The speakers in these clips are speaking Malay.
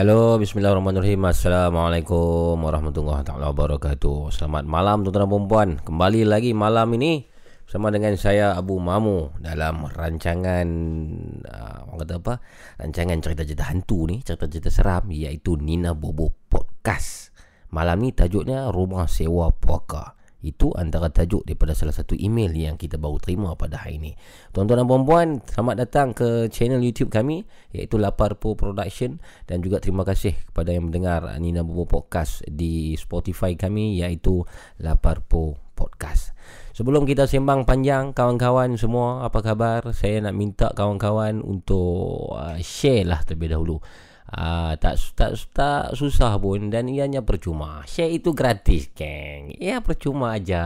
Halo, bismillahirrahmanirrahim. Assalamualaikum warahmatullahi taala wabarakatuh. Selamat malam tuan-tuan dan puan Kembali lagi malam ini bersama dengan saya Abu Mamu dalam rancangan uh, kata apa? Rancangan cerita-cerita hantu ni, cerita-cerita seram iaitu Nina Bobo Podcast. Malam ni tajuknya Rumah Sewa Puaka. Itu antara tajuk daripada salah satu email yang kita baru terima pada hari ini. Tuan-tuan dan puan-puan, selamat datang ke channel YouTube kami iaitu Laparpo Production dan juga terima kasih kepada yang mendengar Nina Bobo Podcast di Spotify kami iaitu Laparpo Podcast. Sebelum kita sembang panjang kawan-kawan semua apa khabar? Saya nak minta kawan-kawan untuk uh, share lah terlebih dahulu. Ah, tak, tak tak susah pun dan ianya percuma. Share itu gratis, geng. Ya percuma aja.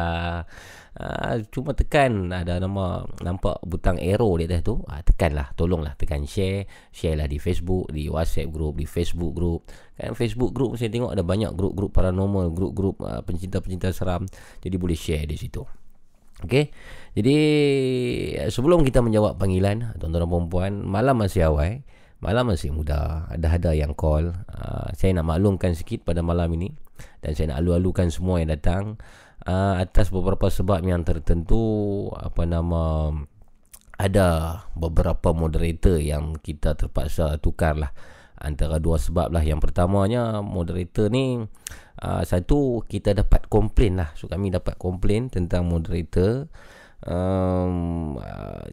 Ah, cuma tekan ada nama nampak butang arrow di atas tu. Ah, tekanlah, tolonglah tekan share. Share lah di Facebook, di WhatsApp group, di Facebook group. Kan Facebook group saya tengok ada banyak grup-grup paranormal, grup-grup uh, pencinta-pencinta seram. Jadi boleh share di situ. Okey. Jadi sebelum kita menjawab panggilan tuan-tuan dan puan malam masih awal. Malam masih muda. Ada ada yang call. Uh, Saya nak maklumkan sikit pada malam ini. Dan saya nak alu-alukan semua yang datang. Uh, Atas beberapa sebab yang tertentu Apa nama Ada beberapa moderator yang kita terpaksa tukar lah Antara dua sebab lah. Yang pertamanya moderator ni uh, Satu kita dapat komplain lah. So kami dapat komplain tentang moderator. Um, uh,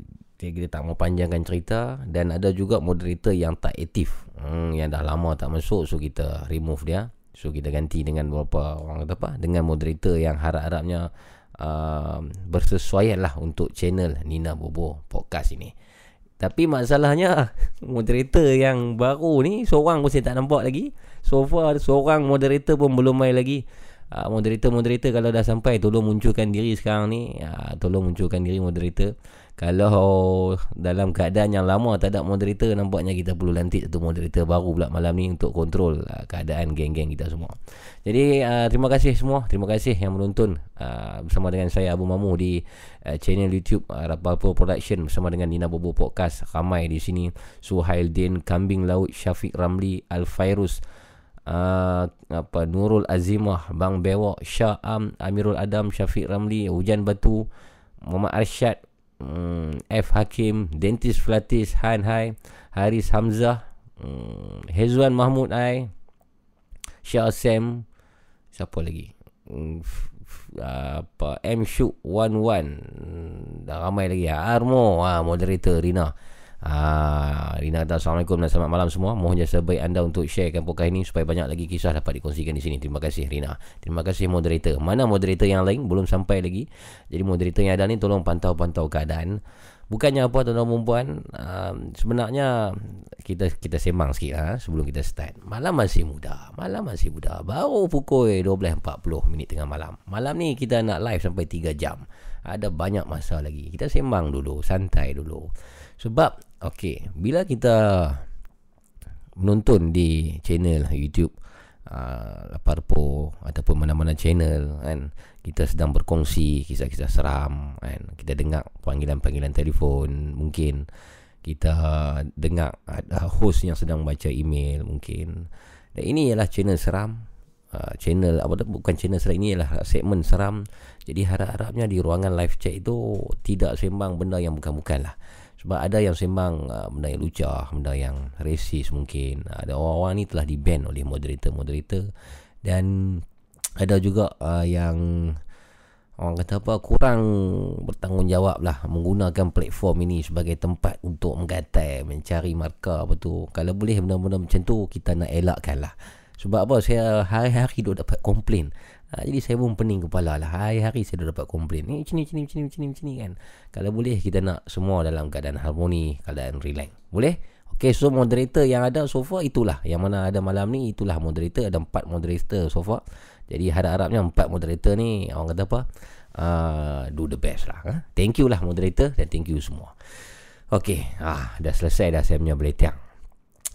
kita tak mau panjangkan cerita. Dan ada juga moderator yang tak aktif. Hmm, yang dah lama tak masuk so kita remove dia. So kita ganti dengan beberapa orang kata apa? Dengan moderator yang harap-harapnya uh, bersesuaian lah untuk channel Nina Bobo podcast ini. Tapi masalahnya moderator yang baru ni seorang pun saya tak nampak lagi. So far seorang moderator pun belum main lagi. Uh, moderator-moderator kalau dah sampai tolong munculkan diri sekarang ni. Uh, tolong munculkan diri moderator kalau dalam keadaan yang lama tak ada moderator nampaknya kita perlu lantik satu moderator baru pula malam ni untuk kontrol uh, keadaan geng-geng kita semua. Jadi uh, terima kasih semua, terima kasih yang menonton uh, bersama dengan saya Abu Mamu di uh, channel YouTube uh, Rapalpo Production bersama dengan Nina Bobo Podcast. Ramai di sini Suhail Din, Kambing Laut, Syafiq Ramli, Al Fairuz Uh, apa Nurul Azimah Bang Bewok Syah Am Amirul Adam Syafiq Ramli Hujan Batu Muhammad Arsyad hmm, F. Hakim Dentist Flatis Han Hai Haris Hamzah hmm, Hezwan Mahmud Ai Syah Sam siapa lagi? Hmm, apa M. Shuk 11 hmm, dah ramai lagi. Ya Armo. Ha, moderator Rina Ah, Rina kata Assalamualaikum dan selamat malam semua. Mohon jasa baik anda untuk sharekan podcast ini Supaya banyak lagi kisah dapat dikongsikan di sini. Terima kasih Rina. Terima kasih moderator. Mana moderator yang lain? Belum sampai lagi. Jadi moderator yang ada ni Tolong pantau-pantau keadaan. Bukannya apa tuan-tuan perempuan um, Sebenarnya kita kita sembang sikit ha, sebelum kita start. Malam masih muda. Malam masih muda. Baru pukul 12.40 minit tengah malam. Malam ni kita nak live sampai 3 jam. Ada banyak masa lagi. Kita sembang dulu Santai dulu. Sebab Okay Bila kita Menonton di channel YouTube uh, Laparpo Ataupun mana-mana channel kan kita sedang berkongsi kisah-kisah seram kan kita dengar panggilan-panggilan telefon mungkin kita dengar ada host yang sedang baca email mungkin. Dan ini ialah channel seram uh, channel apa tu bukan channel seram ini ialah segmen seram. Jadi harap-harapnya di ruangan live chat itu tidak sembang benda yang bukan-bukan lah sebab ada yang sembang uh, benda yang lucah benda yang resis mungkin. Ada orang-orang ni telah di ban oleh moderator-moderator. Dan ada juga uh, yang orang kata apa kurang bertanggungjawab lah menggunakan platform ini sebagai tempat untuk menggatai mencari markah apa tu. Kalau boleh benda-benda macam tu kita nak elakkan lah. Sebab apa? Saya hari-hari duk dapat komplain ha, jadi saya pun pening kepala lah hari-hari saya duk dapat komplain ni macam ni macam ni macam ni macam ni macam ni kan kalau boleh kita nak semua dalam keadaan harmoni keadaan relax boleh Okay, so moderator yang ada so far itulah Yang mana ada malam ni itulah moderator Ada empat moderator so far jadi harap-harapnya empat moderator ni orang kata apa? Uh, do the best lah. Huh? Thank you lah moderator dan thank you semua. Okay, ah, dah selesai dah saya punya beletiang.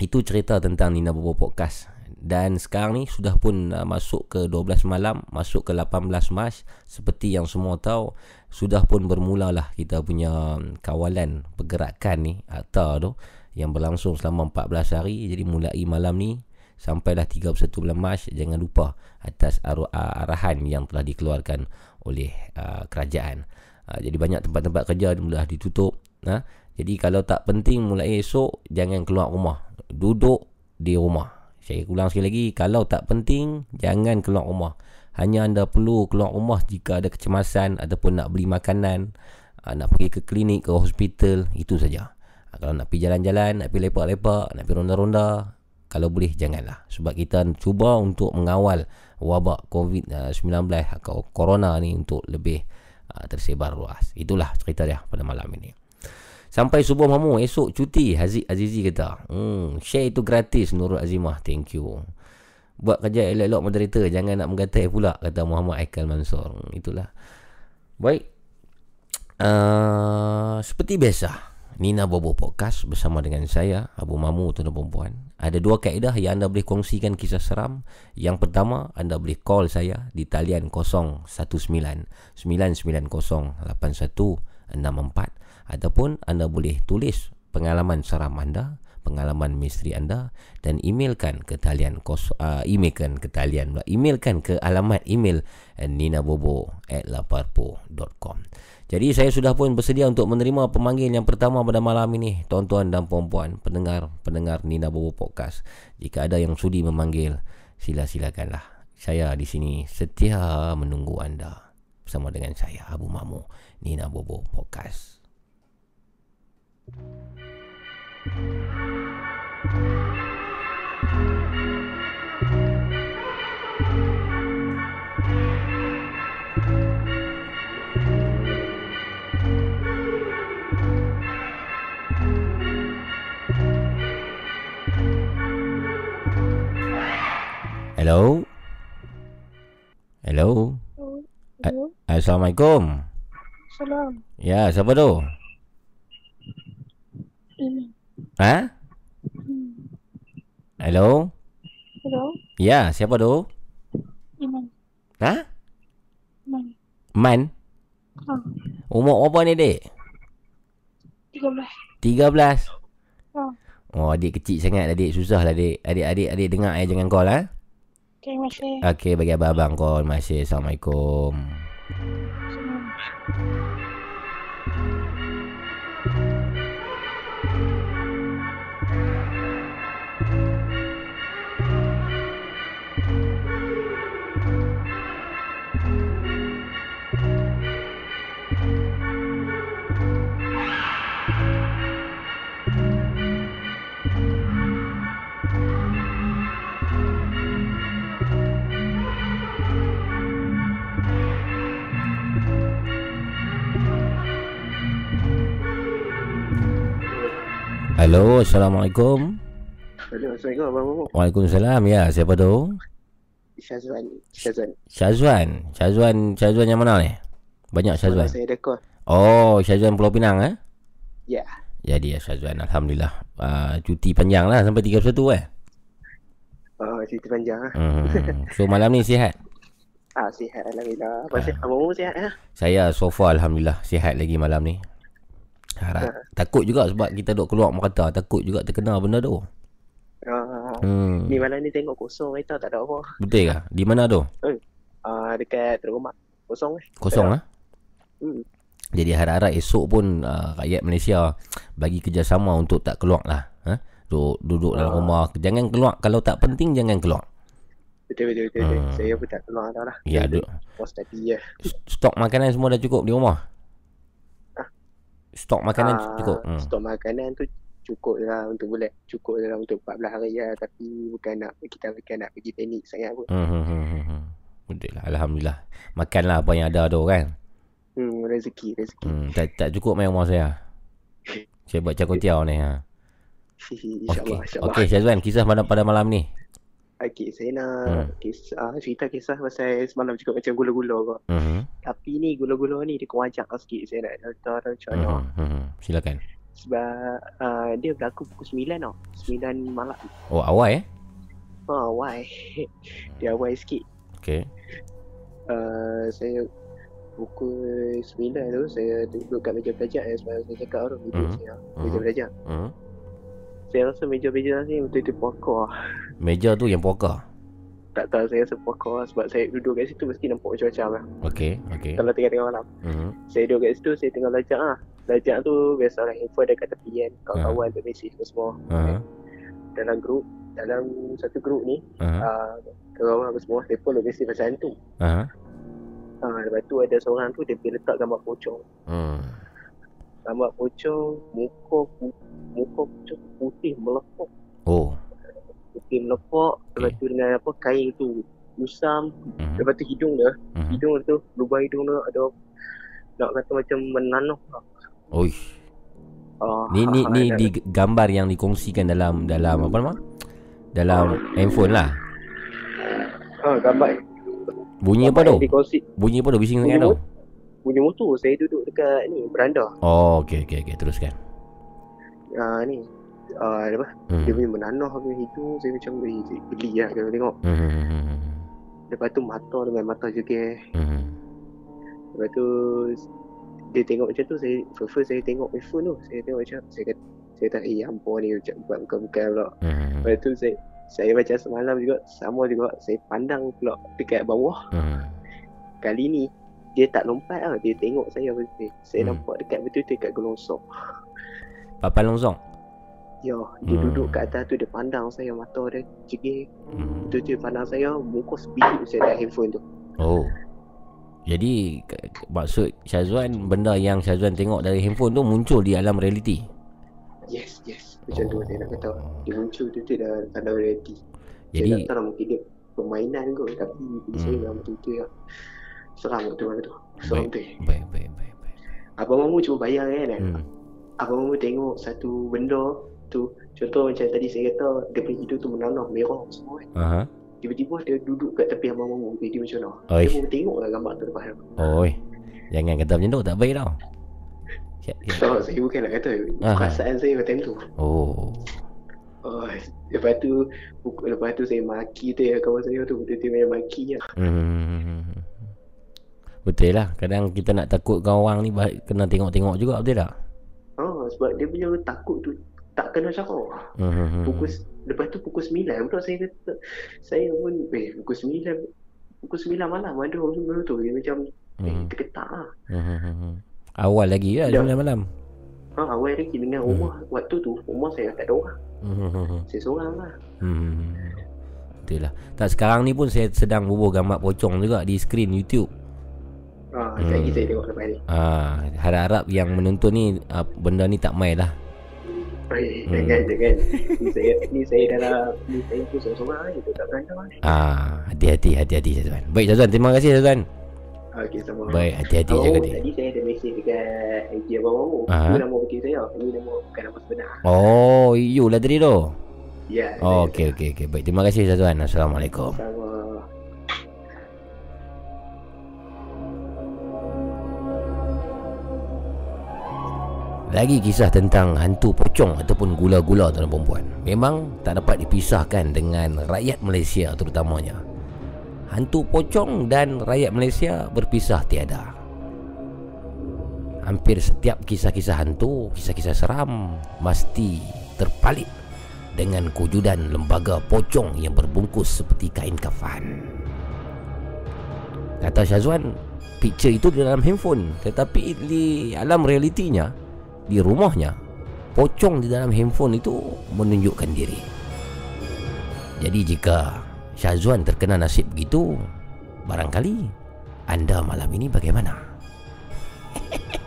Itu cerita tentang Nina Bobo Podcast. Dan sekarang ni sudah pun uh, masuk ke 12 malam, masuk ke 18 Mac. Seperti yang semua tahu, sudah pun bermulalah kita punya um, kawalan pergerakan ni, atau tu, yang berlangsung selama 14 hari. Jadi mulai malam ni, sampailah 31 bulan Mac jangan lupa atas arahan yang telah dikeluarkan oleh uh, kerajaan uh, jadi banyak tempat-tempat kerja sudah ditutup uh, jadi kalau tak penting mulai esok jangan keluar rumah duduk di rumah saya ulang sekali lagi kalau tak penting jangan keluar rumah. Hanya anda perlu keluar rumah jika ada kecemasan ataupun nak beli makanan uh, nak pergi ke klinik ke hospital itu saja. Uh, kalau nak pergi jalan-jalan nak pergi lepak-lepak nak pergi ronda-ronda kalau boleh janganlah. Sebab kita cuba untuk mengawal wabak COVID-19 atau corona ni untuk lebih tersebar luas. Itulah cerita dia pada malam ini sampai subuh mamu esok cuti Haziq Azizi kata. Hmm, share itu gratis Nurul Azimah. Thank you. Buat kerja elok-elok moderator jangan nak menggatai pula kata Muhammad Aikal Mansur hmm, itulah. Baik. Uh, seperti biasa Nina Bobo Podcast bersama dengan saya Abu Mamu tuan perempuan. Ada dua kaedah yang anda boleh kongsikan kisah seram. Yang pertama, anda boleh call saya di talian 019 990 ataupun anda boleh tulis pengalaman seram anda, pengalaman misteri anda dan emailkan ke talian kos, uh, emailkan ke talian emailkan ke alamat email ninabobo@laparpo.com. Jadi saya sudah pun bersedia untuk menerima pemanggil yang pertama pada malam ini Tuan-tuan dan puan-puan Pendengar-pendengar Nina Bobo Podcast. Jika ada yang sudi memanggil Sila-silakanlah. Saya di sini setia menunggu anda Bersama dengan saya Abu Mamu Nina Bobo Podcast Hello. Hello. Hello. Assalamualaikum. Salam. Ya, siapa tu? Ha? Hello. Hello. Ya, siapa tu? Iman. Ha? Iman. Man. Ha. Umur berapa ni, Dek? 13. 13. Ha. Oh, adik kecil sangat, adik. Susah lah, adik. Adik-adik adik dengar eh, jangan call, ha? Terima kasih. Okey, bagi abang-abang call. Masih. Assalamualaikum. Salam. Halo, Assalamualaikum. Hello, Assalamualaikum Abang Mamu. Waalaikumsalam. Ya, siapa tu? Syazwan. Syazwan. Syazwan. Syazwan, Syazwan yang mana ni? Banyak Syazwan. Saya ada call. Oh, Syazwan Pulau Pinang eh? Ya. Jadi ya Syazwan, alhamdulillah. Uh, cuti panjang lah sampai 31 eh. Oh, cerita panjang ah. Hmm. So malam ni sihat? Ah, sihat alhamdulillah. Abang sihat. Abang Mamu sihat ah? Saya so far alhamdulillah sihat lagi malam ni. Harap. Takut juga sebab kita duk keluar merata, takut juga terkena benda tu. Ah, Hmm. ni malam ni tengok kosong kereta tak ada apa. Betul ke? Di mana tu? Ah, dekat rumah. Kosong eh. Kosong ah. Hmm. Jadi harap-harap esok pun uh, rakyat Malaysia bagi kerjasama untuk tak keluar lah. Ha? Duduk, duduk dalam Ah. rumah. Jangan keluar. Kalau tak penting, jangan keluar. Betul betul betul. betul. Hmm. Saya pun tak keluar dah lah. Ya, duduk. Pos tadi ya. Stok makanan semua dah cukup di rumah? Stok makanan Ah, cukup? Hmm. Stok makanan tu cukup lah untuk bulan cukup dalam untuk 14 hari lah tapi bukan nak kita bukan nak pergi panik sangat pun. Hmm, hmm, hmm, hmm, hmm. Lah. Alhamdulillah. Makanlah apa yang ada tu kan. Hmm, rezeki rezeki. Hmm, tak, tak cukup main rumah saya. Saya buat cakotiau ni. Ha. Okey. Okey, Syazwan. Kisah pada, pada malam ni. Okey, saya nak Hmm. kisah, cerita kisah pasal semalam juga macam gula-gula kok. Hmm. Tapi ni gula-gula ni dia kewajak sikit saya nak cerita macam mana. Hmm. hmm. Silakan. Sebab uh, dia berlaku pukul 9 tau. 9 malam. Oh, awal eh? Ha, why? dia awal sikit. Okey. Uh, saya pukul 9 tu saya duduk kat meja belajar eh, sebab saya cakap orang video Hmm. saya meja Hmm. belajar. Hmm. Saya rasa meja-meja ni betul-betul pokok. Meja tu yang poker. Tak tahu saya rasa pokok sebab saya duduk kat situ mesti nampak macam-macam lah. Okey, okey. Kalau tengah-tengah malam. Hmm. Saya duduk kat situ, saya tengah belajar lah. Belajar tu biasalah handphone dekat tepi kan. Kawan-kawan tu mesej semua. Ha. Dalam grup, dalam satu grup ni, uh, kawan-kawan apa semua, mereka lu mesej pasal hantu. Ha. Uh, lepas tu ada seorang tu, dia pergi letak gambar pocong. Hmm. Gambar pocong, muka muka pocong putih melepok. Oh. Putih melepok, lepas tu dengan apa, kain tu usam. Hmm. Lepas tu hidung dia, Hmm. hidung tu, lubang hidung dia ada nak kata macam menanoh. Oi. Uh, Ni ni ni di gambar yang dikongsikan dalam dalam apa nama? Dalam handphone lah. Ha, gambar. Bunyi apa tu? Dikongsi Bunyi apa tu? Bising sangat tu. Bunyi motor saya duduk dekat ni beranda Oh, okey okey okey teruskan. uh, ni uh, apa Hmm. dia punya menanah punya hidung saya macam eh, saya geli lah kalau tengok Hmm. hmm, hmm, hmm, lepas tu mata dengan mata juga Hmm. lepas tu dia tengok macam tu saya first, first saya tengok my phone tu saya tengok macam saya kata saya tak eh ampun ni macam buat bukan-bukan pula Hmm. lepas tu saya saya macam semalam juga sama juga saya pandang pula dekat bawah Hmm. kali ni dia tak lompat lah dia tengok saya betul saya Hmm. nampak dekat betul-betul kat gelongsong Papan longsong. Ya, dia Hmm. duduk kat atas tu dia pandang saya mata dia cegih. Hmm. Tu dia pandang saya muka sebiji saya dah handphone tu. Oh. Jadi maksud Syazwan benda yang Syazwan tengok dari handphone tu muncul di alam realiti. Yes, yes. Macam tu saya nak kata. Oh. Dia muncul tu tu tanda reality. Saya Jadi tak tahu lah mungkin dia permainan kot tapi bagi saya Hmm. memang betul-betul ya. Seram betul mana tu. Seram Baik. baik baik baik baik. Abang Mamu cuba bayang kan. Hmm. Abang Mamu tengok satu benda tu. Contoh macam tadi saya kata dia punya hidung tu menanah merah semua kan. Aha. Tiba-tiba dia duduk kat tepi Abang Mamu. Dia, dia macam mana. Oi. Dia pun tengok lah gambar tu depan. Oi. Jangan kata macam tu tak baik tau. Ya- ya. Tak, saya bukan nak kata. Aha. Perasaan saya macam tu. Oh. Oh, lepas tu lepas tu saya maki tu ya kawan saya tu betul-betul main maki ya. Hmm. Betul lah Kadang kita nak takutkan orang ni Kena tengok-tengok juga Betul tak? Ha, sebab dia punya takut tu tak kena cakap. Hmm. Pukul lepas tu pukul 9 pula saya kata saya pun eh pukul 9 pukul 9 malam ada orang benda tu dia macam eh Hmm. terketak lah. Hmm. Awal lagi lah Ya. Sembilan malam Ha, awal lagi dengan Hmm. rumah waktu tu rumah saya tak ada orang. Hmm. Saya seorang lah. Hmm. Betul lah Tak sekarang ni pun Saya sedang bubuh gambar pocong juga Di skrin YouTube Ha, Hmm. saya tengok lepas ni. Ah, Harap-harap yang menonton ni ah, Benda ni tak main lah Eh, Hmm. jangan jangan. Ni saya ni saya dalam ni saya tu seorang-seorang ni tak beranda ni. Ah, Hati-hati Hati-hati Syazwan Baik Syazwan Terima kasih Syazwan Okey, sama. Baik, hati-hati Abang jaga diri. tadi saya ada mesej dekat IG Abang Mamu. Aha. Itu nama booking saya. Ini nama bukan nama sebenar. Oh, you lah tadi tu. Ya. Oh, okey okey okey. Baik, terima kasih Syazwan. Assalamualaikum. Sama. Lagi kisah tentang hantu pocong ataupun gula-gula tuan perempuan. Memang tak dapat dipisahkan dengan rakyat Malaysia terutamanya. Hantu pocong dan rakyat Malaysia berpisah tiada. Hampir setiap kisah-kisah hantu, kisah-kisah seram mesti terpalit dengan kewujudan lembaga pocong yang berbungkus seperti kain kafan. Kata Syazwan, picture itu di dalam handphone tetapi di alam realitinya di rumahnya pocong di dalam handphone itu menunjukkan diri. Jadi jika Syazwan terkena nasib begitu, barangkali anda malam ini bagaimana?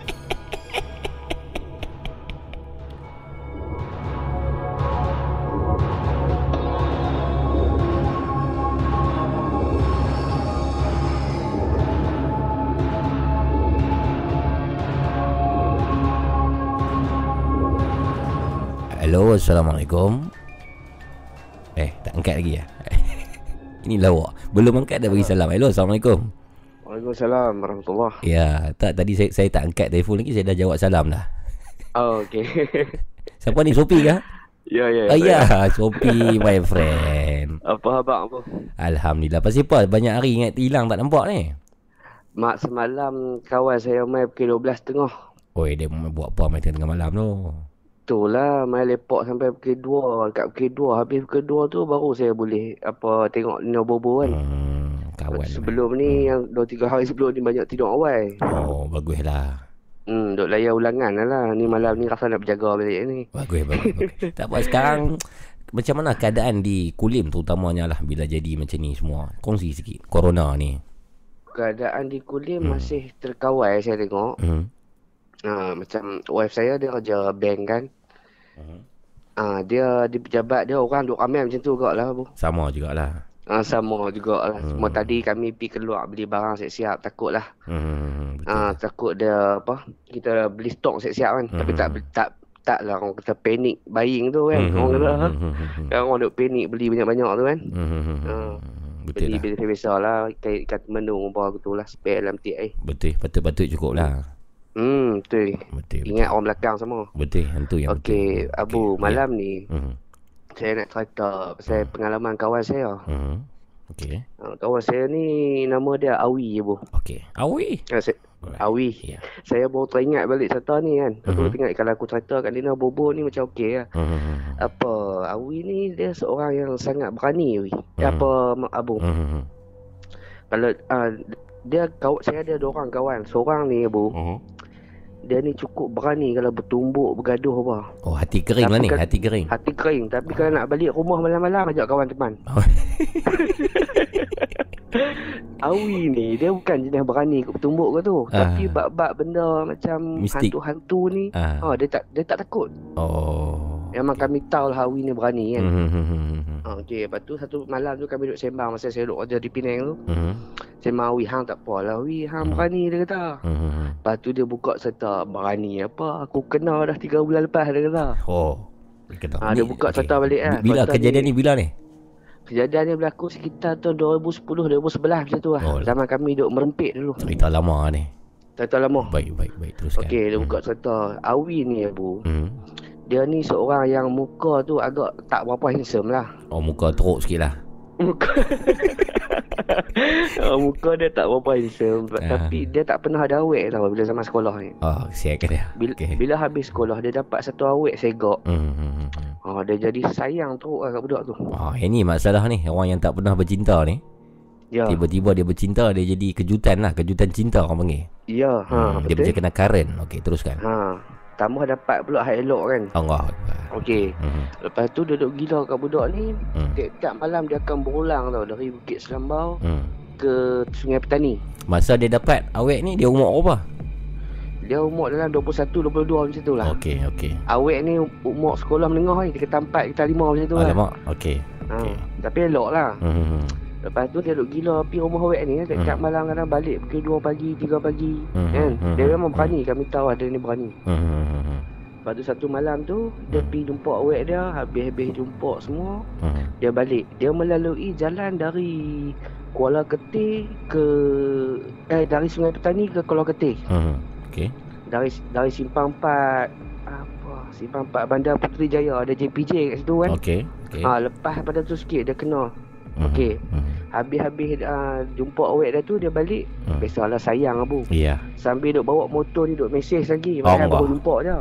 Hello, Assalamualaikum. Eh, tak angkat lagi ya? Ini lawak. Belum angkat dah bagi salam. Hello, Assalamualaikum. Waalaikumsalam warahmatullahi. Ya, tak tadi saya, saya tak angkat telefon lagi, saya dah jawab salam dah. Oh, okey. Siapa ni Sopi kah? ya, ya. Oh ya, Sopi my friend. Apa abang apa? Alhamdulillah. Pasal apa? Banyak hari ingat hilang tak nampak ni. Mak semalam kawan saya main pukul 12.30. Oi, dia buat apa main tengah malam tu? Itulah main lepak sampai pukul 2. Dekat pukul 2 habis pukul 2 tu baru saya boleh apa tengok Nino Bobo kan. Hmm, kawan. Sebelum ni yang 2 3 hari sebelum ni banyak tidur awal. Oh, baguslah. Hmm, duk layan ulangan lah, lah. Ni malam ni rasa nak berjaga balik ni. Bagus, bagus, bagus. Tak apa, sekarang macam mana keadaan di Kulim terutamanya lah bila jadi macam ni semua? Kongsi sikit. Corona ni. Keadaan di Kulim Hmm. masih terkawal saya tengok. Hmm. Ha, macam wife saya dia kerja bank kan. Hmm. Ah, dia di pejabat dia orang duk ramai macam tu juga lah bu. Sama jugalah. Ah, sama juga lah. Hmm. Semua tadi kami pergi keluar beli barang siap-siap takut lah. Hmm, betul. Ah, takut dia apa? Kita beli stok siap-siap kan. Tapi tak Hmm. tak tak lah orang kata panik buying tu kan. Hmm, Orang kata hmm, ha? hmm, hmm, hmm. Kan orang duk panik beli banyak-banyak tu kan. Hmm, hmm, hmm, Ah. hmm. Betul Beli lah. biasa-biasa lah. Kait kat menu apa gitu lah. Spare dalam TI. Betul. Patut-patut cukup lah. Hmm, betul. Betul. Ingat orang belakang semua. Betul. Hantu yang Okey, betul. Abu, Okey, malam ni ya. Hmm. saya nak cerita pasal pengalaman kawan saya. Hmm. Okey. Ah, Kawan saya ni nama dia Awi Abu. Okey. Awi. Ah, saya, Alright. Awi. Ya. Saya baru teringat balik cerita ni kan. Aku Mhm. tengok kalau aku cerita kat Lina Bobo ni macam okey lah. Hmm, hmm, hmm, hmm. Apa, Awi ni dia seorang yang sangat berani Awi. Mhm. Apa Abu? Hmm, hmm, hmm. Kalau ah, dia kau saya ada dua orang kawan. Seorang ni Abu, Hmm. Dia ni cukup berani kalau bertumbuk, bergaduh apa. Oh, hati kering lah ni. kan- Hati kering. Hati kering tapi kalau nak balik rumah malam-malam ajak kawan teman. Oh. Awi ni dia bukan jenis berani ikut bertumbuk ke tu. Ah. Tapi bab-bab benda macam Mistik. hantu-hantu ni, Ah. oh dia tak dia tak takut. Oh. Memang kami tahu lah Awi ni berani kan. Hmm, hmm, hmm, hmm, okey, lepas tu satu malam tu kami duduk sembang masa saya duduk kerja di Penang tu. Hmm, Sembang Awi, hang tak apa lah Awi, hang Hmm. berani dia kata. hmm. Lepas tu dia buka serta berani apa, aku kena dah 3 bulan lepas dia kata. Oh. Kata, Ha, dia ni- buka cerita balik kan. Bila Cerita kejadian ni bila ni? Kejadian ni berlaku sekitar tahun 2010 2011 macam tu lah. Oh. Zaman kami duduk merempit dulu. Cerita lama ni. Tak tahu lama. Baik, baik, baik. Teruskan. Okey, dia Hmm. buka cerita. Awi ni Abu, Hmm. dia ni seorang yang muka tu agak tak berapa handsome lah. Oh, muka teruk sikit lah. Muka oh, muka dia tak berapa handsome Ah. Tapi dia tak pernah ada awet tau Bila zaman sekolah ni Oh, siap ke dia? bila, Okey. bila habis sekolah Dia dapat satu awet segak Hmm, hmm, hmm, hmm. oh, Dia jadi sayang teruk lah kat budak tu Oh, ini masalah ni. Orang yang tak pernah bercinta ni. Ya Tiba-tiba dia bercinta, dia jadi kejutan lah. Kejutan cinta orang panggil. Ya ha, Hmm, dia macam kena current. Okey, teruskan. ha, Tambah dapat pula high elok kan Allah. Okey Hmm, Lepas tu duduk gila kat budak ni hmm, Tiap-tiap malam dia akan berulang tau Dari Bukit Selambau hmm. ke Sungai Petani Masa dia dapat awet ni, dia umur berapa? Dia umur dalam 21-22 macam tu lah Okey, okey. Awet ni umur sekolah menengah ni Kita 4, kita 5 macam tu lah Alamak, okey. ha, okey. Tapi elok lah Hmm, hmm, hmm. Lepas tu dia duk gila api rumah awet ni Dekat Hmm. malam kadang balik Pukul 2 pagi 3 pagi Hmm, Kan hmm, Dia hmm, memang hmm. berani Kami tahu ada ni berani Hmm, hmm, hmm, hmm. Lepas tu satu malam tu Dia Hmm. pergi jumpa awet dia Habis-habis jumpa semua Hmm. Dia balik Dia melalui jalan dari Kuala Ketih ke Eh dari Sungai Petani ke Kuala Ketih Hmm. Okey. Dari dari Simpang 4 Apa Simpang 4 Bandar Puteri Jaya Ada JPJ kat situ kan Okey. Okey. Ha, lepas pada tu sikit dia kena Hmm, okey. hmm, Habis-habis uh, jumpa awet dia tu Dia balik hmm. Biasalah sayang abu Ya. Sambil duk bawa motor ni duk mesej lagi. Padahal baru jumpa je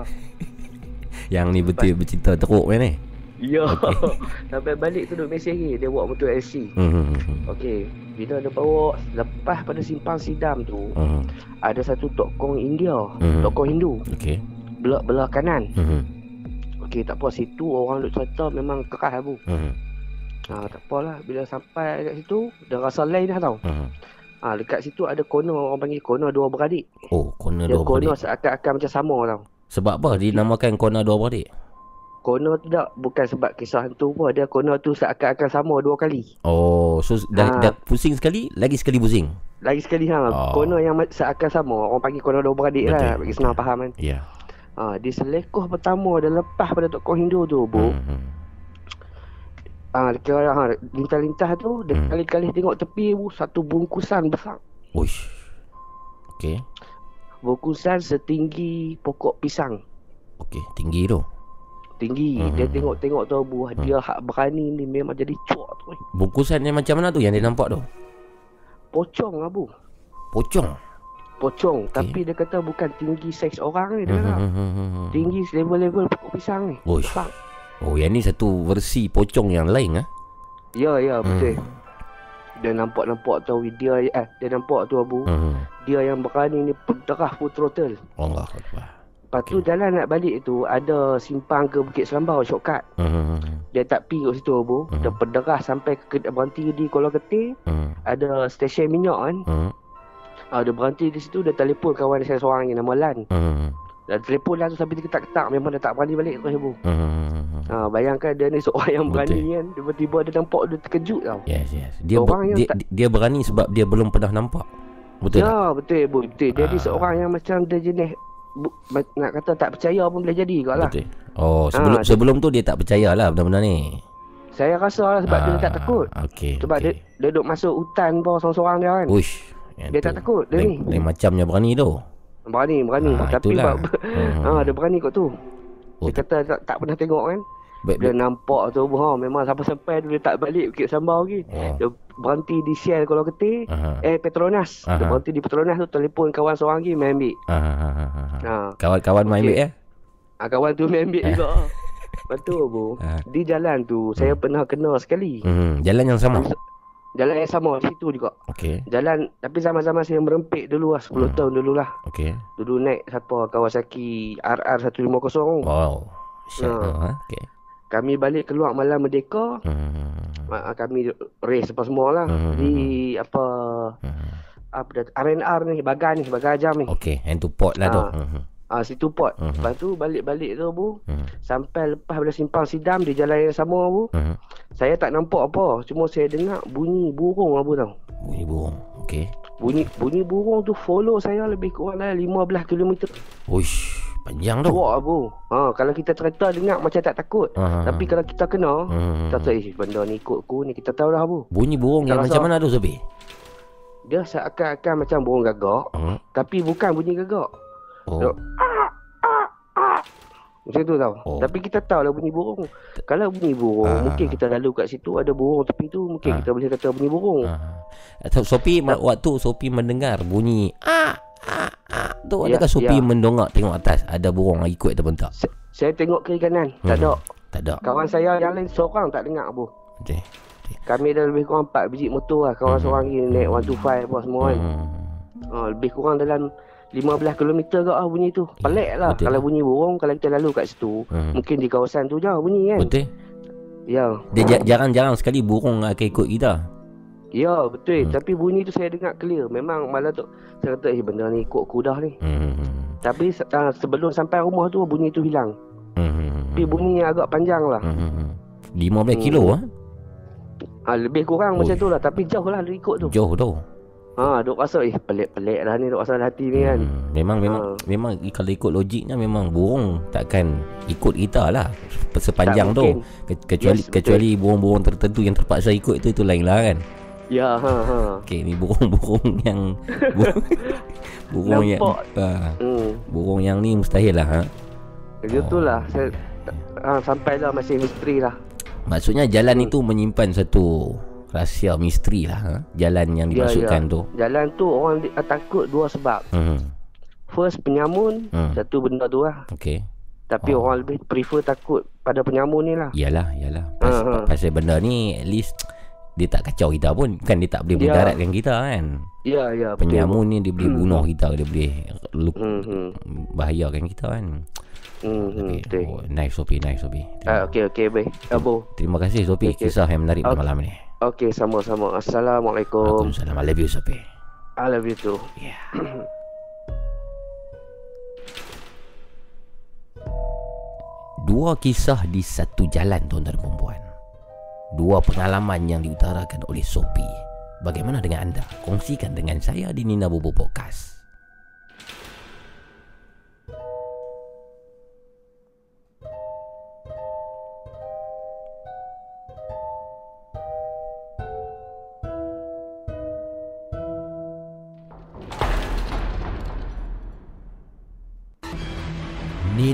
Yang ni betul bercerita teruk kan ni. Ya Sampai balik tu duk mesej lagi Dia bawa motor LC Hmm. hmm, Okey Bila dia bawa Lepas pada simpang sidam tu Hmm. Ada satu tokong India Hmm. Tokong Hindu Okey. Belah, belah kanan Hmm. Okey tak apa Situ orang duk cerita Memang keras abu Ha, Tak apalah Bila sampai kat situ Dia rasa lain dah tau Hmm. ha, Dekat situ ada kono Orang panggil kono dua beradik Oh, kona Dia dua kono beradik. seakan-akan macam sama tau Sebab apa dinamakan kona dua beradik? Kono tidak Bukan sebab kisah hantu pun Dia kono tu seakan-akan sama dua kali Oh, so dah, Ah. dah pusing sekali, lagi sekali pusing. Lagi sekali ha, Oh. Kono yang seakan sama Orang panggil kono dua beradik Betul, lah Bagi senang faham kan Ya. ha, Di selekoh pertama Dia lepas pada tokong Hindu tu bu Hmm. hmm. Ah, dia kira ha, lintas-lintas tu dia Hmm. kali-kali tengok tepi bu satu bungkusan besar. Uish. Okey. Bungkusan setinggi pokok pisang. Okey, tinggi tu. Tinggi. Hmm. Dia tengok-tengok tu bu dia hak berani ni memang jadi cuak tu. eh. Bungkusan yang macam mana tu yang dia nampak tu? Pocong abu. Pocong. Pocong Okey. tapi dia kata bukan tinggi saiz orang ni dia Hmm. kata. hmm, hmm, hmm, hmm. Tinggi level-level pokok pisang ni. Uish. Besar. Oh, yang ni satu versi pocong yang lain ah. Ya ya betul. Hmm. Dia nampak-nampak tu dia eh dia nampak tu abu. Hmm. Dia yang berani ni pederah full throttle. Allah Akbar. Lepas tu Okey. jalan nak balik tu ada simpang ke Bukit Selambau shortcut. Hmm. hmm, hmm, Dia tak pergi kat situ Abu. Mhm. Dia pederah sampai ke berhenti di Kuala Ketih. Hmm. Ada stesen minyak kan. Hmm. Ah, dia berhenti di situ dia telefon kawan dia seorang ni nama Lan. Hmm. Dia telefon Lan tu sampai dia ketak-ketak memang dia tak berani balik Abu. Hmm. Ah, bayangkan dia ni seorang yang berani Betul. kan. Tiba-tiba dia nampak dia terkejut tau. Yes, yes. Dia ber, dia, tak- dia berani sebab dia belum pernah nampak. Betul tak? ya, betul Abu. Betul. Dia ni Ah. seorang yang macam dia jenis bu, nak kata tak percaya pun boleh jadi kot lah. Betul. Oh, sebelum dia- sebelum tu dia tak percayalah benda-benda ni. Saya rasa lah sebab dia Ah, tak takut. Okey. Sebab okey. dia dia duduk masuk hutan pun seorang-seorang dia kan. Uish. Dia tu. tak takut dia ni. lain macamnya berani tu. Berani, berani. Ah, Tapi itulah. bab, Hmm. ha, dia berani kot tu. Oh, Dia kata tak, tak pernah tengok kan. Baik, Dia baik. nampak tu ha, memang sampai-sampai dia tak balik Bukit Sambau lagi. Oh. Dia berhenti di Shell Kuala Ketih. Aha. Eh Petronas. Aha. Dia berhenti di Petronas tu telefon kawan seorang lagi main ambil. Aha. Ha. Kawan-kawan main ambil ya? ha kawan tu main ambil juga. Tu bu, Ah. di jalan tu saya pernah kena sekali. Hmm, jalan yang sama. Jalan yang sama situ juga. Okey. Jalan tapi zaman-zaman saya merempit dulu lah 10 Hmm. tahun dulu lah. Okey. Dulu naik siapa Kawasaki RR 150. Wow. Syat. Ah. Ha. Okey. Kami balik keluar malam Merdeka. Hmm. Ah, kami race apa semua lah Hmm. di apa Hmm. apa dah RNR ni bagan ni bagan jam ni Okey, hand to pot lah tu. Ah. Hmm. Ah situ port Mhm. lepas tu balik-balik tu bu Hmm. sampai lepas bila simpang sidam di jalan yang sama bu Hmm. saya tak nampak apa cuma saya dengar bunyi burung apa tau Bunyi burung. Okey. bunyi bunyi burung tu follow saya lebih kurang dalam 15 km Uish, panjang tu. kuat bu ha kalau kita cerita dengar macam tak takut Ah. tapi kalau kita kena Hmm. kita eh benda ni ikut aku ni kita tahu dah bu Bunyi burung Tak yang rasa. macam mana tu Sobi? dia seakan-akan macam burung gagak Hmm. tapi bukan bunyi gagak Oh. Macam tu tau. Oh. Tapi kita tahu lah bunyi burung. Kalau bunyi burung, Ah. mungkin kita lalu kat situ ada burung tepi tu, mungkin Ah. kita boleh kata bunyi burung. Ah. Sopi ma- waktu Sopi mendengar bunyi ah ah ah tu Ya, adakah Sopi ya. mendongak tengok atas ada burung ikut ataupun tak? Se- saya tengok kiri kanan, tak Hmm. ada. Tak ada. Kawan saya yang lain seorang tak dengar bu. Okey. Kami dah lebih kurang 4 biji motor lah. Kawan Hmm. seorang ni naik 125 apa semua kan. Hmm. Ha, lebih kurang dalam 15 km ke lah bunyi tu. Pelik lah. betul. Kalau bunyi burung, kalau kita lalu kat situ, Hmm. mungkin di kawasan tu je bunyi kan. Betul. Ya. Dia ja- jarang-jarang sekali burung akan ikut kita. Ya, betul. Hmm. Tapi bunyi tu saya dengar clear. Memang malam tu saya kata, eh benda ni ikut kudah ni. Hmm. Tapi uh, sebelum sampai rumah tu bunyi tu hilang. Hmm. Tapi bunyi agak panjang lah. Hmm. 15 kilo ah. ha, lebih kurang Oi. macam tu lah tapi jauh lah dia ikut tu. Jauh tu. Ha, duk rasa eh pelik-pelik lah ni duk rasa hati ni kan. Hmm, memang memang Ha. memang kalau ikut logiknya memang burung takkan ikut kita lah sepanjang tu. Ke- Kecuali Yes, betul. kecuali burung-burung tertentu yang terpaksa ikut itu itu lain lah kan. Ya, ha ha. Okey ni burung-burung yang burung, burung yang ha, Hmm. burung yang ni mustahil lah ha. Jadi tu lah saya ha, sampai lah masih misteri lah. Maksudnya jalan Hmm. itu menyimpan satu rahsia misteri lah ha? Jalan yang Ya, dimasukkan ya. tu. Jalan tu orang takut dua sebab. Hmm. First penyamun, Hmm. satu benda tu lah. Okey. Tapi Oh. orang lebih prefer takut pada penyamun ni lah. Iyalah, iyalah. Pas, ha. Pasal benda ni at least dia tak kacau kita pun. Kan dia tak boleh Ya. mudaratkan kita kan. Ya, ya. betul. Penyamun ni dia boleh Hmm. bunuh kita, dia boleh lu- Hmm, hmm. bahayakan kita kan. Hmm, hmm, Okey. betul. Oh, nice Sopi, nice Sopi. Ah, okey, okey, baik. Abo. terima kasih Sopi Okey. kisah yang menarik Okey. malam ni. Okey, sama-sama. Assalamualaikum. Waalaikumsalam. I love you Sopi. I love you too. Yeah. Dua kisah di satu jalan tuan-tuan dan perempuan. Dua pengalaman yang diutarakan oleh Sopi. Bagaimana dengan anda? Kongsikan dengan saya di Nina Bobo Podcast.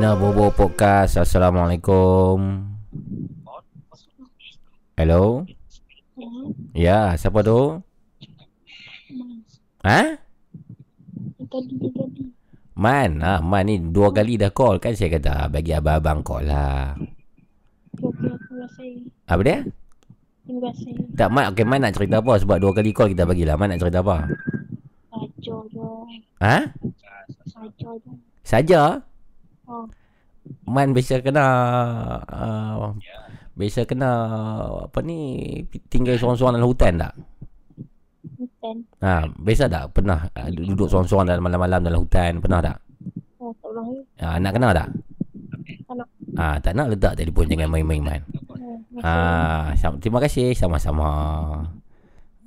Nina Bobo Podcast. Assalamualaikum. Hello. Ya, Ya, siapa tu? Ha? Man, ah, Man ni dua kali dah call kan saya kata bagi abang-abang call lah. Apa dia? Terima kasih. Tak Man, okey Man nak cerita apa sebab dua kali call kita bagilah. Man nak cerita apa? Saja je. Ha? Saja je. Saja? Oh, Man biasa kena uh, biasa kena apa ni tinggal seorang-seorang dalam hutan tak? hutan. Ha, biasa tak pernah uh, duduk seorang-seorang dalam malam-malam dalam hutan pernah tak? Oh, tak ulang lagi. Ha, nak kena tak? Tak nak. Ah, tak nak letak telefon jangan main-main man. Ah, sam- terima kasih sama-sama.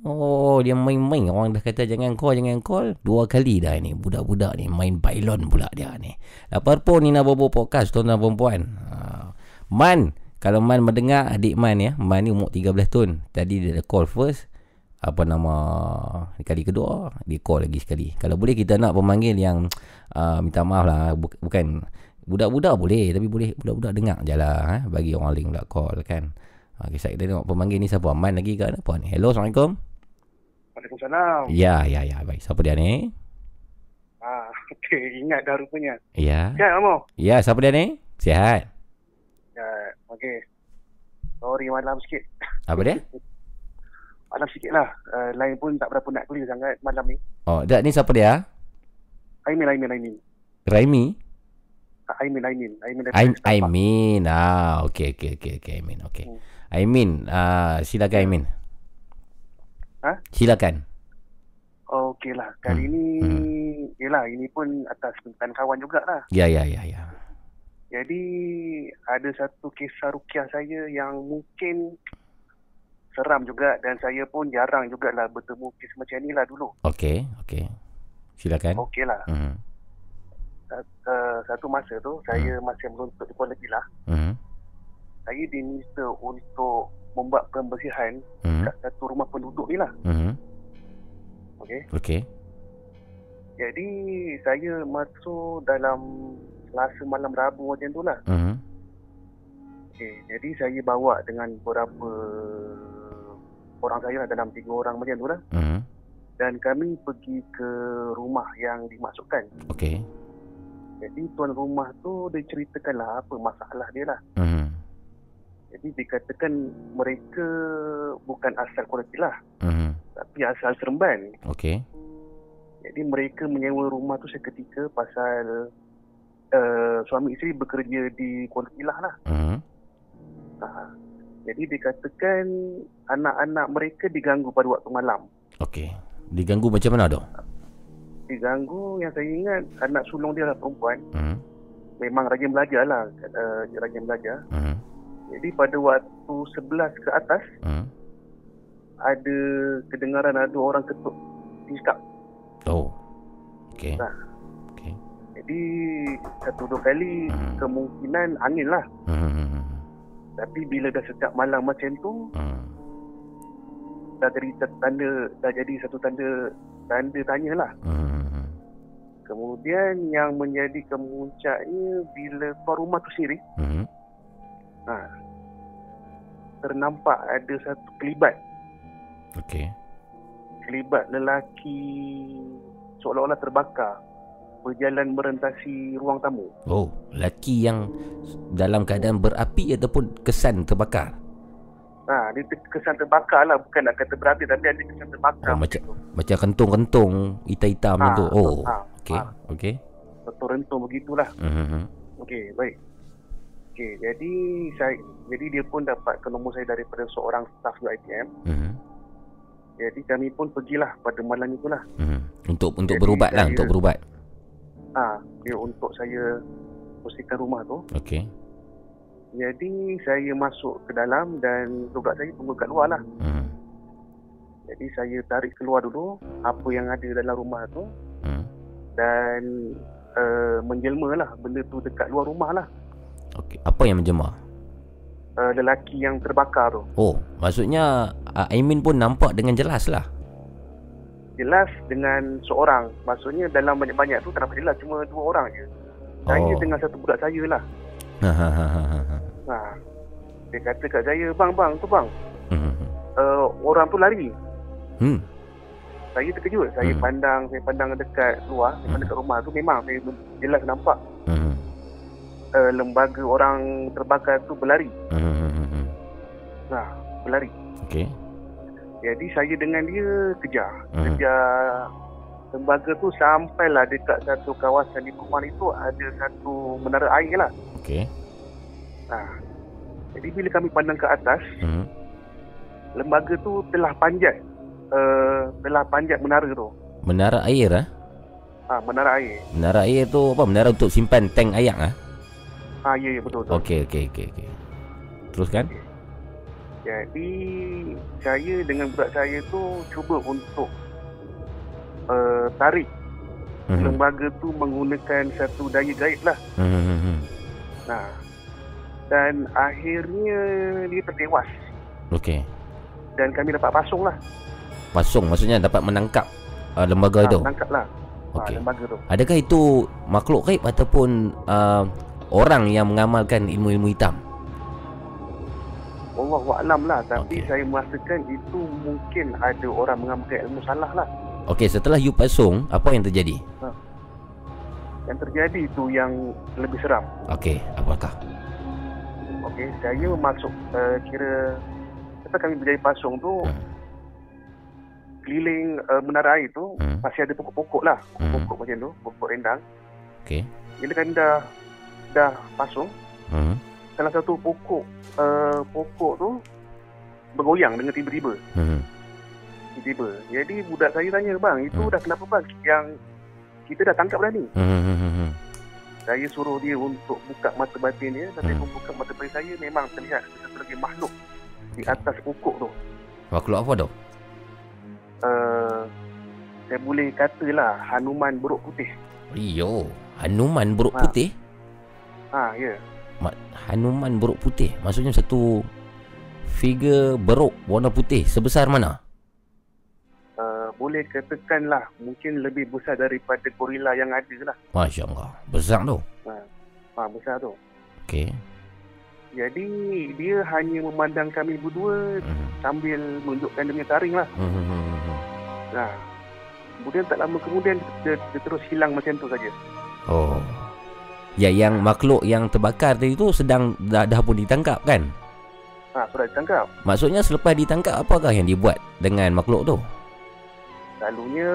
Oh, dia main-main orang dah kata jangan call, jangan call. Dua kali dah ni budak-budak ni main bailon pula dia ni. Lapar pun Nina Bobo podcast tuan-tuan dan puan. Ah, Man, kalau Man mendengar adik Man ya, Man ni umur 13 tahun. Tadi dia dah call first. Apa nama kali kedua dia call lagi sekali. Kalau boleh kita nak pemanggil yang uh, minta maaf lah bu- bukan budak-budak boleh tapi boleh budak-budak dengar je lah ha? bagi orang lain pula call kan. Okay, saya kita tengok pemanggil ni siapa? Man lagi ke apa ni? Hello, Assalamualaikum. Waalaikumsalam. Ya, ya, ya. Baik. Siapa dia ni? Ah, okey, ingat dah rupanya. Ya. Kan, Amo? Ya, siapa dia ni? Sihat. Ya, okey. Sorry malam sikit. Apa dia? Malam sikit lah. Uh, lain pun tak berapa nak clear sangat malam ni. Oh, tak ni siapa dia? Aimin, Aimin, Aimin. Raimi? Ah, Aimin, Aimin. Aimin Setapak. Aimin. Ah, okey, okey, okey, okey, Aimin. Okey. Hmm. Aimin, ah, silakan Aimin. Ha? Silakan. Okey lah. Kali Hmm, ni, hmm. yelah, ini pun atas permintaan kawan jugalah. Ya, ya, ya, ya. Jadi, ada satu kisah rukiah saya yang mungkin seram juga dan saya pun jarang jugalah bertemu kes macam ni lah dulu. Okey, okey. Silakan. Okey lah. Hmm. Uh, satu masa tu, saya masih menuntut di Kuala Pilah. Hmm. saya diminta untuk membuat pembersihan Hmm. kat satu rumah penduduk ni lah. Hmm. Okey. Okey. Jadi saya masuk dalam Selasa malam Rabu macam tu lah. Hmm. Okey. Jadi saya bawa dengan beberapa orang saya lah dalam tiga orang macam tu lah. Hmm. Dan kami pergi ke rumah yang dimasukkan. Okey. Jadi tuan rumah tu dia ceritakan lah apa masalah dia lah. Hmm. Jadi dikatakan mereka bukan asal kualiti lah. Mhm. Tapi asal Seremban. Okey. Jadi mereka menyewa rumah tu seketika pasal uh, suami isteri bekerja di Kuala Pilah lah. Mhm. Ha. Jadi dikatakan anak-anak mereka diganggu pada waktu malam. Okey. Diganggu macam mana tu? Diganggu yang saya ingat anak sulung dia lah perempuan. Mhm. Memang rajin belajar lah. Uh, rajin belajar. Mhm. Jadi pada waktu 11 ke atas Mhm. ada kedengaran ada orang ketuk tingkap. Oh. Okey. Nah. Okey. Jadi satu dua kali Hmm. kemungkinan angin lah. Mhm. Tapi bila dah setiap malam macam tu Mhm. dah jadi tanda dah jadi satu tanda tanda tanya lah. Mhm. Kemudian yang menjadi kemuncaknya bila keluar rumah tu sendiri Mhm. ha, ternampak ada satu kelibat Okey. kelibat lelaki seolah-olah terbakar berjalan merentasi ruang tamu. Oh, lelaki yang dalam keadaan berapi ataupun kesan terbakar. Ha, dia ter- kesan terbakar lah bukan nak kata berapi tapi ada kesan terbakar. Oh, macam macam kentung-kentung hitam-hitam Ah, tu. Oh, ah, okey. ah. Okey. Betul rentung begitulah. Mhm. Okey, baik. Okey, jadi saya jadi dia pun dapat ke nombor saya daripada seorang staf UiTM. Mhm. Jadi kami pun pergilah pada malam itulah. Mhm. Untuk untuk Jadi berubat lah, saya- untuk berubat. Ah, dia untuk saya bersihkan rumah tu. Okey. Jadi saya masuk ke dalam dan budak saya tunggu kat luar lah. Mhm. Jadi saya tarik keluar dulu apa yang ada dalam rumah tu Mhm. dan uh, menjelma lah benda tu dekat luar rumah lah. Okey. Apa yang menjemah? Uh, lelaki yang terbakar tu. Oh, maksudnya uh, Aimin pun nampak dengan jelas lah. Jelas dengan seorang. Maksudnya dalam banyak-banyak tu tak nampak jelas. Cuma dua orang je. Saya Oh. dengan satu budak saya lah. Ha ha ha ha. ha. Ha. Dia kata kat saya, bang, bang, tu bang. Uh, orang tu lari. Hmm. Saya terkejut. Saya Hmm. pandang, saya pandang dekat luar, saya pandang dekat rumah tu memang saya jelas nampak Mhm. Uh, lembaga orang terbakar tu berlari. Mhm. Nah, berlari. Okey. Jadi saya dengan dia kejar. Hmm. Kejar lembaga tu sampailah dekat satu kawasan di perumahan itu ada satu menara air lah. Okey. Nah, jadi bila kami pandang ke atas, Mhm. lembaga tu telah panjat. Uh, telah panjat menara tu. Menara air ah. Ah, menara air. Menara air tu apa? Menara untuk simpan tank air ah. Ah, ya, ya betul betul. Okey okey okey okey. Teruskan. Jadi saya dengan budak saya tu cuba untuk uh, tarik Mhm. lembaga tu menggunakan satu daya gaib lah. Mhm. Nah, dan akhirnya dia tertewas Okey. dan kami dapat pasung lah. Pasung maksudnya dapat menangkap uh, lembaga Ah, itu. Menangkap lah Okey. okay. lembaga tu. Adakah itu makhluk gaib ataupun uh, orang yang mengamalkan ilmu-ilmu hitam? Allah wa'alam lah tapi Okey. saya merasakan itu mungkin ada orang mengamalkan ilmu salah lah. Okey, setelah you pasung, apa yang terjadi? Yang terjadi tu yang lebih seram. Okey, apakah? Okey, saya masuk uh, kira Lepas kami berjaya pasung tu Hmm. Keliling uh, menara air tu Hmm. Masih ada pokok-pokok lah Hmm. Pokok macam tu Pokok rendang Okey. Bila kami dah Dah pasung Hmm. Salah satu pokok uh, Pokok tu Bergoyang dengan tiba-tiba Hmm. Tiba-tiba Jadi budak saya tanya Bang itu Hmm. dah kenapa bang Yang Kita dah tangkap dah ni Hmm. hmm, hmm, hmm. Saya suruh dia untuk buka mata batin dia Tapi Hmm. buka mata batin saya Memang terlihat Satu lagi makhluk Di atas pokok tu Makhluk apa tu? uh, saya boleh katalah Hanuman beruk putih. Iyo, Hanuman beruk Ha. putih. Ha, ya. Ma- Hanuman beruk putih. Maksudnya satu figure beruk warna putih sebesar mana? Uh, boleh katakanlah mungkin lebih besar daripada gorila yang ada lah. Masya Allah, besar tu. Ha, besar tu. Okey. Jadi dia hanya memandang kami berdua Hmm. sambil menunjukkan dia punya taring lah. Hmm. Ha. Kemudian tak lama kemudian dia, dia terus hilang macam tu saja. Oh. Ya yang makhluk yang terbakar tadi tu sedang dah, dah pun ditangkap kan? Ha, sudah ditangkap. Maksudnya selepas ditangkap apakah yang dibuat dengan makhluk tu? Selalunya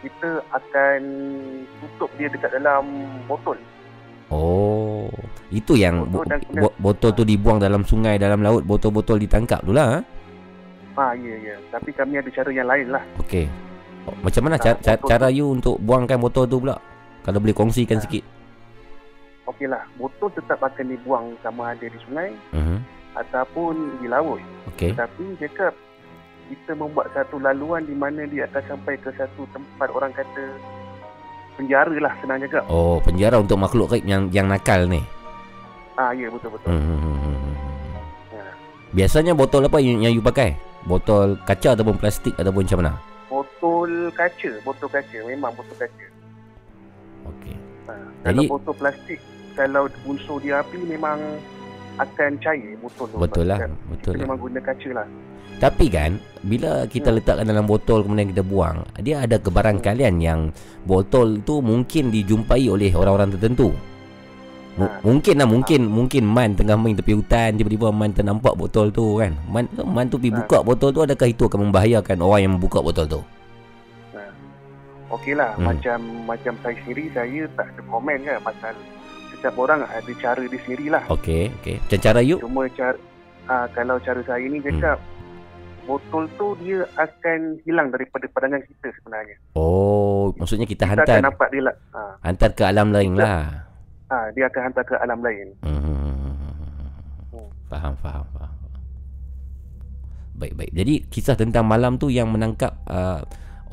kita akan tutup dia dekat dalam botol. Oh, itu yang bo- Botol bo- botol tu dibuang dalam sungai, dalam laut, botol-botol ditangkap tu lah. Ha, ya, ya. Tapi kami ada cara yang lain lah. Okey. Oh, Macam mana Ah, cara, cara, you untuk buangkan botol tu pula? Kalau boleh kongsikan Ah. sikit. Okeylah, botol tetap akan dibuang sama ada di sungai Uh-huh. ataupun di laut. Okey. Tapi cakap kita membuat satu laluan di mana dia akan sampai ke satu tempat orang kata penjara lah senang cakap. Oh, penjara untuk makhluk gaib yang yang nakal ni. Ah ya betul betul. Hmm. Ya. Biasanya botol apa yang, yang you pakai? Botol kaca ataupun plastik ataupun macam mana? Botol kaca, botol kaca memang botol kaca. Okey. Ha, Jadi- botol plastik kalau unsur dia api memang akan cair botol tu. Betul lah, Sebab betul Kita lah. memang guna kaca lah. Tapi kan bila kita Hmm. letakkan dalam botol kemudian kita buang, dia ada kebarangkalian yang botol tu mungkin dijumpai oleh orang-orang tertentu. M- Ha. mungkin lah mungkin mungkin man tengah main tepi hutan tiba-tiba man ternampak botol tu kan. Man man tu pergi Ha. buka botol tu adakah itu akan membahayakan orang yang membuka botol tu? Okeylah, Hmm. macam macam saya sendiri saya tak ada komen kan pasal setiap orang ada cara dia sendirilah. Okey, okey. Macam cara you? Cuma cara ah, kalau cara saya ni cakap botol tu dia akan hilang daripada pandangan kita sebenarnya. Oh, maksudnya kita, Kita hantar akan nampak dia lah. Ah, hantar ke alam lain Kita- lah. ah, dia akan hantar ke alam lain. Hmm. Faham, faham, faham. Baik, baik. Jadi kisah tentang malam tu yang menangkap uh,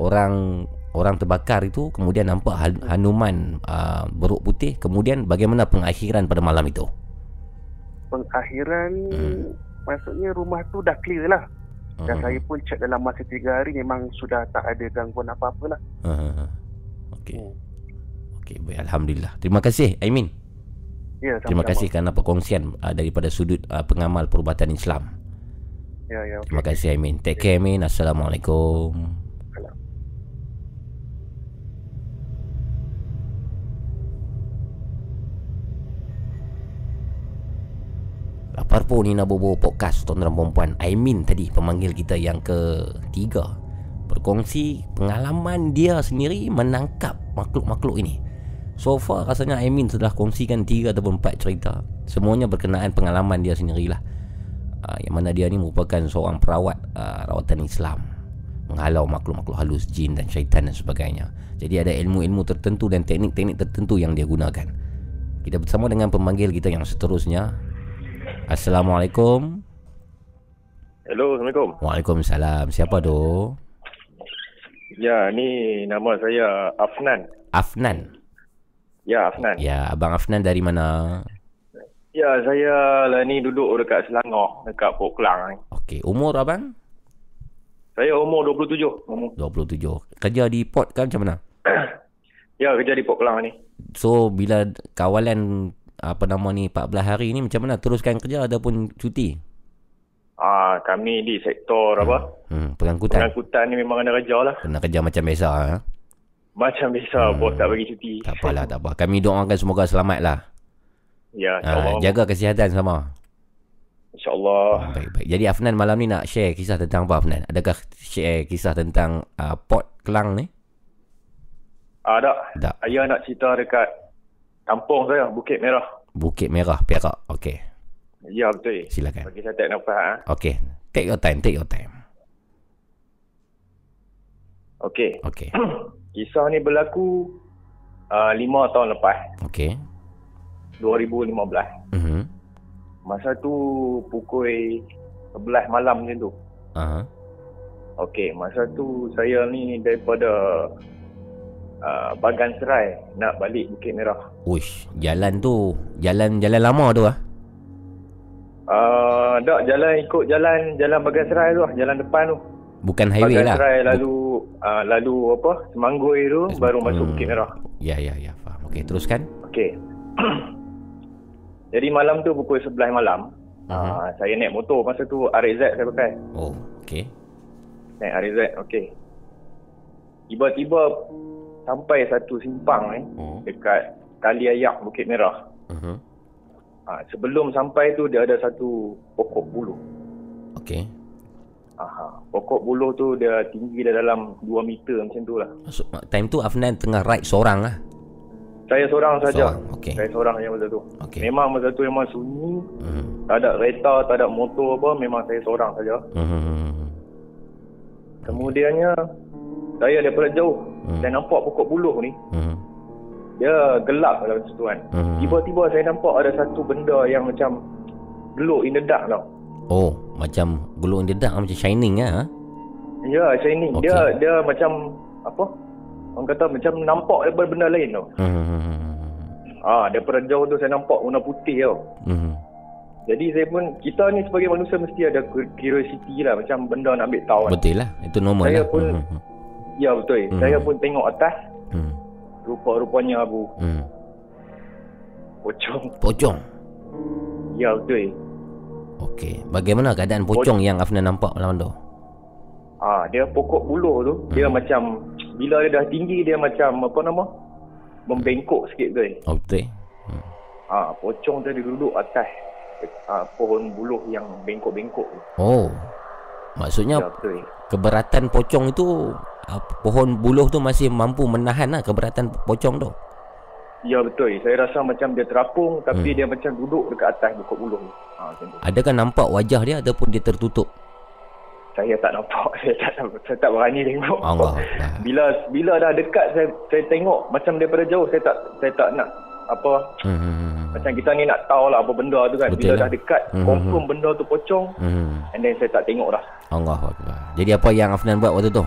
orang orang terbakar itu kemudian nampak han- Hanuman uh, beruk putih kemudian bagaimana pengakhiran pada malam itu? Pengakhiran Hmm. maksudnya rumah tu dah clear lah. Dan Hmm. saya pun cek dalam masa tiga hari memang sudah tak ada gangguan apa-apa lah. Uh, Okey. Hmm. Okey, baik alhamdulillah. Terima kasih Aimin. Ya, Terima sama-sama. kasih kerana perkongsian uh, daripada sudut uh, pengamal perubatan Islam. Ya, ya. Terima kasih Aimin. Take care Aimin. Assalamualaikum. Lapar pun ni nak bobo podcast tuan-tuan dan perempuan Aimin tadi pemanggil kita yang ketiga. Berkongsi pengalaman dia sendiri menangkap makhluk-makhluk ini. So far rasanya Aimin telah kongsikan tiga ataupun empat cerita. Semuanya berkenaan pengalaman dia sendirilah. Uh, Yang mana dia ni merupakan seorang perawat uh, rawatan Islam. Menghalau makhluk-makhluk halus, jin dan syaitan dan sebagainya. Jadi ada ilmu-ilmu tertentu dan teknik-teknik tertentu yang dia gunakan. Kita bersama dengan pemanggil kita yang seterusnya Assalamualaikum. Hello, Assalamualaikum. Waalaikumsalam. Siapa tu? Ya, ni nama saya Afnan. Afnan. Ya, Afnan. Ya, abang Afnan dari mana? Ya, saya lah ni duduk dekat Selangor, dekat Port Kelang ni. Okey, umur abang? Saya umur 27. Umur. 27. Kerja di port kan macam mana? Ya, kerja di Port Kelang ni. So, bila kawalan apa nama ni 14 hari ni macam mana teruskan kerja ataupun cuti? Ah, kami di sektor apa? Hmm, pengangkutan. Pengangkutan ni memang ada kerja lah. Kena kerja macam biasa ha? Macam biasa, Hmm. bos tak bagi cuti. Tak apalah, tak apa. Kami doakan semoga selamat lah. Ya, Ha, jaga kesihatan sama. InsyaAllah. Baik, baik. Jadi Afnan malam ni nak share kisah tentang apa Afnan? Adakah share kisah tentang uh, Port Kelang ni? Ah, tak. Tak. Saya nak cerita dekat kampung saya, Bukit Merah. Bukit Merah, Perak. Okey. Ya, betul. Silakan. Bagi saya tak nafas. Ha? Okey. Take your time, take your time. Okey. Okey. Kisah ni berlaku uh, lima tahun lepas, Okey. 2015. Mhm. Masa tu pukul 11 malam macam tu. Aha. Okey, masa tu saya ni daripada uh, Bagan Serai nak balik Bukit Merah. Uish, jalan tu, jalan jalan lama tu ah. Uh, tak, jalan ikut jalan jalan Bagan Serai tu lah, jalan depan tu. Bukan highway Bagan lah. Serai lalu uh, lalu apa? Semanggui tu Sem- baru masuk hmm. Bukit Merah. Ya, ya, ya, faham. Okey, teruskan. Okey. Jadi malam tu pukul 11 malam, Mhm. uh, saya naik motor masa tu RZ saya pakai. Oh, okey. Naik RZ, okey. Tiba-tiba sampai satu simpang ni Oh. dekat Kali Ayak Bukit Merah. Mhm. Ha, sebelum sampai tu dia ada satu pokok buluh. Okey. Aha. Pokok buluh tu dia tinggi dia dalam 2 meter macam tu lah. So, time tu Afnan tengah ride seorang lah. Saya seorang saja. Seorang, okey. Saya seorang yang masa tu. Okey. Memang masa tu memang sunyi. Hmm. Tak ada kereta, tak ada motor apa. Memang saya seorang saja. Hmm. Kemudiannya, saya daripada jauh. Hmm. Saya nampak pokok buluh ni. Hmm. Dia gelap dalam situ kan. Hmm. Tiba-tiba saya nampak ada satu benda yang macam glow in the dark tau. Oh, macam glow in the dark macam shining ah. Ya, shining. Okey. Dia dia macam apa? Orang kata macam nampak daripada benda lain tau. Hmm. Ah, daripada jauh tu saya nampak warna putih tau. Hmm. Jadi saya pun kita ni sebagai manusia mesti ada curiosity lah macam benda nak ambil tahu kan. Betul lah. Itu normal Saya lah. pun- Hmm. Ya betul. Hmm. Saya pun tengok atas Hmm. rupa-rupanya abu Hmm. pocong. Pocong. Ya betul. Okey. Bagaimana keadaan pocong yang Afnan nampak malam tu? Ah, dia pokok buluh tu dia Hmm. macam bila dia dah tinggi dia macam apa nama? Membengkok sikit betul. Oh, betul. Ah, pocong tu dia duduk atas ah, pohon buluh yang bengkok-bengkok tu. Oh. Maksudnya Ya betul. keberatan pocong itu ah, pohon buluh tu masih mampu menahan lah keberatan pocong tu. Ya betul. Saya rasa macam dia terapung tapi Hmm. dia macam duduk dekat atas pokok buluh tu. Adakah nampak wajah dia ataupun dia tertutup? Saya tak nampak. Saya tak saya tak berani tengok. Allah. Bila bila dah dekat saya saya tengok macam daripada jauh saya tak saya tak nak apa Hmm, hmm, hmm, macam kita ni nak tahu lah apa benda tu kan. Betul bila lah. dah dekat Mhm. confirm benda tu pocong hmm. and then saya tak tengok dah. Allah Akbar. Jadi apa yang Afnan buat waktu tu?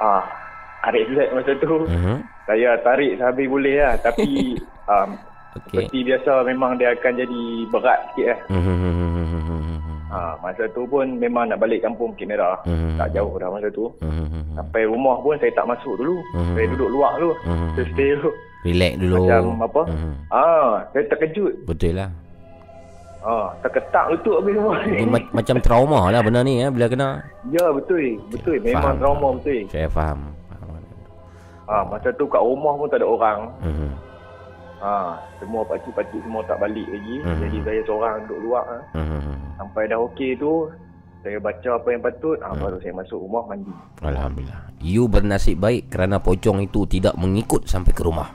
Ah, tarik relax masa tu. Hmm. Saya tarik sehabis boleh lah tapi um, Okey. seperti biasa memang dia akan jadi berat sikit lah. Hmm. Ha, masa tu pun memang nak balik kampung Bukit Merah. Hmm. Tak jauh dah masa tu. Hmm. Sampai rumah pun saya tak masuk dulu. Mhm. Saya duduk luar dulu. Mhm. Saya stay dulu. Relax dulu. Macam apa? Hmm. Ah, saya terkejut. Betul lah. Ah, terketak lutut habis semua ni. ma- macam trauma lah benda ni eh, bila kena. ya, betul. Betul. Memang Faham. trauma betul. Saya faham. faham. Ah, masa tu kat rumah pun tak ada orang. Hmm. Ah, semua pakcik-pakcik semua tak balik lagi. Mhm. Jadi saya seorang duduk luar. Ah. Hmm. Sampai dah okey tu, saya baca apa yang patut, ah, Mhm. baru saya masuk rumah mandi. Alhamdulillah. You bernasib baik kerana pocong itu tidak mengikut sampai ke rumah.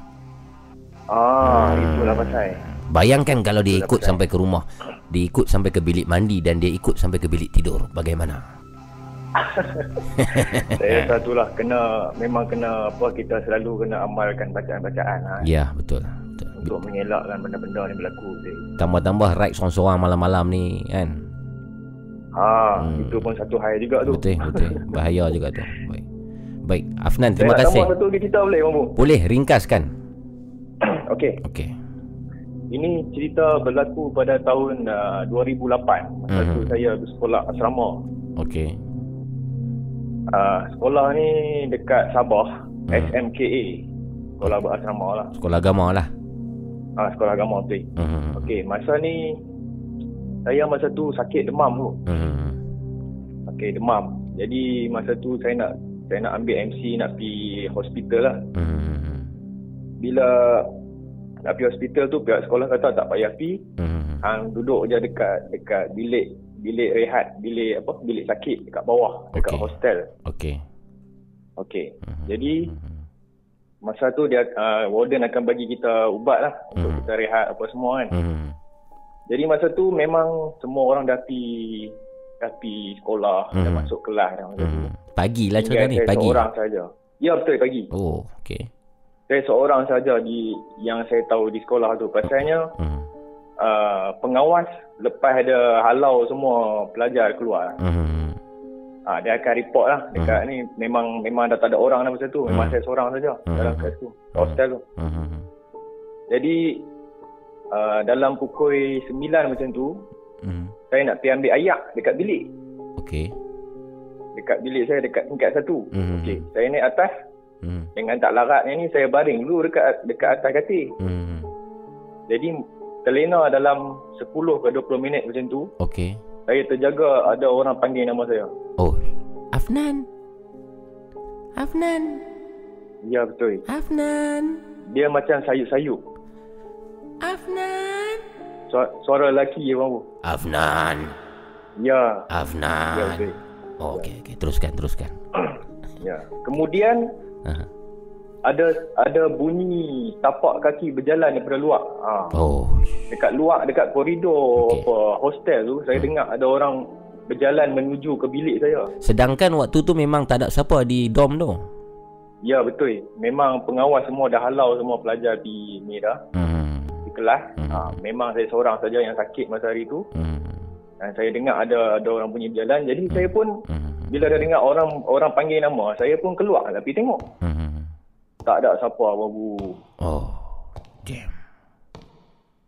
Ah, Hmm. itulah pasal. Bayangkan kalau dia ikut sampai ke rumah. Dia ikut sampai ke bilik mandi dan dia ikut sampai ke bilik tidur. Bagaimana? Saya rasa tu lah kena memang kena apa kita selalu kena amalkan bacaan-bacaan lah, Ya, betul. untuk mengelakkan benda-benda ni berlaku. Tambah-tambah ride seorang-seorang malam-malam ni kan. Ha, Hmm. itu pun satu hal juga tu. Betul, betul. Bahaya juga tu. Baik. Baik, Afnan terima Saya kasih. tambah satu lagi cerita boleh, Mamu? Boleh ringkaskan. Okey. Okey. Ini cerita berlaku pada tahun uh, 2008. Masa tu Mhm. saya bersekolah asrama. Okey. Uh, sekolah ni dekat Sabah, Hmm. SMKA. Sekolah berasrama lah. Sekolah agama lah. Ah, sekolah agama tu. Hmm. Okey, masa ni saya masa tu sakit demam tu. Hmm. Okey, demam. Jadi masa tu saya nak saya nak ambil MC nak pergi hospital lah. Hmm. Bila nak pergi hospital tu pihak sekolah kata tak payah pergi. Hmm. Hang duduk je dekat dekat bilik bilik rehat, bilik apa? Bilik sakit dekat bawah, dekat hostel. Okey. Okey. Hmm. Jadi Hmm. masa tu dia uh, warden akan bagi kita ubat lah untuk Mhm. kita rehat apa semua kan. Hmm. Jadi masa tu memang semua orang dah pergi dah pergi sekolah, dah Mhm. masuk kelas dah masa tu. Hmm. Pagi lah cerita ni, pagi. seorang saja. Ya betul pagi. Oh, okey. Saya seorang saja di yang saya tahu di sekolah tu. Pasalnya Hmm. uh, pengawas lepas ada halau semua pelajar keluar. Hmm. Ah dia akan report lah dekat ni memang memang dah tak ada orang dah masa tu. Memang Hmm. saya seorang saja Hmm. dalam kelas tu. Hostel tu. Hmm. Jadi uh, dalam pukul 9 macam tu Hmm. saya nak pergi ambil ayak dekat bilik. Okey. Dekat bilik saya dekat tingkat satu. Hmm. Okey, saya naik atas Hmm. dengan tak laratnya ni saya baring dulu dekat dekat atas katil. Hmm. Jadi terlena dalam 10 ke 20 minit macam tu, Okey. saya terjaga ada orang panggil nama saya. Oh, Afnan. Afnan. Ya betul. Afnan. Dia macam sayup-sayup. Afnan. Suara, suara lelaki ya Bang. Afnan. Ya. Ya Afnan. betul. Oh, okey okey teruskan teruskan. Ya. Kemudian Ha. ada ada bunyi tapak kaki berjalan daripada luar. Ha. Oh. Dekat luar dekat koridor Okey. apa hostel tu saya dengar ada orang berjalan menuju ke bilik saya. Sedangkan waktu tu memang tak ada siapa di dom tu. Ya betul. Memang pengawas semua dah halau semua pelajar di ni dah Hmm. di kelas. Hmm. Ha, memang saya seorang saja yang sakit masa hari tu. Hmm. Dan saya dengar ada ada orang bunyi berjalan. Jadi saya pun Hmm. Bila dah dengar orang orang panggil nama, saya pun keluar lah pergi tengok. Hmm. Tak ada siapa babu. Oh. Jam.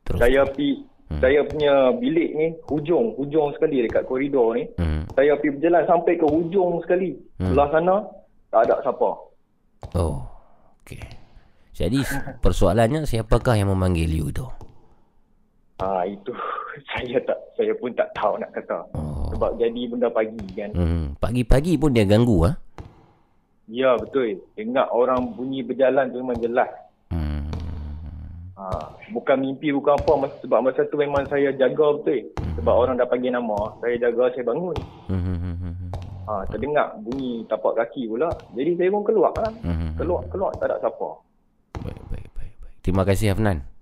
Terus. Saya pergi Hmm. saya punya bilik ni hujung hujung sekali dekat koridor ni. Hmm. Saya pergi berjalan sampai ke hujung sekali. Hmm. Sebelah sana tak ada siapa. Oh. Okey. Jadi persoalannya siapakah yang memanggil you tu? Ah itu saya tak saya pun tak tahu nak kata. Oh. Sebab jadi benda pagi kan. Hmm. Pagi-pagi pun dia ganggu ah. Ya betul. Dengar orang bunyi berjalan tu memang jelas. Hmm. Ha, bukan mimpi bukan apa sebab masa tu memang saya jaga betul. Sebab orang dah panggil nama, saya jaga saya bangun. Hmm. hmm, hmm, hmm, Ha, terdengar bunyi tapak kaki pula. Jadi saya pun keluar lah. hmm. Keluar, keluar tak ada siapa. Baik, baik, baik, baik. Terima kasih Afnan.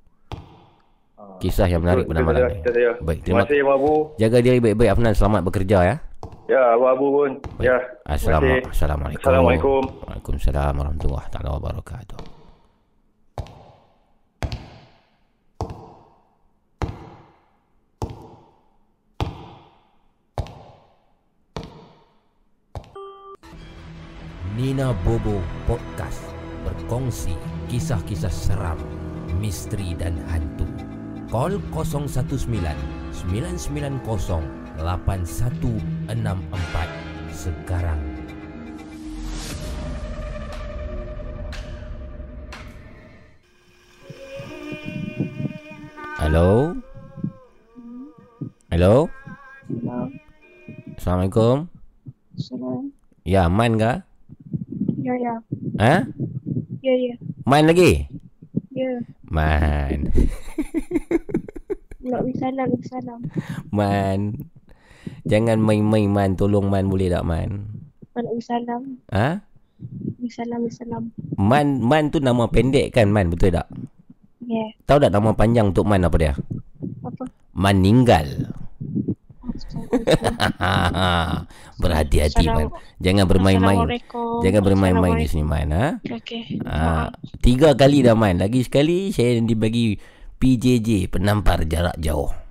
Kisah yang menarik pada malam ni. Baik, Terima kasih Abang Abu. Jaga diri baik-baik Afnan. Selamat bekerja ya. Ya, Abang Abu pun. Baik. Ya. Assalam- terima kasih. Assalamualaikum. Assalamualaikum. Waalaikumsalam warahmatullahi taala wabarakatuh. Nina Bobo Podcast berkongsi kisah-kisah seram, misteri dan hantu. Call 019 990 8164 sekarang. Hello? Hello? Hello. Assalamualaikum. Salam. Ya, Man kah? Ya, ya. Ha? Ya, ya. Man lagi? Ya. Man. Nak beri salam, beri salam. Man. Jangan main-main Man. Tolong Man boleh tak Man? Nak beri salam. Ha? Beri salam, beri salam. Man Man tu nama pendek kan Man betul tak? Ya. Tahu tak nama panjang untuk Man apa dia? Apa? Maninggal. Berhati-hati Man. Jangan bermain-main. Jangan bermain-main di sini Man ha? Okey. ha? Tiga kali dah Man. Lagi sekali saya dibagi PJJ penampar jarak jauh.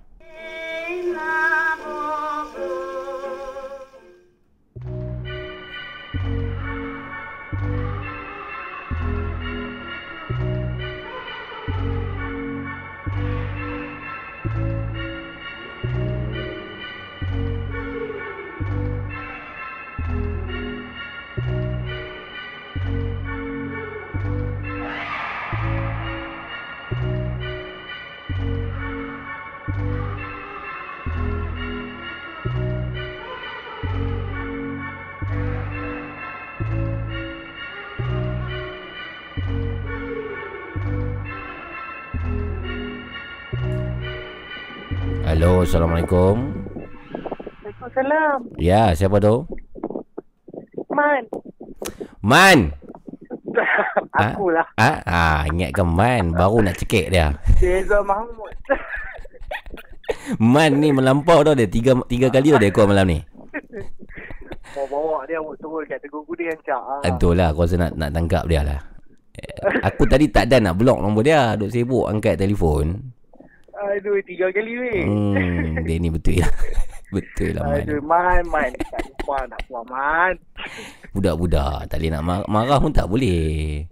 Halo, Assalamualaikum. Waalaikumsalam. Ya, siapa tu? Man. Man. Akulah. Ah, ah ingatkan Man baru nak cekik dia. Reza Mahmud. Man ni melampau tau dia tiga tiga kali dah dia call malam ni. Bawa-bawa dia betul kat Teguh Gudi yang cak. ah. Betul lah aku rasa nak nak tangkap dia lah. Eh, Aku tadi tak ada nak block nombor dia. Duk sibuk angkat telefon. Aduh, tiga kali weh. Hmm, dia ni betul lah. Betul lah Man. Aduh, man, man. Tak lupa nak buat man. Budak-budak tak boleh nak marah, marah pun tak boleh.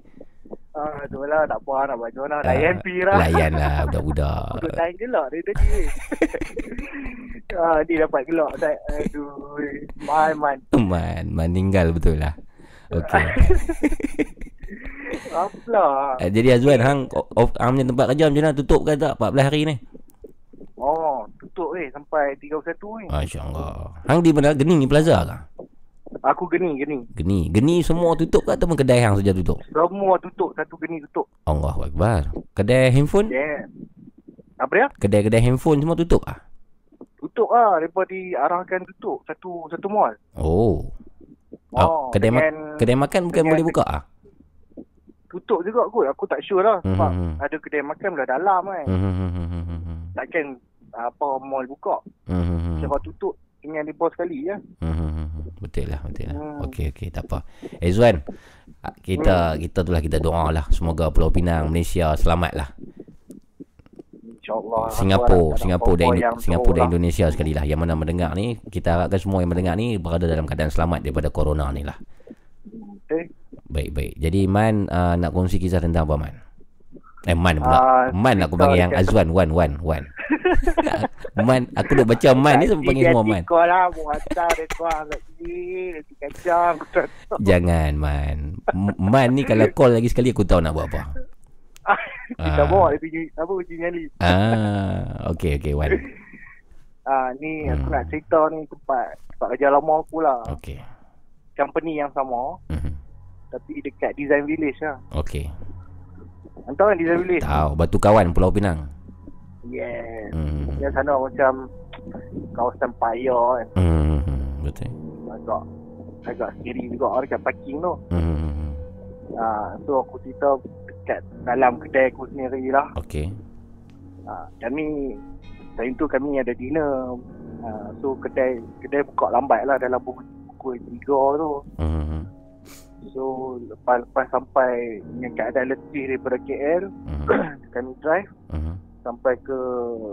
Aduh lah, tak apa nak baju lah. Ah, Layan pi lah. Layan lah budak-budak. Duduk tahan gelak dia tadi weh. ah, dia dapat gelak. Tak. Aduh, man, man. Man, Man tinggal betul lah. Okey. Apalah. Eh, Jadi Azwan hang off hang punya tempat kerja macam mana tutup ke tak 14 hari ni? Oh, tutup weh sampai 31 weh. Masya-Allah. Hang di mana? Geni ni plaza ke? Aku geni, geni. Geni. Geni semua tutup ke ataupun kedai hang saja tutup? Semua tutup, satu geni tutup. Allahu akbar. Kedai handphone? Yeah. Apa dia? Kedai-kedai handphone semua tutup ah? Tutup lah. Mereka diarahkan tutup satu satu mall. Oh. Oh, kedai, ma- dengan- kedai makan bukan dengan- boleh buka ah? Tutup juga kot. Aku tak sure lah. Sebab Mhm. ada kedai makan belah dalam kan. Hmm, hmm, hmm, hmm, hmm, hmm. Takkan apa mall buka. Hmm, hmm, hmm. Sebab tutup dengan mereka sekali ya. Hmm, hmm, hmm, hmm. Betul lah, betul lah. Hmm. Okey, okey, tak apa. Ezwan, ah, kita kita tu lah kita doa lah semoga Pulau Pinang Malaysia selamat lah. InsyaAllah. Singapura, Singapura dan Indo- Singapura dan teruk lah. Indonesia sekali lah. Yang mana mendengar ni, kita harapkan semua yang mendengar ni berada dalam keadaan selamat daripada corona ni lah. Okay. Baik, baik. Jadi Man uh, nak kongsi kisah tentang apa Man? Eh Man pula. Ah, Man aku panggil yang Azwan, Wan, Wan, Wan. Man, aku duk baca Man ni sampai panggil semua Man. Kau lah, sini. Nanti kacang. Jangan Man. Man ni kalau call lagi sekali aku tahu nak buat apa. Kita Ah. bawa dia pergi, apa, uji nyali. Ah, okey okey Wan. Ah, ni aku Hmm. nak cerita ni tempat tempat kerja lama aku lah. Okey. Company yang sama Mhm. Tapi dekat Design Village lah. Okey. Entah kan Design Village? Tahu Batu Kawan Pulau Pinang. Yes. Hmm. Yang sana macam kawasan paya kan. Hmm. Betul. Agak agak sendiri juga dekat parking tu. Hmm. Ah, so aku cerita dekat dalam kedai aku sendiri lah. Okey. Ah, kami time tu kami ada dinner. Ah, so kedai kedai buka lambat lah dalam pukul, pukul 3 tu. Hmm. So lepas lepas sampai dengan keadaan letih daripada KL, Hmm. kami drive Hmm. sampai ke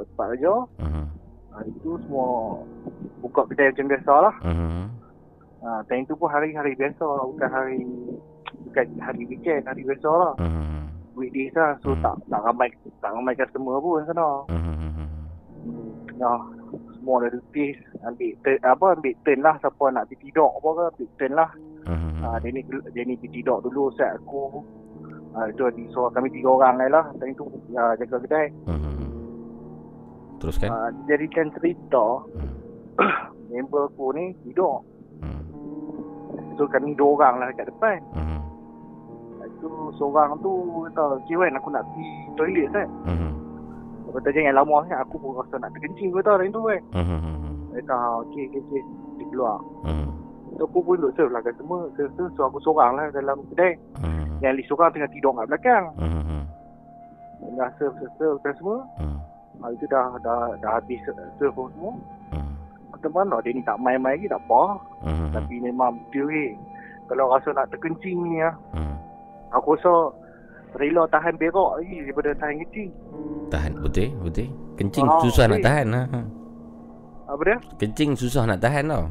tempat kerja. Hmm. Ah, itu semua buka kedai macam biasa lah. Hmm. Ah, time tu pun hari-hari biasa lah, bukan hari bukan hari weekend, hari biasa lah. Hmm. Weekdays lah, so Hmm. tak tak ramai tak ramai customer pun sana. Hmm. Hmm, nah, semua dah letih, ambil turn, apa ambil turn lah siapa nak pergi tidur apa ke ambil turn lah. Hmm. Ah, dia ni dia ni pergi tidur dulu set aku. Ah, itu di so kami tiga orang lah. Time tu ah, jaga kedai. Hmm. Teruskan. Ah, jadikan cerita Hmm. member aku ni tidur. Hmm. So kami dua orang lah dekat depan. Hmm. Itu seorang tu kata, Ciwan aku nak pergi toilet kan. Hmm. Dia kata jangan lama kan. Aku pun rasa nak terkencing kata hari tu kan. Hmm. Dia kata "Ah, okey okey okey. Dia keluar. Hmm. So aku pun duduk serve lah customer. Serve tu so aku seorang lah dalam kedai. Hmm. Yang list seorang tengah tidur kat belakang. Hmm. Tengah serve serve serve customer. Hmm. Ha, itu dah dah dah habis serve pun semua. Hmm. Kata mana dia ni tak main-main lagi tak apa. Hmm. Tapi memang betul eh. Kalau rasa nak terkencing ni ya. Hmm. Aku rasa rela tahan berak lagi daripada tahan kencing. Tahan betul betul. Kencing Ah, susah nak betul. tahan lah. Apa dia? Kencing susah nak tahan tau.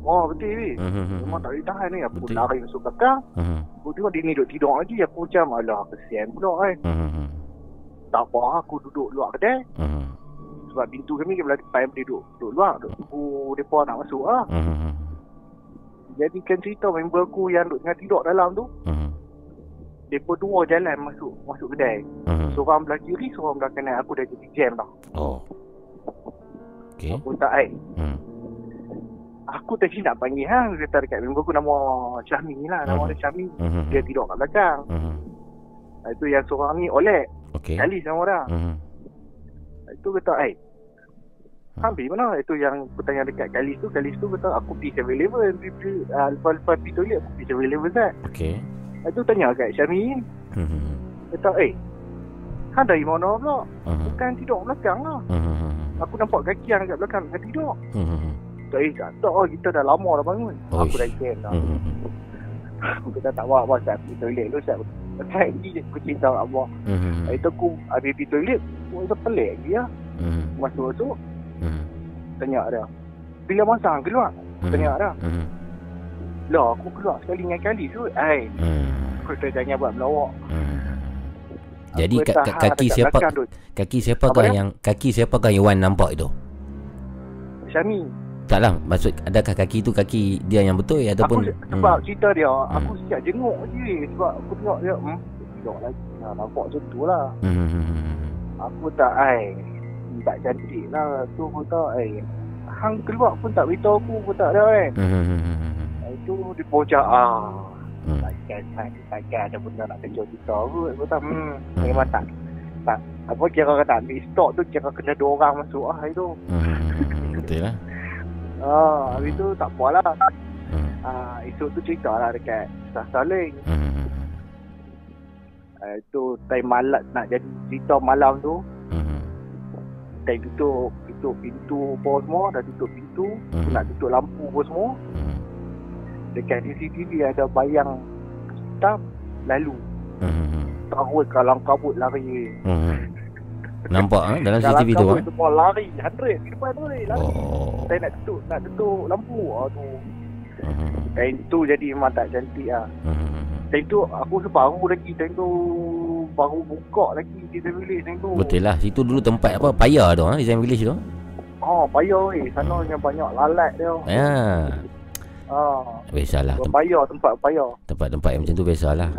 Oh betul ni. Hmm. Memang tak boleh tahan ni. Aku Betul. lari masuk belakang. Hmm. Aku tengok dia ni duduk tidur lagi. Aku macam alah kesian pula kan. Hmm. Tak apa aku duduk luar kedai. Hmm. Sebab pintu kami ke belah depan dia duduk, duduk luar. Duduk tunggu mereka nak masuk lah. Hmm. Jadikan cerita member aku yang duduk tengah tidur dalam tu. Hmm. Mereka dua jalan masuk masuk kedai. Hmm. Seorang belah kiri, seorang belah kanan. Aku dah jadi jam dah. Oh. Okey. Aku tak air. Hmm. Aku tadi nak panggil hang. Dia kata dekat member aku nama Syahmi lah. Nama Mhm. dia Syahmi. Hmm. Dia tidur kat belakang. Hmm. Itu yang seorang ni olek. Okey. Kali sama dah. Hmm. Itu kata, eh. Hang pergi mana? Itu yang aku tanya dekat Kalis tu. Kalis tu kata, aku pergi 7-Eleven. Pergi- pergi- ah, Lepas-lepas pergi toilet, aku pergi 7-Eleven kan. Okey. Itu tanya kat Syahmi. Hmm. Kata, eh. Hang dari mana pula? Hmm. Bukan tidur belakang lah. Hmm. Aku nampak kaki yang kat belakang kat tidur. Kata, eh tak tak oh, kita dah lama dah bangun. Oish. Aku dah dah. Hmm. Aku kata tak apa apa saya pergi toilet dulu saya. Lepas ni je aku cerita kat abang. Hmm. Itu aku habis pergi toilet. Aku rasa pelik lagi lah. Masuk-masuk. Tanya dia. Bila masa hang keluar? Tanya dia. Lah aku keluar sekali dengan kali tu. Ai. Hmm. Aku kata jangan buat melawak. Hmm. Jadi Aku tahan ka- kaki siapa belakang tu. kaki siapakah Apa dia? yang kaki siapakah yang Wan nampak itu? Syami. Taklah maksud adakah kaki itu kaki dia yang betul Aku ataupun se- sebab cerita dia. Hmm. Aku siap jenguk je. Sebab aku tengok dia. Hmm. Tidur lagi. Ha, nampak macam tu lah. Hmm. hmm, hmm, hmm. Aku tak ai. Tak cantik lah. Tu aku tak ai. Hang keluar pun tak beritahu aku pun tak ada kan. Hmm, hmm, hmm, hmm, hmm. Itu dia pojak ah. Hmm. Takkan takkan takkan ada benda nak kejar kita kot. Aku tak hmm, Hmm. memang tak tak Apa kira nak ambil stok tu Kira kena dua orang masuk lah itu Hmm, betul lah. Ah, Habis tu tak apa lah Hmm, ah, Esok tu cerita lah dekat Sah Saling hmm, ah, Itu time malam Nak jadi cerita malam tu hmm, Time tutup Tutup pintu apa semua Dah tutup pintu Hmm. Nak tutup lampu apa semua hmm, Dekat CCTV ada bayang Hitam Lalu. Hmm, Terus kalang kabut lari. Hmm. Nampak ah dalam CCTV tu kabut ah. semua lari 100 di depan tu eh, lari. Oh. Saya nak tutup Nak tutup lampu. Ah, tu Hmm, Time tu jadi memang tak cantik lah hmm. Time tu aku sebaru lagi Time tu Baru buka lagi Design Village time tu. Betul lah Situ dulu tempat apa? Paya tu ah Design Village tu? Oh payah weh. Sana yang banyak lalat dia. Ya Ah, Biasalah Tem- Payah tempat payah Tempat-tempat yang macam tu biasalah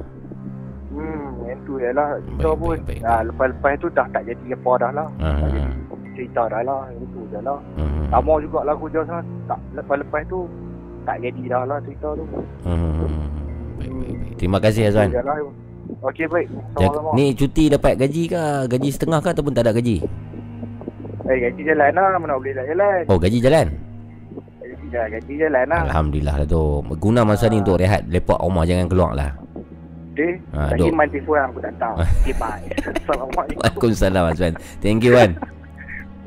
Hmm Yang tu je lah. Kita Baik, pun baik, baik, ah, Lepas-lepas tu dah tak jadi apa dah lah. Ah, Tak ah, jadi cerita dah lah Yang tu je lah. Hmm, Sama juga lagu dia sana tak, Lepas-lepas tu Tak jadi dah lah cerita tu. Hmm. Baik, baik, baik. Terima kasih Azwan. Je lah. Okey baik. Sama-sama Ni cuti dapat gaji ke Gaji setengah ke Ataupun tak ada gaji? Eh gaji jalan lah. Mana boleh tak jalan? Oh gaji jalan Jalan Gaji jalan lah. Alhamdulillah lah tu Guna masa ni untuk rehat. Lepak rumah jangan keluar lah. Okey. Ah, Lagi duk. main telefon aku tak tahu. Okay bye. Assalamualaikum Waalaikumsalam Azwan Thank you Wan.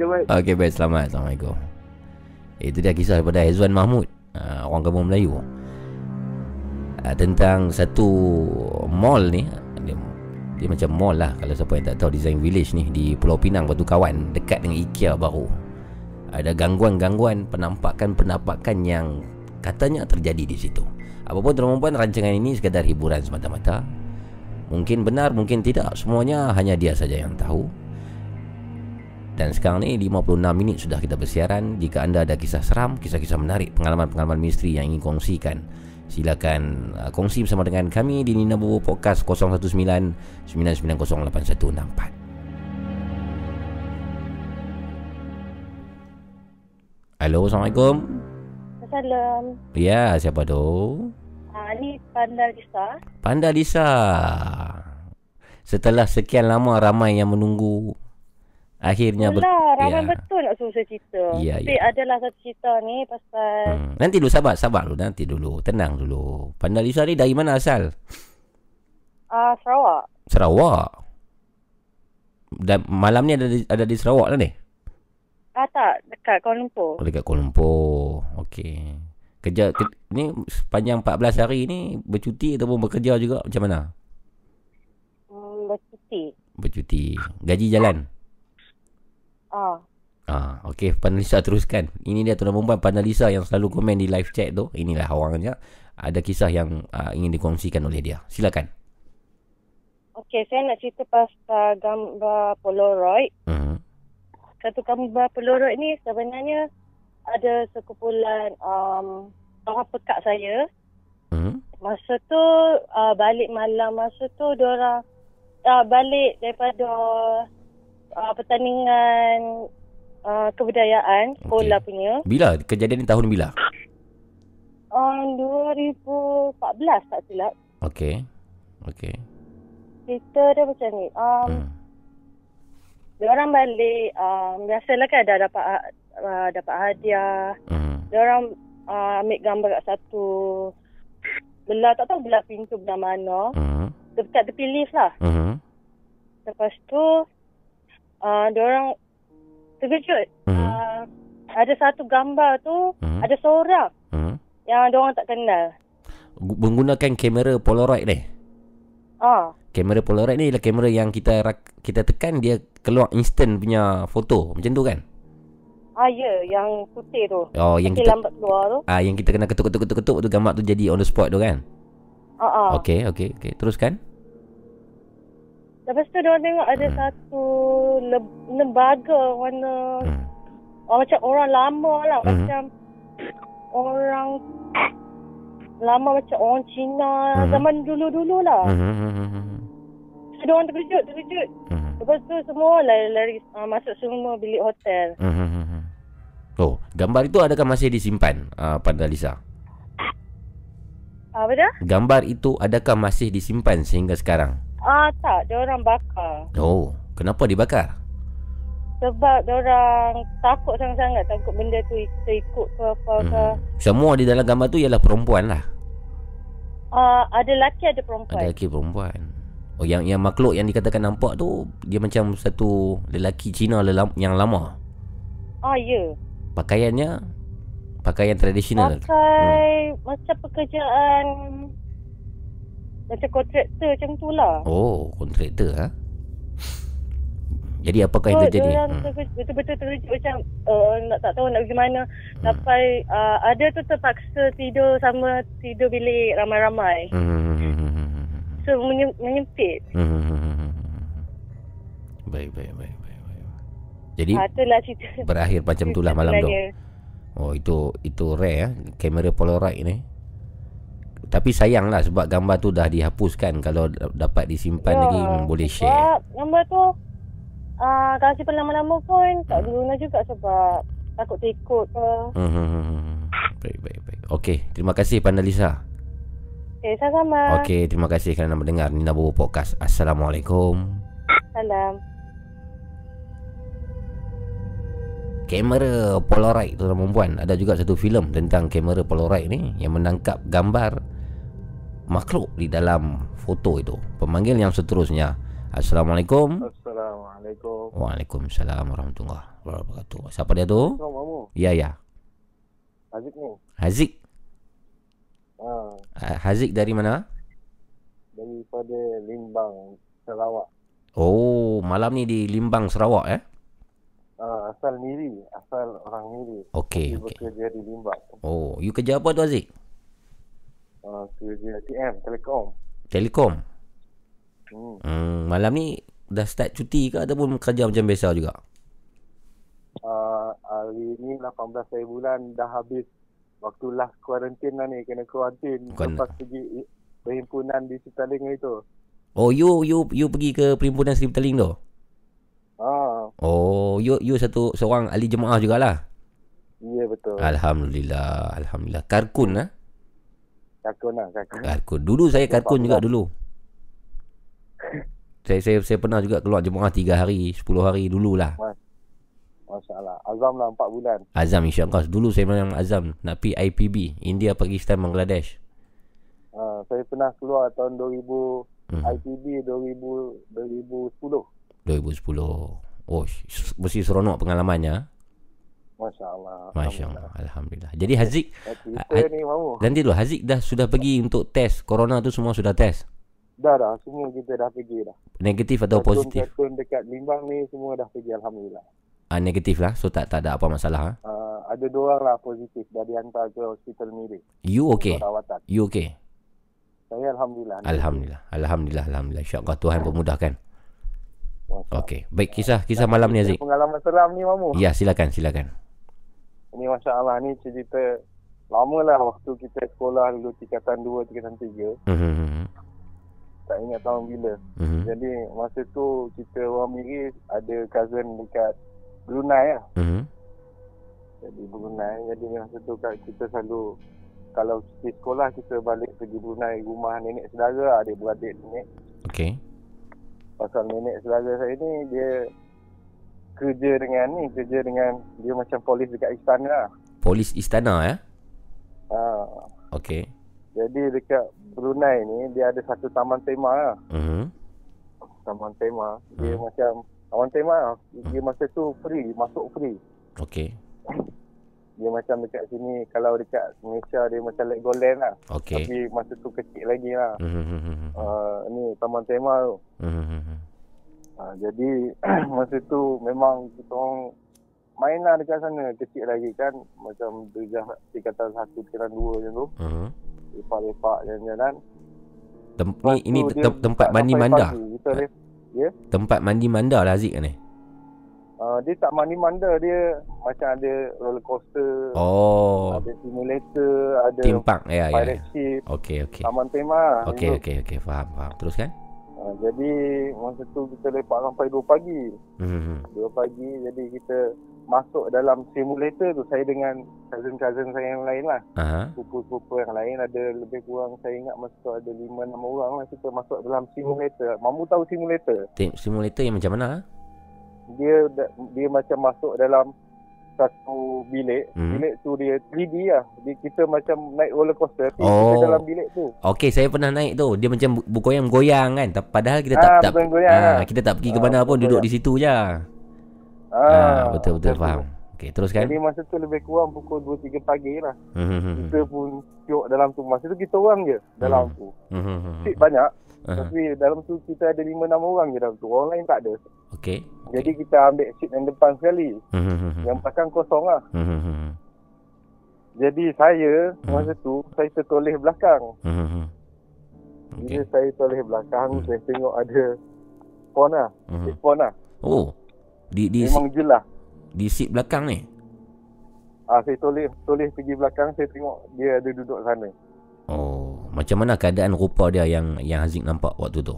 Okay Okay baik selamat. Assalamualaikum. Itu dia kisah daripada Azwan Mahmud. Uh, Orang kampung Melayu. Uh, Tentang satu mall ni. Dia, dia macam mall lah. Kalau siapa yang tak tahu Design Village ni Di Pulau Pinang Batu Kawan Dekat dengan IKEA baru Ada gangguan-gangguan Penampakan-penampakan yang Katanya terjadi di situ. Apapun tuan perempuan rancangan ini sekadar hiburan semata-mata. Mungkin benar, mungkin tidak Semuanya hanya dia saja yang tahu. Dan sekarang ni 56 minit sudah kita bersiaran. Jika anda ada kisah seram, kisah-kisah menarik Pengalaman-pengalaman misteri yang ingin kongsikan Silakan uh, kongsi bersama dengan kami Di Nina Bobo Podcast 019 9908164 Halo, Assalamualaikum Salam. Ya, siapa tu? Ah, ni Panda Lisa. Panda Lisa Setelah sekian lama ramai yang menunggu Akhirnya ber- Itulah, ramai ya. betul nak suruh saya cerita. Ya, Tapi ya. adalah satu cerita ni pasal Hmm. Nanti dulu sabar, sabar dulu, nanti dulu. Tenang dulu. Panda Lisa ni dari mana asal? ah Sarawak. Sarawak. Dan malam ni ada di, ada di Sarawak lah ni? Ah tak, dekat Kuala Lumpur. Oh, dekat Kuala Lumpur. Okey. Kerja ke, ni sepanjang 14 hari ni bercuti ataupun bekerja juga macam mana? Hmm, bercuti. Bercuti. Gaji jalan. Ah, Ah, okey, Panda Lisa teruskan. Ini dia tuan perempuan Panda Lisa yang selalu komen di live chat tu. Inilah orangnya. Ada kisah yang uh, ingin dikongsikan oleh dia. Silakan. okey, saya nak cerita pasal gambar Polaroid. Hmm. Satu gambar Polaroid ni sebenarnya ada sekumpulan um, orang pekat saya. Hmm. Masa tu uh, balik malam masa tu diorang uh, balik daripada uh, pertandingan uh, kebudayaan sekolah Okey. punya. Bila kejadian ni tahun bila? Um, 2014 tak silap. Okey. Okey. Cerita dia macam ni. Um, Hmm. Diorang balik, um, biasalah kan dah dapat uh, dapat hadiah. Hmm. Diorang uh, ambil gambar kat satu belah, tak tahu belah pintu belah mana. Hmm. Dekat tepi lift lah. Hmm. Lepas tu, uh, diorang terkejut. Hmm. Uh, ada satu gambar tu, Hmm. ada seorang Hmm. yang diorang tak kenal. Gu- Menggunakan kamera Polaroid ni. Ah, Kamera Polaroid ni adalah kamera yang kita rak- kita tekan dia keluar instant punya foto. Macam tu kan? ah ya, yang putih tu. Oh, yang Putih kita lambat keluar tu. ah yang kita kena ketuk-ketuk-ketuk tu gambar tu jadi on the spot tu kan? Ah, ah. Okey, okey, okey. Teruskan. Lepas tu diorang tengok ada Hmm. satu le- lembaga warna Hmm. oh, macam orang lama lah. Mhm. Macam orang lama macam orang Cina Mhm. zaman dulu-dulu lah. Hmm. So, diorang terkejut, terkejut. hmm. Lepas tu semua lari-lari uh, masuk semua bilik hotel. Hmm. Oh, gambar itu adakah masih disimpan uh, Panda Lisa? Apa dah? Gambar itu adakah masih disimpan sehingga sekarang? Ah tak, dia orang bakar. Oh, Kenapa dibakar? Sebab orang takut sangat-sangat takut benda tu terikut ke apa ke. Hmm. Semua di dalam gambar tu ialah perempuan lah. Uh, ada lelaki ada perempuan. Ada lelaki perempuan. Oh yang yang makhluk yang dikatakan nampak tu dia macam satu lelaki Cina lelam, yang lama. Ah ya. Pakaiannya pakaian tradisional. Pakai hmm. macam pekerjaan macam kontraktor macam tu lah. Oh, kontraktor ha. Jadi apakah yang So, terjadi? diorang Hmm. betul-betul terkejut macam uh, nak tak tahu nak pergi mana. Sampai uh, ada tu terpaksa tidur sama tidur bilik ramai-ramai. Hmm. So menye- menyempit. Hmm. Baik, baik, baik, baik, baik. Jadi Ah, itulah cerita. berakhir macam itulah malam tu. Oh, itu itu rare eh, kamera Polaroid ni. Tapi sayang lah sebab gambar tu dah dihapuskan kalau dapat disimpan Ya, lagi hmm, boleh share. Sebab gambar tu uh, kalau simpan lama-lama pun tak guna juga sebab takut terikut ke. Hmm. Baik, baik, baik. Okey, terima kasih Pandalisa. Okay, sama-sama. Okey, terima kasih kerana mendengar Nina Bobo Podcast. Assalamualaikum. Salam. Kamera Polaroid tu perempuan Ada juga satu filem tentang kamera Polaroid ni Yang menangkap gambar Makhluk di dalam foto itu Pemanggil yang seterusnya Assalamualaikum Assalamualaikum. Waalaikumsalam warahmatullahi wabarakatuh Siapa dia tu? Mamu? Ya ya Aziz ni. Haziq Ha, Ah, Haziq dari mana? daripada Limbang, Sarawak. Oh malam ni di Limbang Sarawak eh Ha, asal Miri, asal orang Miri. Okey okey bekerja di Limbang. Oh you kerja apa tu Haziq? Ha, kerja TM, Telekom. Telekom Hmm. hmm, Malam ni dah start cuti ke ataupun kerja macam biasa juga? Uh, hari ni 18 hari bulan dah habis waktu last quarantine lah ni kena quarantine Bukan- lepas pergi perhimpunan di Citaling itu. Oh you you you pergi ke perhimpunan Sri Petaling tu? Ah, Oh, you you satu seorang ahli jemaah jugalah. iya betul. Alhamdulillah, alhamdulillah. Karkun ah. Kakun lah, kakun. Karkun. Dulu saya karkun juga dulu. Saya saya saya pernah juga keluar jemaah 3 hari, 10 hari dululah. Masya Allah. Azam lah 4 bulan. Azam insya-Allah. Dulu saya memang azam nak pergi IPB, India, Pakistan, Bangladesh. Uh, saya pernah keluar tahun 2000 Hmm. IPB 2000 2010. 2010. Oh, mesti seronok pengalamannya. Masya Allah. Masya-Allah. Alhamdulillah. Jadi Haziq Ha- Kita ni mahu. nanti dulu Haziq dah sudah pergi untuk test corona tu semua sudah test. Dah dah. Semua kita dah pergi dah. Negatif atau positif? Katun dekat Limbang ni semua dah pergi Alhamdulillah. Ah negatif lah. So tak tak ada apa masalah. Ha? Uh, ada dua orang lah positif dah dihantar ke hospital Miri. You okay? You okay? Saya Alhamdulillah. Alhamdulillah. Alhamdulillah. Alhamdulillah. InsyaAllah Tuhan pemudahkan. Masya Allah. Okey. Baik kisah kisah malam ni Aziz. Pengalaman seram ni Mamu. Ya silakan silakan. Ini Masya Allah ni cerita lama lah waktu kita sekolah dulu tingkatan 2, tingkatan 3. Mhm. Tak ingat tahun bila. Mhm. Jadi masa tu kita orang Miri ada cousin dekat Brunei lah. Mhm. Jadi Brunei. Jadi masa tu kita selalu kalau cuti sekolah kita balik pergi Brunei rumah nenek saudara adik beradik nenek. Okey. Pasal nenek saudara saya ni dia kerja dengan ni, kerja dengan dia macam polis dekat istana lah. Polis istana ya. Ha, Okey. jadi dekat Brunei ni dia ada satu taman tema lah. Mhm. Taman tema. Dia Hmm. macam taman tema lah. Dia masa tu free, masuk free. Okey. Dia macam dekat sini kalau dekat Malaysia dia macam Legoland lah. Okey. Tapi masa tu kecil lagi lah. Mhm. Uh, ni taman tema tu. Mhm. Ha, jadi masa tu memang kita orang main lah dekat sana kecil lagi kan macam darjah tingkatan satu tingkatan dua macam tu Mhm. lepak-lepak jalan-jalan Tem- ni ini te- tempat sampai manda. pagi. kita lep, Tempat mandi manda lah Aziz ni. uh, dia tak mandi manda dia macam ada roller coaster Oh. ada simulator ada Theme park ya ya. pirate ya. ship Okey okey. taman tema Okey gitu. okey okey faham faham. Teruskan. uh, jadi masa tu kita lepak sampai 2 pagi Mhm. 2 pagi jadi kita masuk dalam simulator tu saya dengan cousin-cousin saya yang lain lah. Sepupu-sepupu yang lain ada lebih kurang saya ingat masa tu ada 5-6 orang lah kita masuk dalam simulator. Mamu tahu simulator? Tim simulator yang macam mana? ah? Dia dia macam masuk dalam satu bilik. Hmm. Bilik tu dia 3D lah. Dia, kita macam naik roller coaster tapi Oh. kita dalam bilik tu. Okey, saya pernah naik tu. Dia macam bergoyang-goyang kan. Padahal kita tak Ah, tak bergoyang-goyang ah, lah. kita tak pergi ke Ah, mana pun duduk di situ je. Ah, Ah, betul betul tu. faham. Okey, teruskan. Jadi masa tu lebih kurang pukul 2-3 pagi lah. Hmm, hmm, hmm, Kita pun syok dalam tu. Masa tu kita orang je dalam Hmm. tu. hmm, hmm, hmm. Seat banyak. Aha. Tapi dalam tu kita ada 5-6 orang je dalam tu. Orang lain tak ada. Okey. Jadi kita ambil seat yang depan sekali. Hmm, hmm, hmm, hmm. Yang belakang kosong lah. Hmm, hmm, hmm, hmm. Jadi saya Hmm. masa tu saya tertoleh belakang. Hmm, hmm, hmm. Okey. Bila saya toleh belakang Hmm. saya tengok ada phone lah. Hmm. Seat phone lah. Oh. Di di Memang jelas. di seat belakang ni. Ah saya toleh toleh pergi belakang saya tengok dia ada duduk sana. Oh, macam mana keadaan rupa dia yang yang Haziq nampak waktu tu?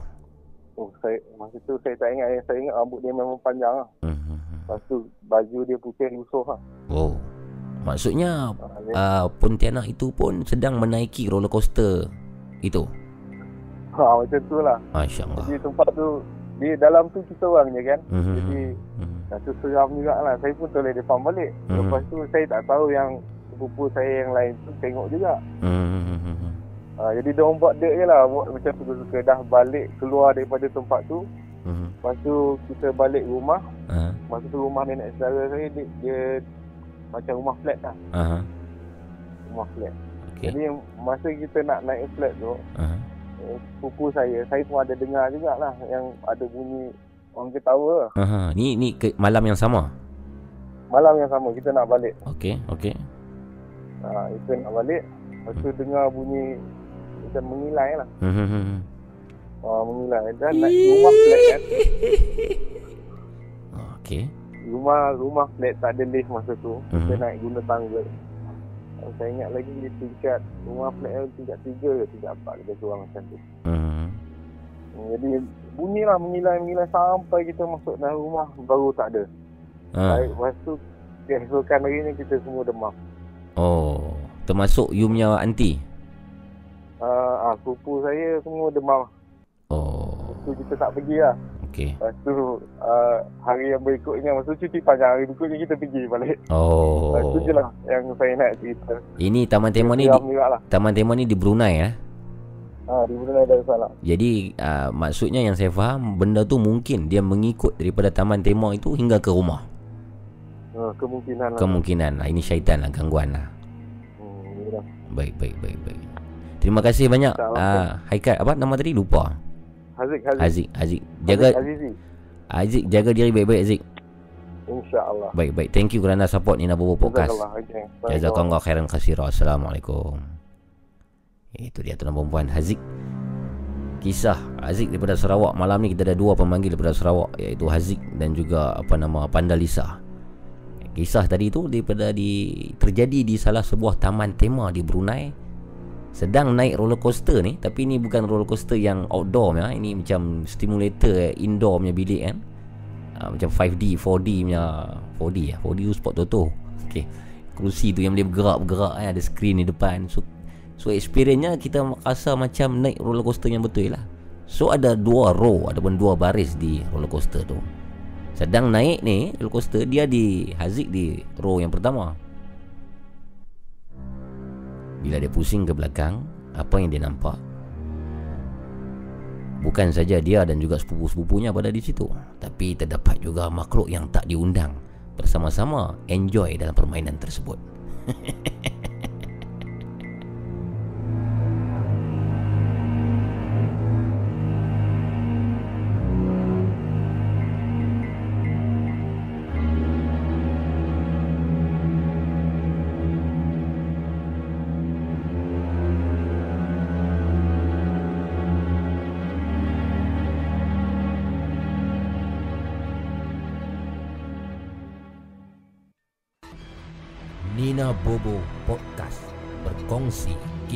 Oh saya masa tu saya tak ingat saya ingat rambut dia memang panjang lah. Hmm, hmm, hmm. Lepas tu baju dia putih lusuh lah. Oh. Maksudnya Ah, uh, Pontianak itu pun sedang menaiki roller coaster itu. ha, macam tu lah. Masya-Allah. Jadi tempat tu di dalam tu kita orang je kan. Hmm, hmm, Jadi hmm. Rasa seram juga lah Saya pun toleh depan balik. Hmm. Lepas tu saya tak tahu yang Sepupu saya yang lain tu tengok juga. Hmm, hmm, hmm, hmm. ha, Jadi dia orang buat dek je lah. Buat macam suka-suka. Dah balik keluar daripada tempat tu. Hmm. Lepas tu kita balik rumah. Ah, Masa tu rumah nenek saudara saya Dia, dia macam rumah flat lah. Ah, Rumah flat. Okey. Jadi masa kita nak naik flat tu eh, Sepupu saya Saya pun ada dengar jugalah Yang ada bunyi Orang ketawa ah. Ni ni ke, malam yang sama. Malam yang sama kita nak balik Okey, okey. ha, Kita nak balik Lepas tu dengar bunyi Macam mengilai lah Hmm, hmm, hmm. ha, Mengilai Dan naik rumah flat kan Oh, Okey. Rumah rumah flat tak ada lift masa tu Kita Mhm. naik guna tangga Saya ingat lagi di tingkat Rumah flat tu tingkat 3 ke tingkat 4 Lebih kurang macam tu Hmm. Hmm, Jadi bunyi lah mengilai-mengilai Sampai kita masuk dalam rumah Baru tak ada Ah. Baik, Lepas tu Keesokan hari ni kita semua demam Oh, termasuk you punya aunty. Ah, ah, Sepupu saya semua demam Oh, Lepas tu kita tak pergi lah okey. Lepas tu uh, hari yang berikutnya Masa cuti panjang Hari berikutnya kita pergi balik Oh. Lepas tu je lah Yang saya nak cerita Ini taman tema ni di, lah taman tema ni di Brunei eh. ha, Di Brunei Darussalam Jadi uh, maksudnya yang saya faham benda tu mungkin dia mengikut daripada taman tema itu hingga ke rumah. ha, Kemungkinan lah Kemungkinan lah ini syaitan lah gangguan lah. hmm, yalah. Baik baik baik baik. Terima kasih banyak InsyaAllah. uh, Haikat apa nama tadi lupa. Haziq Haziq Aziz Aziz jaga Haziq Aziz jaga diri baik-baik Aziz. InsyaAllah Baik-baik. Thank you kerana support Nina Bobo Podcast. Jazakallah okay. Jazakallah khairan kasira. Assalamualaikum. Itu dia tuan perempuan Haziq. Kisah Haziq daripada Sarawak. Malam ni kita ada dua pemanggil daripada Sarawak iaitu Haziq dan juga apa nama Pandalisa. Kisah tadi tu daripada di terjadi di salah sebuah taman tema di Brunei. Sedang naik roller coaster ni tapi ni bukan roller coaster yang outdoor ya. Ini macam stimulator eh, indoor punya bilik kan. Uh, macam 5D, 4D punya 4D ya. 4D tu sport toto. Okey. Kerusi tu yang boleh bergerak-bergerak eh. ada skrin di depan. So so experience-nya kita rasa macam naik roller coaster yang betul lah. So ada dua row ataupun dua baris di roller coaster tu. Sedang naik ni roller coaster dia di Haziq di row yang pertama. Bila dia pusing ke belakang, apa yang dia nampak? Bukan saja dia dan juga sepupu-sepupunya pada di situ, tapi terdapat juga makhluk yang tak diundang bersama-sama enjoy dalam permainan tersebut.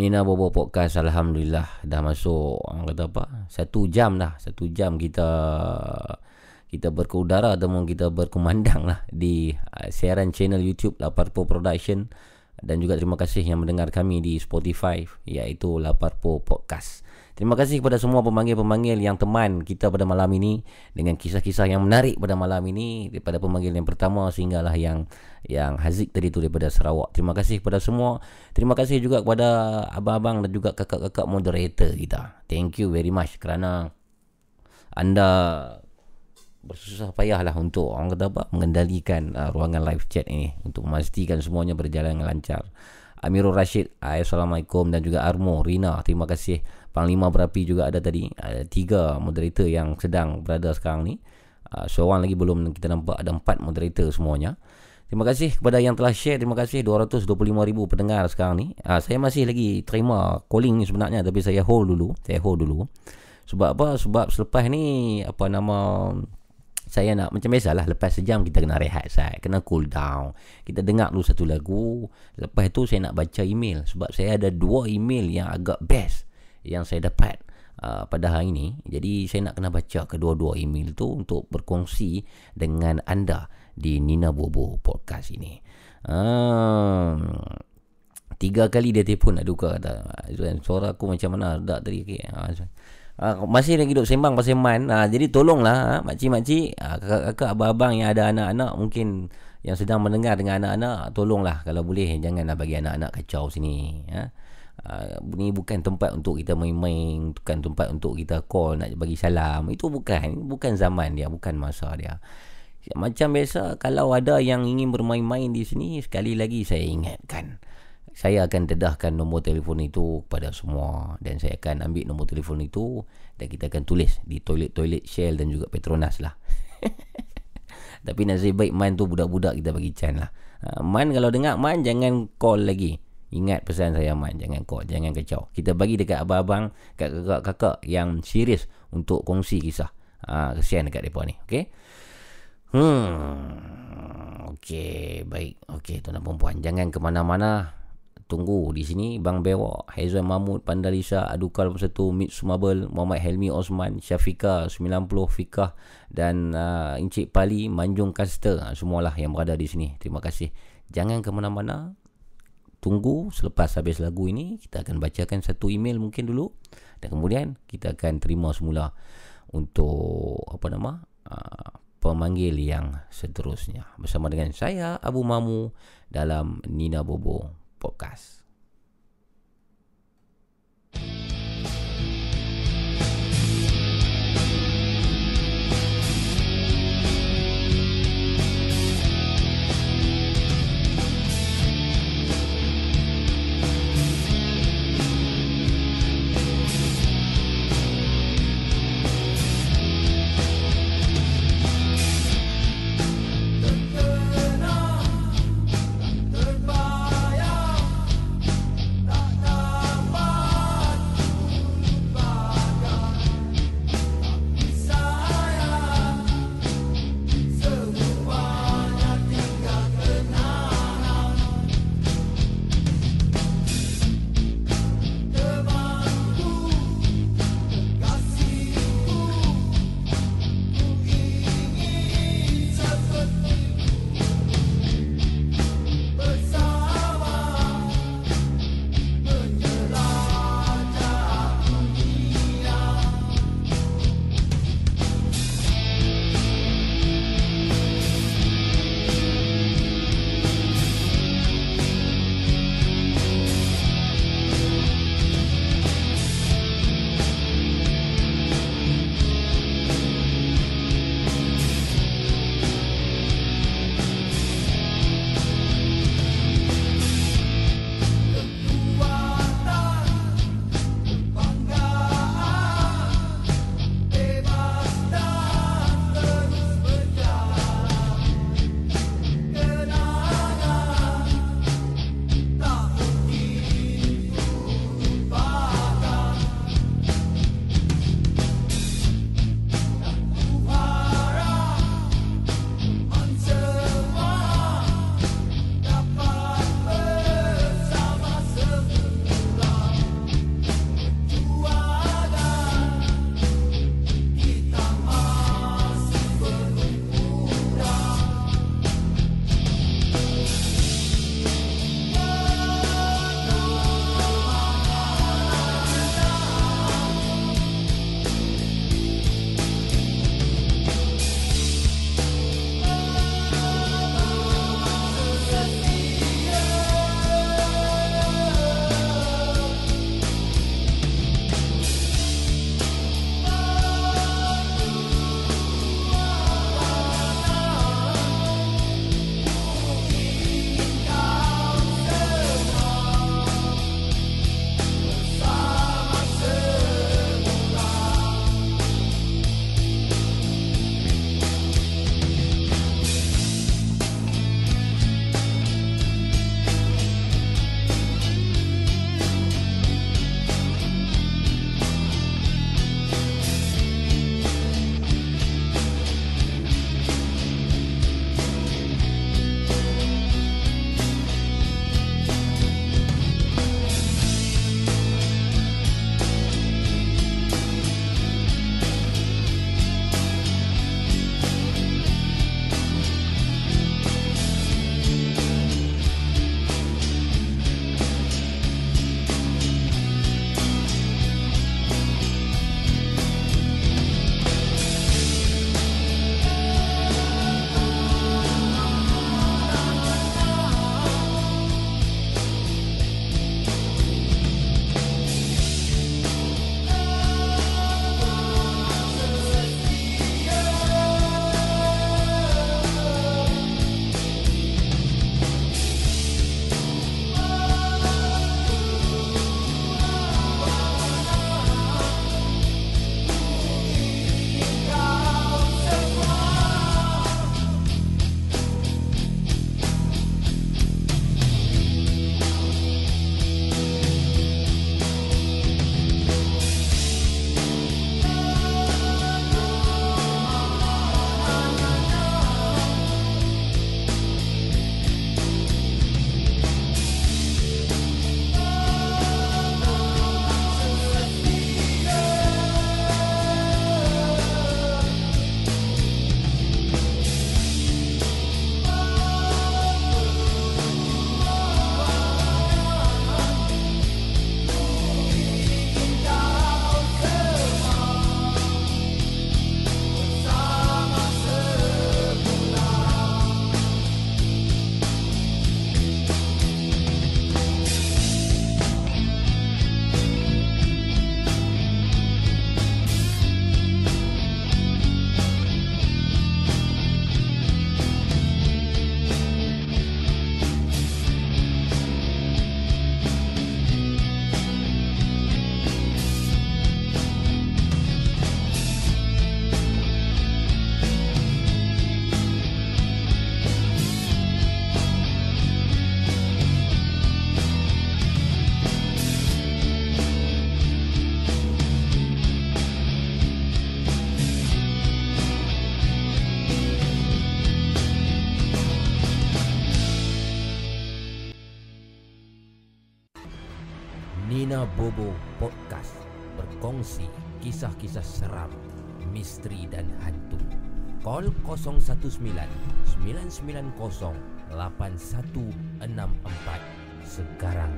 Nina Bobo Podcast Alhamdulillah. Dah masuk orang kata apa? Satu jam dah. Satu jam kita kita berkeudara ataupun kita berkumandang lah di uh, siaran channel YouTube Laparpo Production. Dan juga terima kasih yang mendengar kami di Spotify iaitu Laparpo Podcast. Terima kasih kepada semua pemanggil-pemanggil yang teman kita pada malam ini dengan kisah-kisah yang menarik pada malam ini daripada pemanggil yang pertama sehinggalah yang yang Haziq tadi tu daripada Sarawak. Terima kasih kepada semua. Terima kasih juga kepada abang-abang dan juga kakak-kakak moderator kita. Thank you very much kerana anda bersusah payahlah untuk orang kata apa mengendalikan uh, ruangan live chat ini untuk memastikan semuanya berjalan dengan lancar. Amirul Rashid, Assalamualaikum dan juga Armo, Rina, terima kasih. Panglima Berapi juga ada tadi. Ada tiga moderator yang sedang berada sekarang ni. Uh, seorang lagi belum kita nampak ada empat moderator semuanya. Terima kasih kepada yang telah share. Terima kasih 225,000 pendengar sekarang ni. Uh, saya masih lagi terima calling ni sebenarnya tapi saya hold dulu. Saya hold dulu. Sebab apa? Sebab selepas ni apa nama saya nak macam biasalah lepas sejam kita kena rehat saya kena cool down kita dengar dulu satu lagu lepas tu saya nak baca email sebab saya ada dua email yang agak best yang saya dapat uh, pada hari ini jadi saya nak kena baca kedua-dua email tu untuk berkongsi dengan anda di Nina Bobo podcast ini um, tiga kali dia telefon nak duka kata suara aku macam mana tak tadi okay. uh, Uh, masih lagi duduk sembang pasal man. Uh, jadi tolonglah uh, makcik-makcik, uh, kakak-kakak, abang-abang yang ada anak-anak mungkin yang sedang mendengar dengan anak-anak, tolonglah kalau boleh janganlah bagi anak-anak kacau sini. Uh. Uh, ni bukan tempat untuk kita main-main, bukan tempat untuk kita call nak bagi salam. Itu bukan, bukan zaman dia, bukan masa dia. Macam biasa kalau ada yang ingin bermain-main di sini sekali lagi saya ingatkan saya akan dedahkan nombor telefon itu kepada semua dan saya akan ambil nombor telefon itu dan kita akan tulis di toilet-toilet Shell dan juga Petronas lah. Tapi nasib baik Man tu budak-budak kita bagi Chan lah. Ha, Man kalau dengar Man jangan call lagi. Ingat pesan saya Man jangan call, jangan kacau. Kita bagi dekat abang-abang, kakak-kakak yang serius untuk kongsi kisah. Ha, kesian dekat mereka ni. Okay? Hmm. Okay, baik. Okay, tuan dan perempuan. Jangan ke mana-mana tunggu di sini Bang Bewak, Haizan Mahmud, Pandalisa, Adukal Persatu, Mit Sumabel, Muhammad Helmi Osman, Syafika 90 Fikah dan uh, Encik Pali, Manjung Kaster. Uh, semualah yang berada di sini. Terima kasih. Jangan ke mana-mana. Tunggu selepas habis lagu ini kita akan bacakan satu email mungkin dulu dan kemudian kita akan terima semula untuk apa nama? Uh, pemanggil yang seterusnya bersama dengan saya Abu Mamu dalam Nina Bobo Podcast. 019-990-8164 sekarang.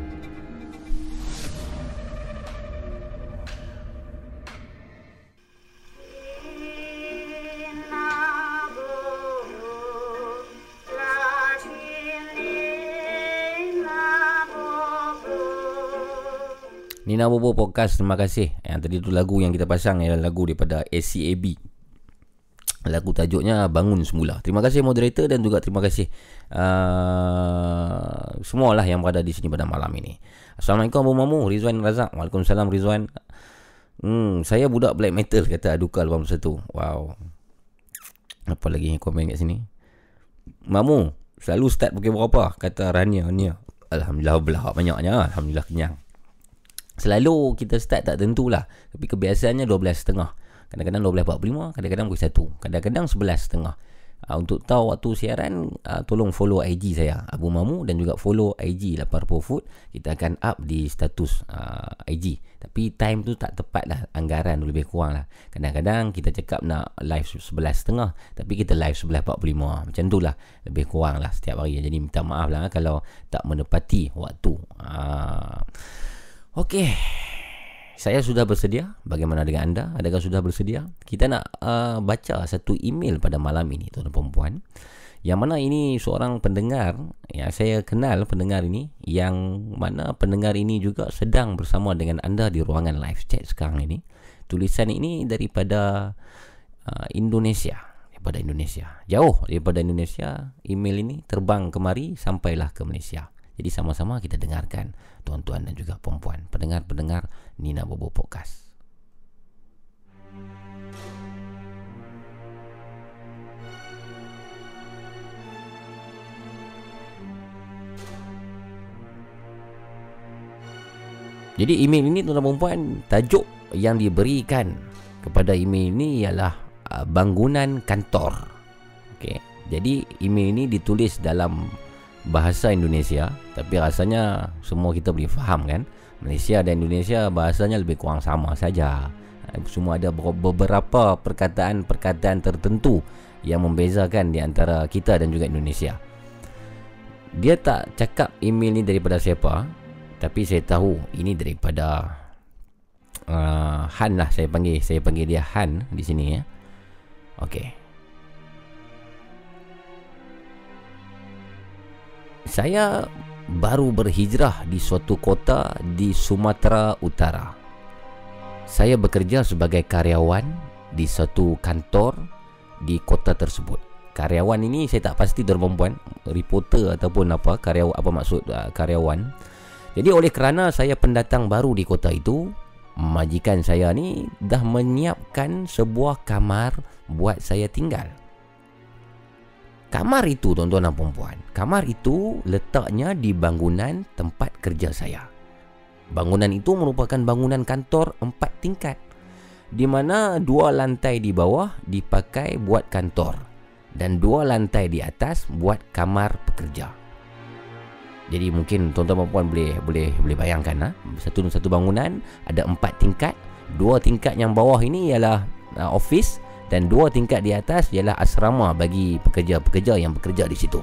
Nina Bobo Podcast Terima kasih. Yang tadi tu lagu yang kita pasang Ialah lagu daripada ACAB Lagu tajuknya Bangun Semula Terima kasih moderator Dan juga terima kasih uh, Semualah yang berada di sini pada malam ini Assalamualaikum Abu Mamu Rizwan Razak Waalaikumsalam Rizwan Hmm, saya budak black metal kata Aduka 81. Wow. Apa lagi komen kat sini? Mamu, selalu start pukul berapa? Kata Rania Nia. Alhamdulillah belah banyaknya. Alhamdulillah kenyang. Selalu kita start tak tentulah. Tapi kebiasaannya 12.30. Kadang-kadang 12.45, kadang-kadang pukul 1. Kadang-kadang 11.30. Uh, untuk tahu waktu siaran uh, tolong follow IG saya Abu Mamu dan juga follow IG Laparpo Food. Kita akan up di status uh, IG tapi time tu tak tepat lah anggaran tu lebih kurang lah. Kadang-kadang kita cakap nak live 11.30 tapi kita live 11.45 macam tu lah lebih kurang lah setiap hari. Jadi minta maaf lah kalau tak menepati waktu. Uh, Okey saya sudah bersedia. Bagaimana dengan anda? Adakah sudah bersedia? Kita nak uh, baca satu email pada malam ini, tuan dan perempuan. Yang mana ini seorang pendengar, ya saya kenal pendengar ini, yang mana pendengar ini juga sedang bersama dengan anda di ruangan live chat sekarang ini. Tulisan ini daripada uh, Indonesia. Daripada Indonesia. Jauh daripada Indonesia, email ini terbang kemari sampailah ke Malaysia. Jadi sama-sama kita dengarkan tuan-tuan dan juga perempuan, pendengar-pendengar Nina Bobo Podcast. Jadi email ini tuan-tuan perempuan tajuk yang diberikan kepada email ini ialah uh, bangunan kantor. Okey. Jadi email ini ditulis dalam bahasa Indonesia tapi rasanya semua kita boleh faham kan Malaysia dan Indonesia bahasanya lebih kurang sama saja. Semua ada beberapa perkataan-perkataan tertentu yang membezakan di antara kita dan juga Indonesia. Dia tak cakap email ni daripada siapa tapi saya tahu ini daripada uh, Han lah saya panggil. Saya panggil dia Han di sini ya. Okey. Saya baru berhijrah di suatu kota di Sumatera Utara. Saya bekerja sebagai karyawan di suatu kantor di kota tersebut. Karyawan ini saya tak pasti perempuan, reporter ataupun apa, karyawan apa maksud uh, karyawan. Jadi oleh kerana saya pendatang baru di kota itu, majikan saya ni dah menyiapkan sebuah kamar buat saya tinggal. Kamar itu tuan-tuan dan perempuan Kamar itu letaknya di bangunan tempat kerja saya. Bangunan itu merupakan bangunan kantor empat tingkat Di mana dua lantai di bawah dipakai buat kantor Dan dua lantai di atas buat kamar pekerja. Jadi mungkin tuan-tuan dan perempuan boleh boleh boleh bayangkan ha? Satu satu bangunan ada empat tingkat. Dua tingkat yang bawah ini ialah uh, office dan dua tingkat di atas ialah asrama bagi pekerja-pekerja yang bekerja di situ.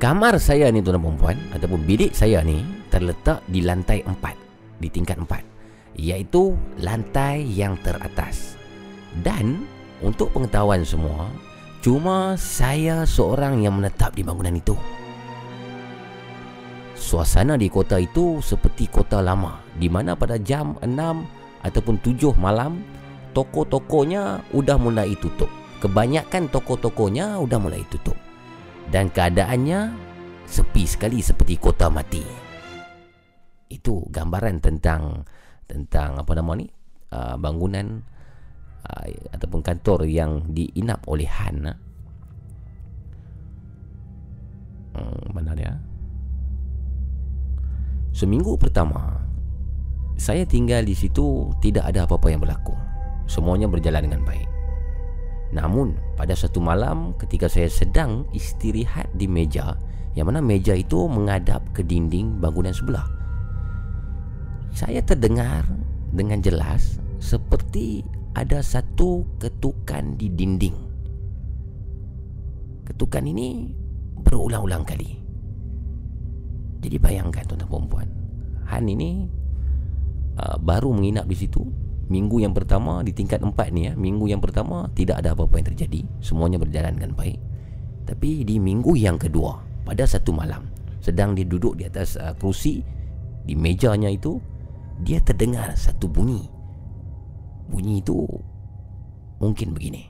Kamar saya ni tuan dan perempuan ataupun bilik saya ni terletak di lantai empat, di tingkat empat iaitu lantai yang teratas. Dan untuk pengetahuan semua, cuma saya seorang yang menetap di bangunan itu. Suasana di kota itu seperti kota lama di mana pada jam 6 ataupun 7 malam toko-tokonya sudah mulai tutup. Kebanyakan toko-tokonya sudah mulai tutup. Dan keadaannya sepi sekali seperti kota mati. Itu gambaran tentang tentang apa nama ni uh, bangunan uh, ataupun kantor yang diinap oleh Han uh. hmm, mana dia Seminggu pertama Saya tinggal di situ Tidak ada apa-apa yang berlaku. Semuanya berjalan dengan baik. Namun pada satu malam Ketika saya sedang istirahat di meja Yang mana meja itu menghadap ke dinding bangunan sebelah Saya terdengar dengan jelas Seperti ada satu ketukan di dinding. Ketukan ini berulang-ulang kali. Jadi bayangkan tuan-tuan perempuan Han ini uh, Baru menginap di situ. Minggu yang pertama Di tingkat empat ni ya Minggu yang pertama Tidak ada apa-apa yang terjadi. Semuanya berjalan dengan baik. Tapi di minggu yang kedua Pada satu malam Sedang dia duduk di atas uh, kerusi Di mejanya itu Dia terdengar satu bunyi. Bunyi itu Mungkin begini.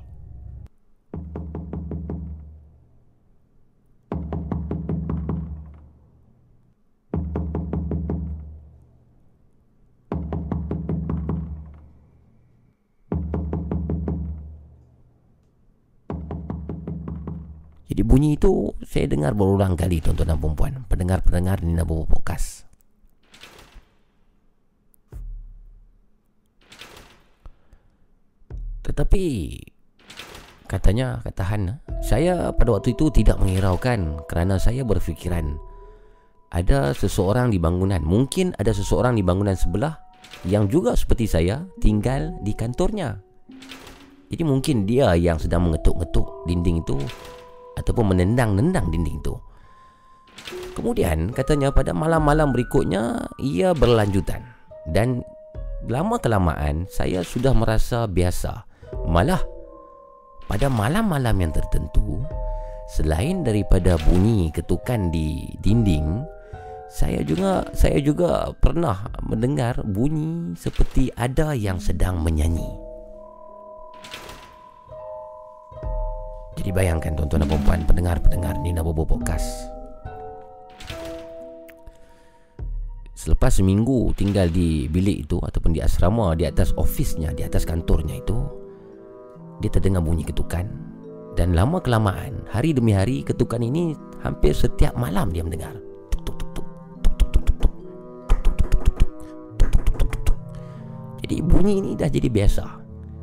Jadi bunyi itu saya dengar berulang kali tuan-tuan dan perempuan Pendengar-pendengar di Nabu Podcast Tetapi Katanya, kata Han Saya pada waktu itu tidak mengiraukan Kerana saya berfikiran Ada seseorang di bangunan Mungkin ada seseorang di bangunan sebelah Yang juga seperti saya Tinggal di kantornya Jadi mungkin dia yang sedang mengetuk-ngetuk dinding itu ataupun menendang-nendang dinding itu. Kemudian katanya pada malam-malam berikutnya ia berlanjutan dan lama kelamaan saya sudah merasa biasa. Malah pada malam-malam yang tertentu selain daripada bunyi ketukan di dinding saya juga saya juga pernah mendengar bunyi seperti ada yang sedang menyanyi. Jadi bayangkan tuan-tuan dan perempuan pendengar-pendengar Nina Bobo Podcast. Selepas seminggu tinggal di bilik itu ataupun di asrama di atas ofisnya, di atas kantornya itu, dia terdengar bunyi ketukan dan lama kelamaan hari demi hari ketukan ini hampir setiap malam dia mendengar. Jadi bunyi ini dah jadi biasa.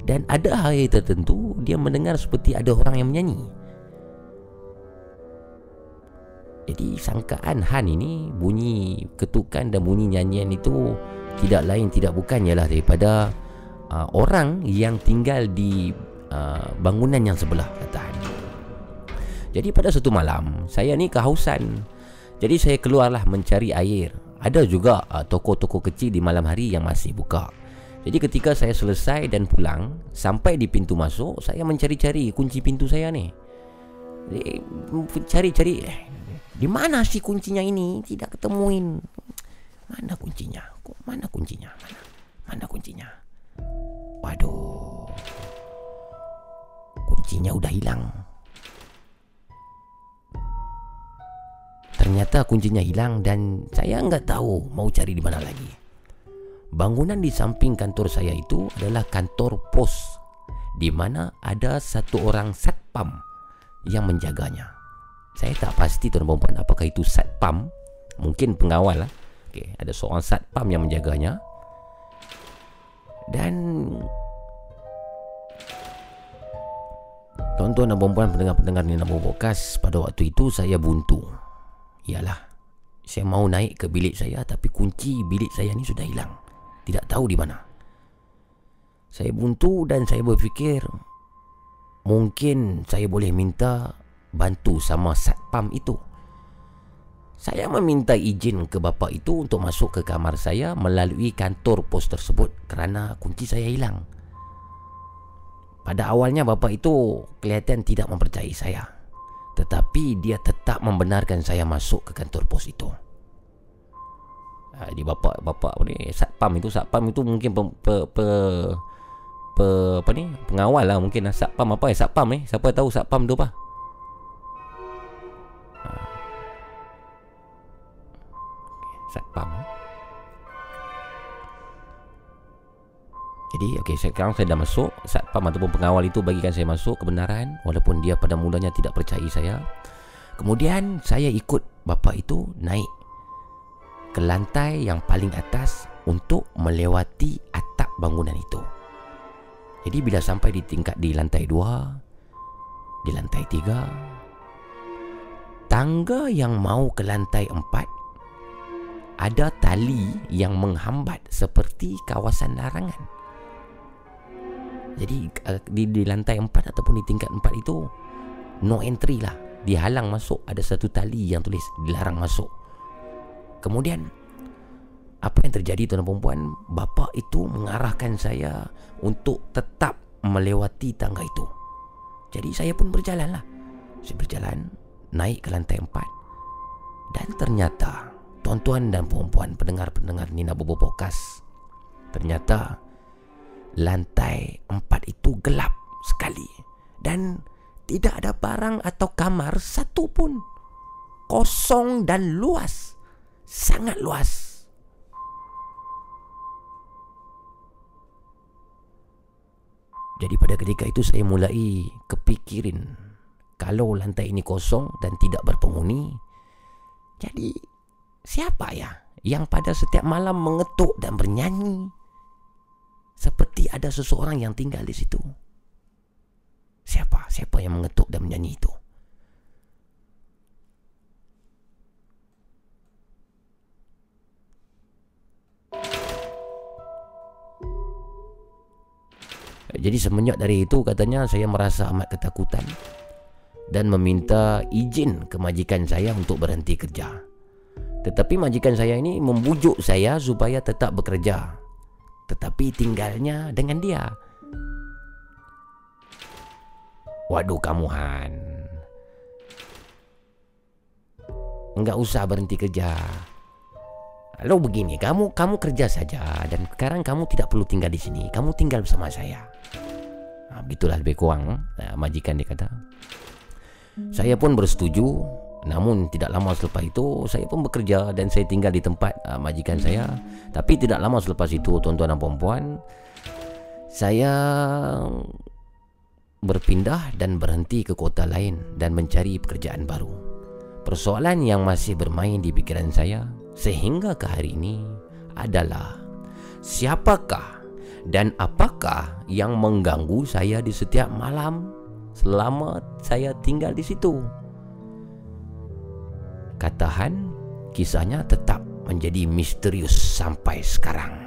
Dan ada hari tertentu Dia mendengar seperti ada orang yang menyanyi Jadi sangkaan Han ini Bunyi ketukan dan bunyi nyanyian itu Tidak lain tidak bukan ialah daripada uh, Orang yang tinggal di uh, bangunan yang sebelah kata Han Jadi pada satu malam Saya ni kehausan. Jadi saya keluarlah mencari air. Ada juga uh, toko-toko kecil di malam hari yang masih buka. Jadi ketika saya selesai dan pulang Sampai di pintu masuk Saya mencari-cari kunci pintu saya ni. Jadi cari-cari eh, Di mana sih kuncinya ini? Tidak ketemuin. Mana kuncinya? Mana kuncinya? Mana, mana kuncinya Kuncinya udah hilang Ternyata kuncinya hilang dan saya nggak tahu mau cari di mana lagi. Bangunan di samping kantor saya itu adalah kantor pos di mana ada satu orang satpam yang menjaganya. Saya tak pasti tuan perempuan apakah itu satpam, mungkin pengawal lah. Okey, ada seorang satpam yang menjaganya. Dan Tuan-tuan dan perempuan pendengar-pendengar ni nama podcast Pada waktu itu saya buntu Ialah Saya mau naik ke bilik saya Tapi kunci bilik saya ni sudah hilang tidak tahu di mana. Saya buntu dan saya berfikir mungkin saya boleh minta bantu sama satpam itu. Saya meminta izin ke bapa itu untuk masuk ke kamar saya melalui kantor pos tersebut kerana kunci saya hilang. Pada awalnya bapa itu kelihatan tidak mempercayai saya. Tetapi dia tetap membenarkan saya masuk ke kantor pos itu. Ha, di bapa bapa ni satpam itu satpam itu mungkin pe, pe, pe, pe apa ni pengawal lah mungkin lah. satpam apa ya satpam eh siapa tahu satpam tu apa ha. satpam Jadi okey sekarang saya dah masuk satpam ataupun pengawal itu bagikan saya masuk kebenaran walaupun dia pada mulanya tidak percayai saya. Kemudian saya ikut bapa itu naik ke lantai yang paling atas untuk melewati atap bangunan itu. Jadi bila sampai di tingkat di lantai dua, di lantai tiga, tangga yang mau ke lantai empat, ada tali yang menghambat seperti kawasan larangan. Jadi uh, di, di lantai empat ataupun di tingkat empat itu, no entry lah. Dihalang masuk, ada satu tali yang tulis dilarang masuk. Kemudian, apa yang terjadi tuan dan perempuan bapa itu mengarahkan saya untuk tetap melewati tangga itu jadi saya pun berjalan lah saya berjalan naik ke lantai empat dan ternyata tuan-tuan dan perempuan pendengar-pendengar Nina Bobo Podcast ternyata lantai empat itu gelap sekali. Dan tidak ada barang atau kamar satu pun. Kosong dan luas. Sangat luas. Jadi pada ketika itu saya mulai kepikirin kalau lantai ini kosong dan tidak berpenghuni, jadi siapa ya yang pada setiap malam mengetuk dan bernyanyi seperti ada seseorang yang tinggal di situ? Siapa? Siapa yang mengetuk dan menyanyi itu? Jadi semenjak dari itu katanya saya merasa amat ketakutan dan meminta izin ke majikan saya untuk berhenti kerja. Tetapi majikan saya ini membujuk saya supaya tetap bekerja. Tetapi tinggalnya dengan dia. Waduh kamu Han. Enggak usah berhenti kerja. Lalu begini, kamu kamu kerja saja dan sekarang kamu tidak perlu tinggal di sini. Kamu tinggal bersama saya. Nah, begitulah lebih kurang nah, majikan dia kata. Saya pun bersetuju. Namun tidak lama selepas itu saya pun bekerja dan saya tinggal di tempat uh, majikan saya. Tapi tidak lama selepas itu tuan-tuan dan puan-puan saya berpindah dan berhenti ke kota lain dan mencari pekerjaan baru. Persoalan yang masih bermain di pikiran saya sehingga ke hari ini adalah siapakah dan apakah yang mengganggu saya di setiap malam selama saya tinggal di situ. Katahan kisahnya tetap menjadi misterius sampai sekarang.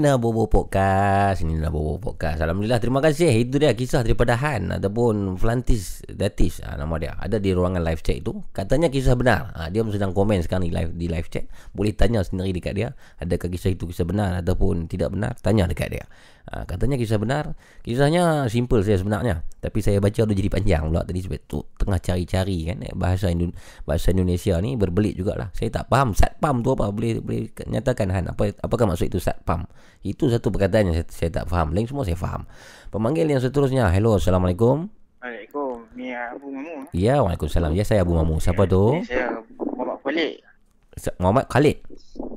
Nina Bobo Podcast. Nina Bobo Podcast. Alhamdulillah terima kasih. Itu dia kisah daripada Han Ataupun Flantis Datis ha, Nama dia. Ada di ruangan live chat itu. Katanya kisah benar. Ha, Dia sedang komen sekarang di live, di live chat. Boleh tanya sendiri dekat dia Adakah kisah itu kisah benar Ataupun tidak benar? Tanya dekat dia ha, Katanya kisah benar Kisahnya simple saya sebenarnya Tapi saya baca udah jadi panjang pula Tadi sebab tu tengah cari-cari kan eh, Bahasa Indon bahasa Indonesia ni berbelit jugalah Saya tak faham Satpam tu apa Boleh boleh nyatakan Han apa, Apakah maksud itu satpam itu satu perkataan yang saya, saya tak faham. Lain semua saya faham. Pemanggil yang seterusnya. Hello, Assalamualaikum. Waalaikumsalam. Ni Abu Mamu. Ya, Waalaikumsalam. Ya, saya Abu Mamu. Siapa tu? Ni saya Muhammad Khalid. Muhammad Khalid.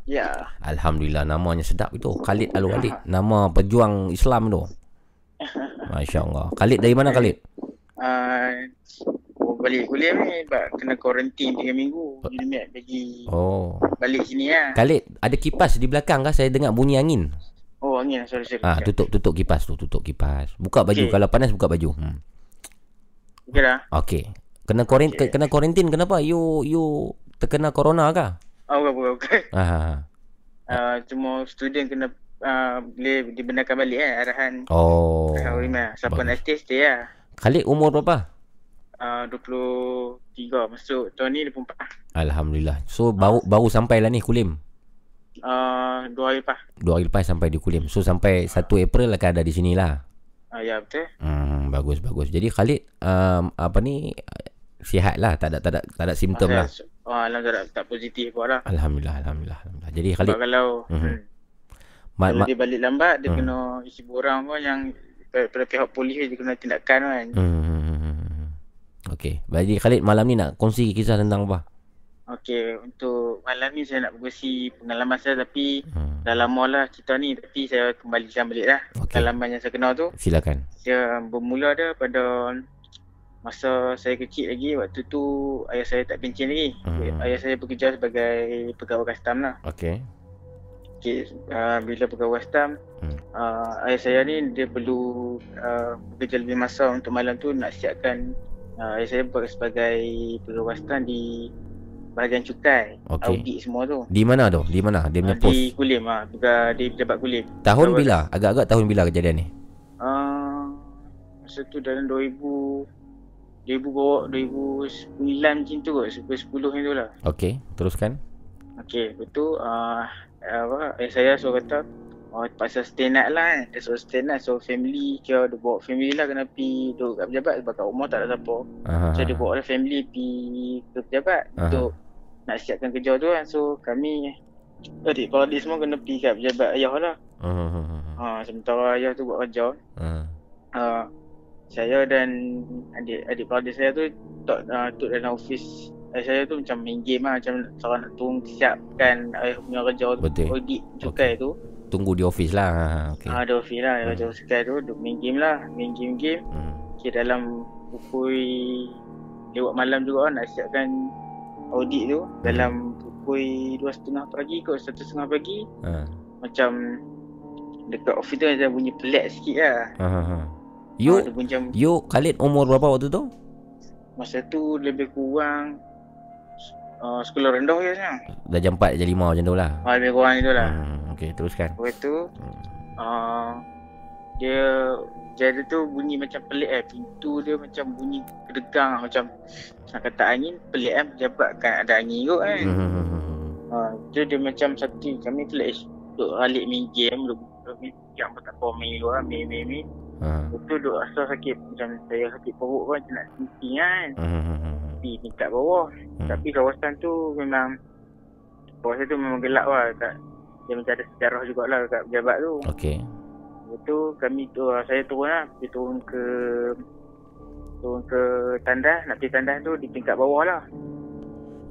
Ya. Alhamdulillah namanya sedap itu. Khalid Al Walid. Nama pejuang Islam tu. Masya Allah. Khalid dari mana Khalid? Uh, balik kuliah ni kena kuarantin 3 minggu. Jadi bagi Oh. balik sini lah. Khalid, ada kipas di belakang kah? Saya dengar bunyi angin. Oh angin sorry sorry. Ah, tutup tutup kipas tu, tutup kipas. Buka baju Okey. kalau panas buka baju. Hmm. Okey dah. Okey. Kena kuarantin Okay. kena kuarantin kenapa? You you terkena corona kah? Oh, bukan, bukan, bukan. Ah. ah, ah. Uh, cuma student kena uh, boleh dibenarkan balik eh arahan Oh. arahan Urimah. Siapa bagus. nak stay, stay lah. Khalid umur berapa? Uh, 23 masuk tahun ni 24. Alhamdulillah. So baru baru sampai lah ni Kulim. Uh, dua hari lepas. Dua hari lepas sampai di Kulim. So sampai 1 April akan ada di sini lah. Uh, ya betul. Hmm, bagus bagus. Jadi Khalid um, apa ni sihat lah, tak ada tak ada tak ada simptom lah. Oh, Alhamdulillah tak, positif pun lah. Alhamdulillah alhamdulillah. alhamdulillah. Jadi Khalid Sebab kalau Mhm. hmm. ma, kalau dia balik lambat, dia Hmm. kena isi borang pun yang pada pihak polis dia kena tindakan kan. hmm. Okey. Jadi Khalid malam ni nak kongsi kisah tentang apa? Okey, untuk malam ni saya nak berkongsi pengalaman saya tapi Hmm. dah lama lah cerita ni tapi saya kembalikan balik lah. Okey. Pengalaman yang saya kenal tu. Silakan. Dia bermula dia pada masa saya kecil lagi waktu tu ayah saya tak pencen lagi. Hmm. Ayah saya bekerja sebagai pegawai custom lah. Okey. Okay, uh, bila pegawai custom Hmm. uh, ayah saya ni dia perlu uh, bekerja lebih masa untuk malam tu nak siapkan uh, ayah saya bekerja sebagai pegawai custom di bahagian cukai, Okey. audit semua tu. Di mana tu? Di mana? Dia punya Uh, pos. di Kulim ah, uh, di pejabat Kulim. Tahun bila? Agak-agak tahun bila kejadian ni? Uh, masa tu dalam 2000 2000 bawa 2009 macam tu kot, 10 yang tu lah. Okey, teruskan. Okey, betul. Uh, apa, ayah saya suruh kata, oh, pasal stay night lah kan. Dia suruh stay night, so family, kira dia bawa family lah kena pergi duduk kat pejabat sebab kat rumah tak ada siapa. Aha. So dia bawa lah family pergi ke pejabat Aha. untuk nak siapkan kerja tu kan. So kami, adik paradik semua kena pergi kat pejabat ayah lah. Hmm. Ha, sementara ayah tu buat kerja. Hmm. Uh, saya dan adik adik paradik saya tu tok uh, tok dalam office ayah saya tu macam main game lah macam seorang nak tunggu siapkan ayah punya kerja tu Betul. audit cukai tu Tunggu di office lah. Ha, Okey. okay. ada office lah ayah kerja cukai tu duk main game lah main game-game Hmm. okay, dalam pukul lewat malam juga nak siapkan audit tu dalam pukul dua setengah pagi kot satu setengah pagi Ha. macam dekat office tu macam bunyi pelik sikit lah Ha. Ha, ha. Ah, You bunyi macam you Khalid umur berapa waktu tu? Masa tu lebih kurang uh, sekolah rendah je sebenarnya. Dah jam 4 jam 5 macam tu lah. Ah, lebih kurang itu lah. Hmm. Okey, teruskan. Lepas tu Hmm. uh, dia jadi tu bunyi macam pelik eh. Pintu dia macam bunyi kedegang macam nak kata angin pelik kan pejabat kan ada angin kot kan. Hmm. tu dia macam satu kami pelik duk alik main game duk duk main yang tak apa main luar main main main. Ha. Lepas tu duk rasa sakit macam saya sakit perut pun macam nak kencing kan. Hmm. Pergi tingkat bawah. Hmm. Tapi kawasan tu memang kawasan tu memang gelap lah kat dia macam ada sejarah jugalah kat pejabat tu. Okey. Lepas tu kami tu saya turun lah, turun ke turun ke tandas, nak pergi tandas tu di tingkat bawah lah.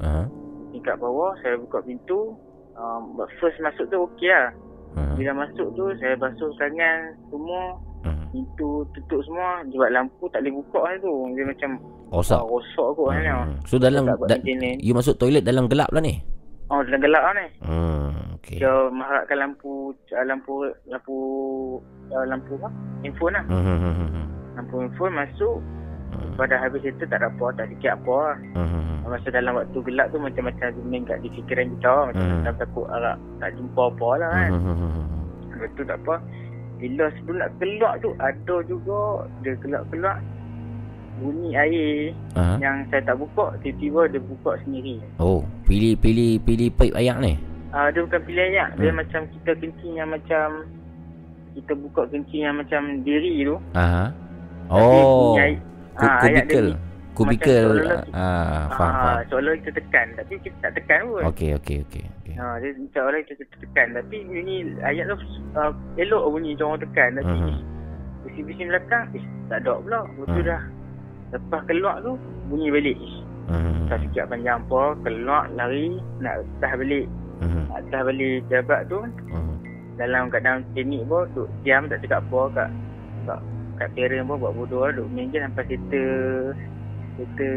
Ha. Tingkat bawah saya buka pintu. Um, first masuk tu okey lah. Ha. Bila masuk tu saya basuh tangan semua, Hmm. pintu tutup semua, sebab lampu tak boleh buka lah tu. Dia macam Rosak. ah, rosak kot Hmm. kan. So dalam da, you masuk toilet dalam gelap lah ni. Oh, dalam gelap lah ni. Hmm. Okey. Dia mengharapkan lampu ah, lampu lampu uh, lampu apa? Handphone lah. Hmm. hmm, hmm, Lampu handphone masuk. hmm. Pada habis itu tak ada apa, tak fikir apa lah. Hmm. Masa dalam waktu gelap tu macam-macam main kat di fikiran kita lah. Macam Hmm. takut harap tak jumpa apa lah kan. Hmm. Lepas tu tak apa. Bila sebelum nak keluar tu ada juga dia keluar-keluar bunyi air Ha. yang saya tak buka tiba-tiba dia buka sendiri. Oh, pilih pilih pilih pipe air ni. Ah dia bukan pilih air. Dia Hmm. macam kita kencing yang macam kita buka kencing yang macam diri tu. Aha. Tapi Oh. bunyi air, Ku- ah, ayat dia Kubikel. seolah-olah- Ah, faham ah, faham. seolah kita tekan tapi kita tak tekan pun. Okey okey okey okey. Ha, dia orang kita tekan tapi bunyi ayat tu uh, elok bunyi orang tekan tapi Mhm. bising-bising belakang ish, tak ada pula. Betul Hmm. dah. Lepas keluar tu bunyi balik. Ish, Hmm. tak fikir panjang apa, keluar lari nak tah balik. Hmm. Nak tah balik jabat tu Hmm. dalam keadaan teknik pun duk diam tak cakap apa kat kat kat parent pun buat bodoh lah duk main game sampai kita kita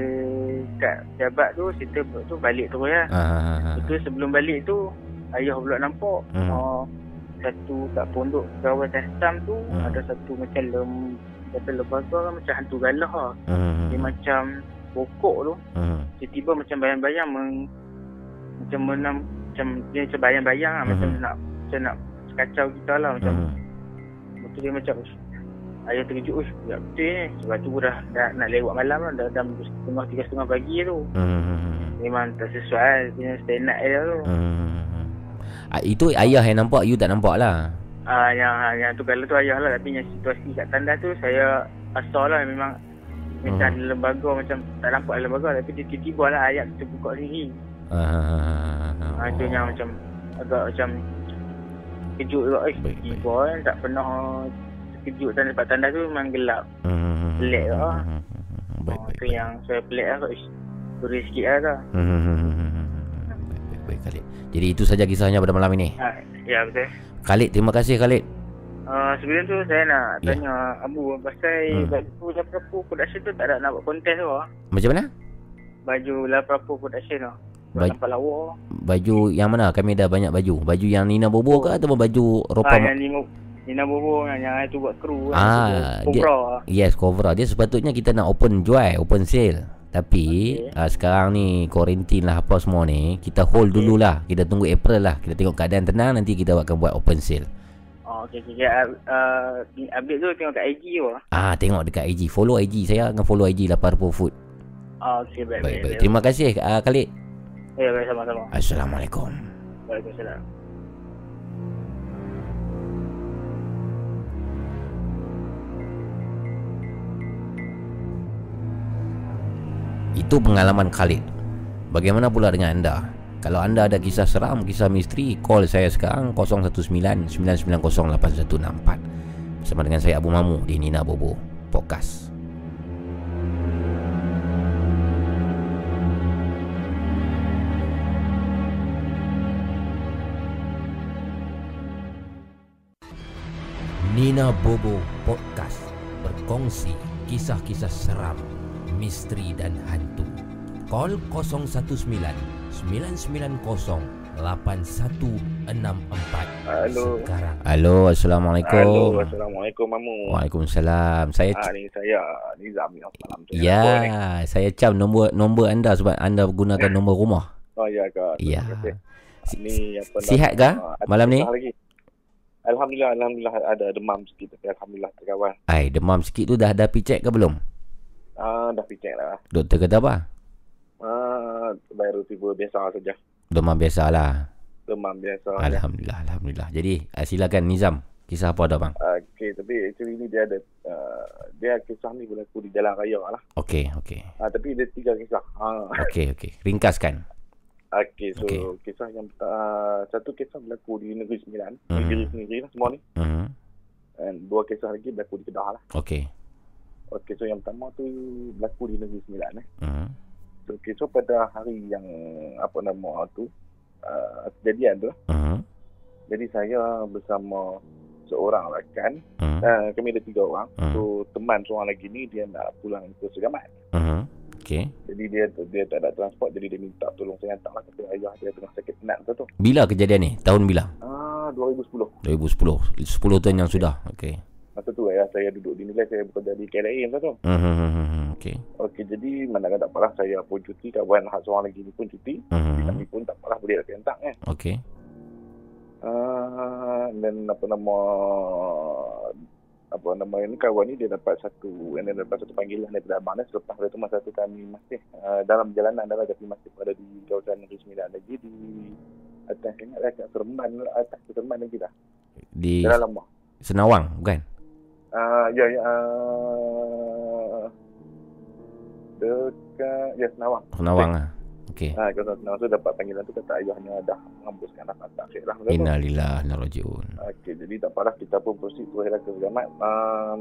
kat jabat tu kita tu balik terus lah. Ah. Itu sebelum balik tu ayah pula nampak Hmm. uh, satu kat pondok pegawai custom tu Hmm. ada satu macam lem kata lembaga lah, macam hantu galah lah. Hmm. Dia macam pokok tu Hmm. tiba-tiba macam bayang-bayang meng, macam menam macam dia macam bayang-bayang lah, macam Mhm. nak macam nak kacau kita lah macam Hmm. Tu dia macam "Uish, Ayah terkejut Uish tak betul ni Sebab tu dah, dah nak lewat malam lah Dah dalam setengah tiga setengah pagi tu Hmm. Memang tak sesuai Punya stand up dia tu Hmm. Ah, itu ayah yang nampak, you tak nampak lah. Ah yang yang tu kalau tu ayah lah tapi yang situasi kat tandas tu saya asal lah memang macam Hmm. hmm. lembaga macam tak nampak lembaga tapi dia tiba-tiba lah ayat kita buka sendiri. Ah. Ah tu yang macam agak macam kejut juga eh Baik, tiba kan tak pernah terkejut dan tempat tandas tu memang gelap. Hmm. Pelik lah. Hmm. Baik, Ah, baik. tu yang saya pelik lah Turis sikit lah tu. Hmm. Baik, baik, baik, Khalid. Jadi itu saja kisahnya pada malam ini. Ah, ya betul. Khalid, terima kasih Khalid. Uh, sebelum tu saya nak Ya. tanya Abu pasal Hmm. hmm. baju Laprapo production tu tak ada nak buat kontes tu ah. Macam mana? Baju Laprapo production tu. Baj- Baju nampak lawa. Baju yang mana? Kami ada banyak baju. Baju yang Nina Bobo ke atau baju ropa? yang Nina, Nina Bobo yang, yang itu buat kru kan. Ah, dia- Cobra. Yes, Cobra. Dia sepatutnya kita nak open jual, open sale. Tapi Okey. uh, sekarang ni quarantine lah apa semua ni, kita hold dululah. Kita tunggu April lah. Kita tengok keadaan tenang nanti kita akan buat open sale. Oh, okey okey. Okay. Uh, update tu tengok kat IG tu. ah. Ah, tengok dekat IG. Follow IG saya akan follow IG Laparpo Food. Ah, okey baik Baik, baik. baik. Terima kasih uh, Khalid. Ya, baik sama-sama. Assalamualaikum. Waalaikumsalam. Itu pengalaman Khalid. Bagaimana pula dengan anda? Kalau anda ada kisah seram, kisah misteri, call saya sekarang 019-990-8164. Bersama dengan saya Abu Mamu di Nina Bobo Podcast. Nina Bobo Podcast berkongsi kisah-kisah seram, misteri dan hantu. Call 019 990 8164 Halo. sekarang. Halo, Assalamualaikum. Halo, Assalamualaikum Mamu. Waalaikumsalam. Saya Ah, ni saya Nizam yang malam tu. Ya, saya cam nombor nombor anda sebab anda gunakan nombor rumah. Oh ya kak. Ya. Ni apa sihat kah ada malam ni? Lagi. Alhamdulillah, alhamdulillah ada demam sikit tapi alhamdulillah terkawal. Ai, demam sikit tu dah ada pergi check ke belum? Ah, dah pergi check lah. Doktor kata apa? Ah, baru tiba biasa saja. Demam biasalah. Demam biasa. Alhamdulillah, alhamdulillah. Jadi, ah, silakan Nizam. Kisah apa ada bang? Okey, tapi actually ni dia ada uh, dia kisah ni berlaku di jalan raya lah. Okey, okey. Ah, tapi dia tiga kisah. Ah, Okey, okey. Ringkaskan. okey, so Okey. kisah yang uh, satu kisah berlaku di Negeri Sembilan, Mhm. Negeri sendiri lah semua ni. Mhm. Dan dua kisah lagi berlaku di Kedah lah. Okey. Okey, so yang pertama tu berlaku di Negeri Sembilan eh. Mhm. So, okay, so pada hari yang apa nama tu uh, kejadian tu, Mhm. jadi saya bersama seorang rakan, Mhm. uh, kami ada tiga orang. Mhm. So teman seorang lagi ni dia nak pulang ke Segamat. Mhm. Okey. Jadi dia dia tak ada transport jadi dia minta tolong saya hantar lah kata ayah dia tengah sakit penat tu tu. Bila kejadian ni? Tahun bila? Ah 2010. 2010. 10 tahun yang sudah. Okey. Masa tu ayah saya duduk di Nilai saya bekerja di KLA masa tu. Mhm. Okey. Okey jadi mana tak apalah saya pun cuti kawan hak seorang lagi ni pun cuti. Mhm. Kami pun tak apalah boleh nak hantar kan. Okey. Ah dan apa nama apa nama ini kawan ni dia dapat satu dia dapat satu panggilan daripada abang dia selepas itu masa tu kami masih uh, dalam perjalanan adalah tapi masih berada di kawasan Negeri Sembilan lagi di atas ingat lah kat Seremban atas Seremban lagi dah Di dalam lama Senawang, bukan? Ah ya ya uh, dekat ya Senawang Senawang ah. Okey. ah kawasan Senawang tu dapat panggilan tu kata ayahnya dah menghembuskan nafas terakhir lah Masa tu. Innalillahi wa inna rajiun. Okey, jadi tak apalah kita pun proceed lah ke Segamat. Uh,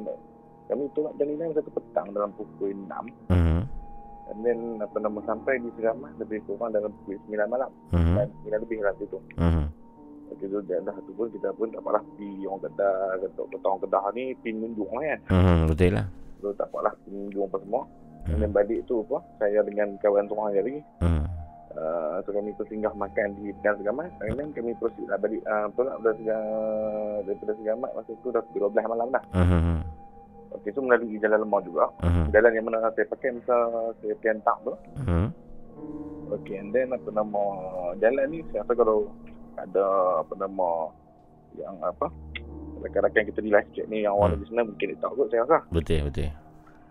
kami tolak jalan satu petang dalam pukul 6. Mhm. And then apa nama sampai di Segamat lebih kurang dalam pukul 9 malam. Mhm. Dan 9 lebih lah situ. Mhm. Okey, so dah, dah tu pun kita pun tak apalah pergi orang kata kata orang Kedah ni pin nunjuk lah kan. Mhm. Betul lah. So tak apalah apa semua. Mhm. then balik tu apa saya dengan kawan seorang lagi Mhm. Uh, so kami tersinggah makan di Dan Segamat and then kami proceed lah balik uh, tolak dari, Sega- daripada Segamat masa tu dah 12 malam dah Mhm. Okey, so melalui jalan lemah juga. Mhm. Jalan yang mana saya pakai masa saya pergi hantar tu. Mhm. Okey, and then apa nama jalan ni saya rasa kalau ada apa nama yang apa rakan-rakan kita di live chat ni yang orang Hmm. di sana mungkin dia tahu kot saya rasa. Betul betul.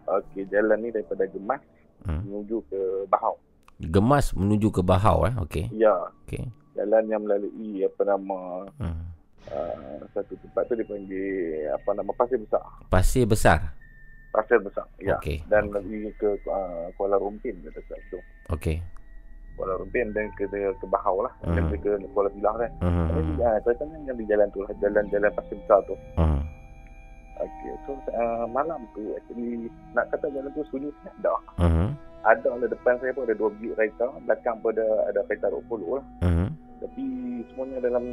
Okey, jalan ni daripada Gemas Hmm. menuju ke Bahau. Gemas menuju ke Bahau eh. Okey. Ya, Okey. jalan yang melalui apa nama Hmm. uh, satu tempat tu dipanggil apa nama Pasir Besar. Pasir besar. Pasir Besar. Ya. Okey. Dan melalui ke uh, Kuala Rumpin dekat tu. Okey. Kuala Rumpin dan ke ke Bahau lah. Hmm. Dan ke Kuala Pilah kan. Tapi mhm. uh, yang di jalan tu lah, jalan-jalan Pasir Besar tu. Okey, so uh, malam tu actually nak kata jalan tu sunyi sangat dah. Mhm. Ada lah depan saya pun ada dua biji kereta, belakang pun ada ada kereta 20 lah. Mhm. Tapi semuanya dalam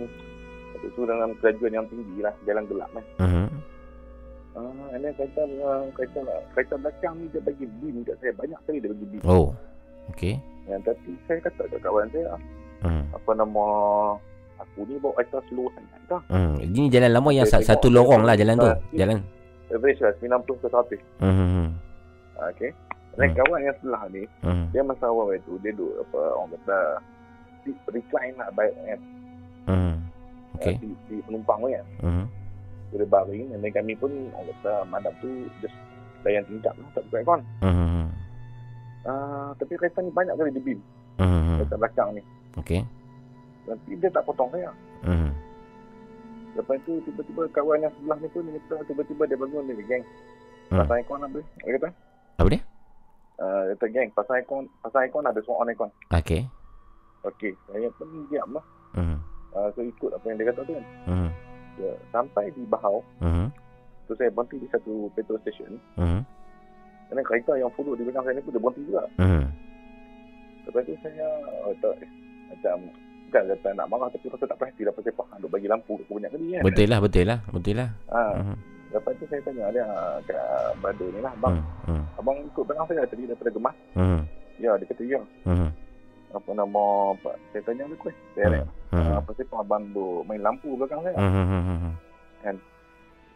waktu tu dalam kelajuan yang tinggi lah, jalan gelap kan. Ah, uh, ini kereta uh, kereta kereta belakang ni dia bagi beam kat saya banyak sekali dia bagi beam. Oh. Okey. Yang tapi saya kata kat kawan saya Mhm. apa nama aku ni bawa kereta slow sangat dah. Hmm, ini jalan lama yang Saya sa- satu lorong lah jalan tu. Jalan. Average lah 90 ke 100. Hmm. Ah, Okey. Dan Hmm. kawan yang sebelah ni Hmm. dia masa awal itu dia duduk apa orang kata di, recline lah baik eh, Hmm. Okey. di, di penumpang tu kan. Hmm. Dia baring dan kami pun orang kata madam tu just layan tingkap lah tak buka aircon. Hmm. Ah, tapi kereta ni banyak kali di beam Hmm. kereta belakang ni. Okey. Tapi dia tak potong saya. Hmm. Lepas tu tiba-tiba kawan yang sebelah ni pun dia kata tiba-tiba dia bangun dia geng. Hmm. Pasang aircon apa? Dia kata, Apa dia? uh, dia kata geng pasang aircon, pasang aircon ada suara on aircon. Okey. Okey, saya pun diam lah. Hmm. Uh, so ikut apa yang dia kata tu kan. Hmm. Ya, sampai di Bahau, Hmm. tu saya berhenti di satu petrol station. Hmm. Dan kereta yang follow di belakang saya ni pun dia berhenti juga. Hmm. Lepas tu saya oh, tak, macam bukan kata nak marah tapi rasa tak perhati lah pasal faham duk bagi lampu tu banyak kali kan. Betul lah, betul lah, betul lah. Ha, Hmm. lepas tu saya tanya dia kat Badu ni lah, bang, Hmm. Hmm. abang ikut belakang saya tadi daripada Gemas? Hmm. Ya, dia kata ya. Hmm. Apa nama, Pak? Saya tanya dia kuih. Saya Hmm. hmm. Hmm. apa sebab abang duk main lampu belakang saya? Hmm. Hmm.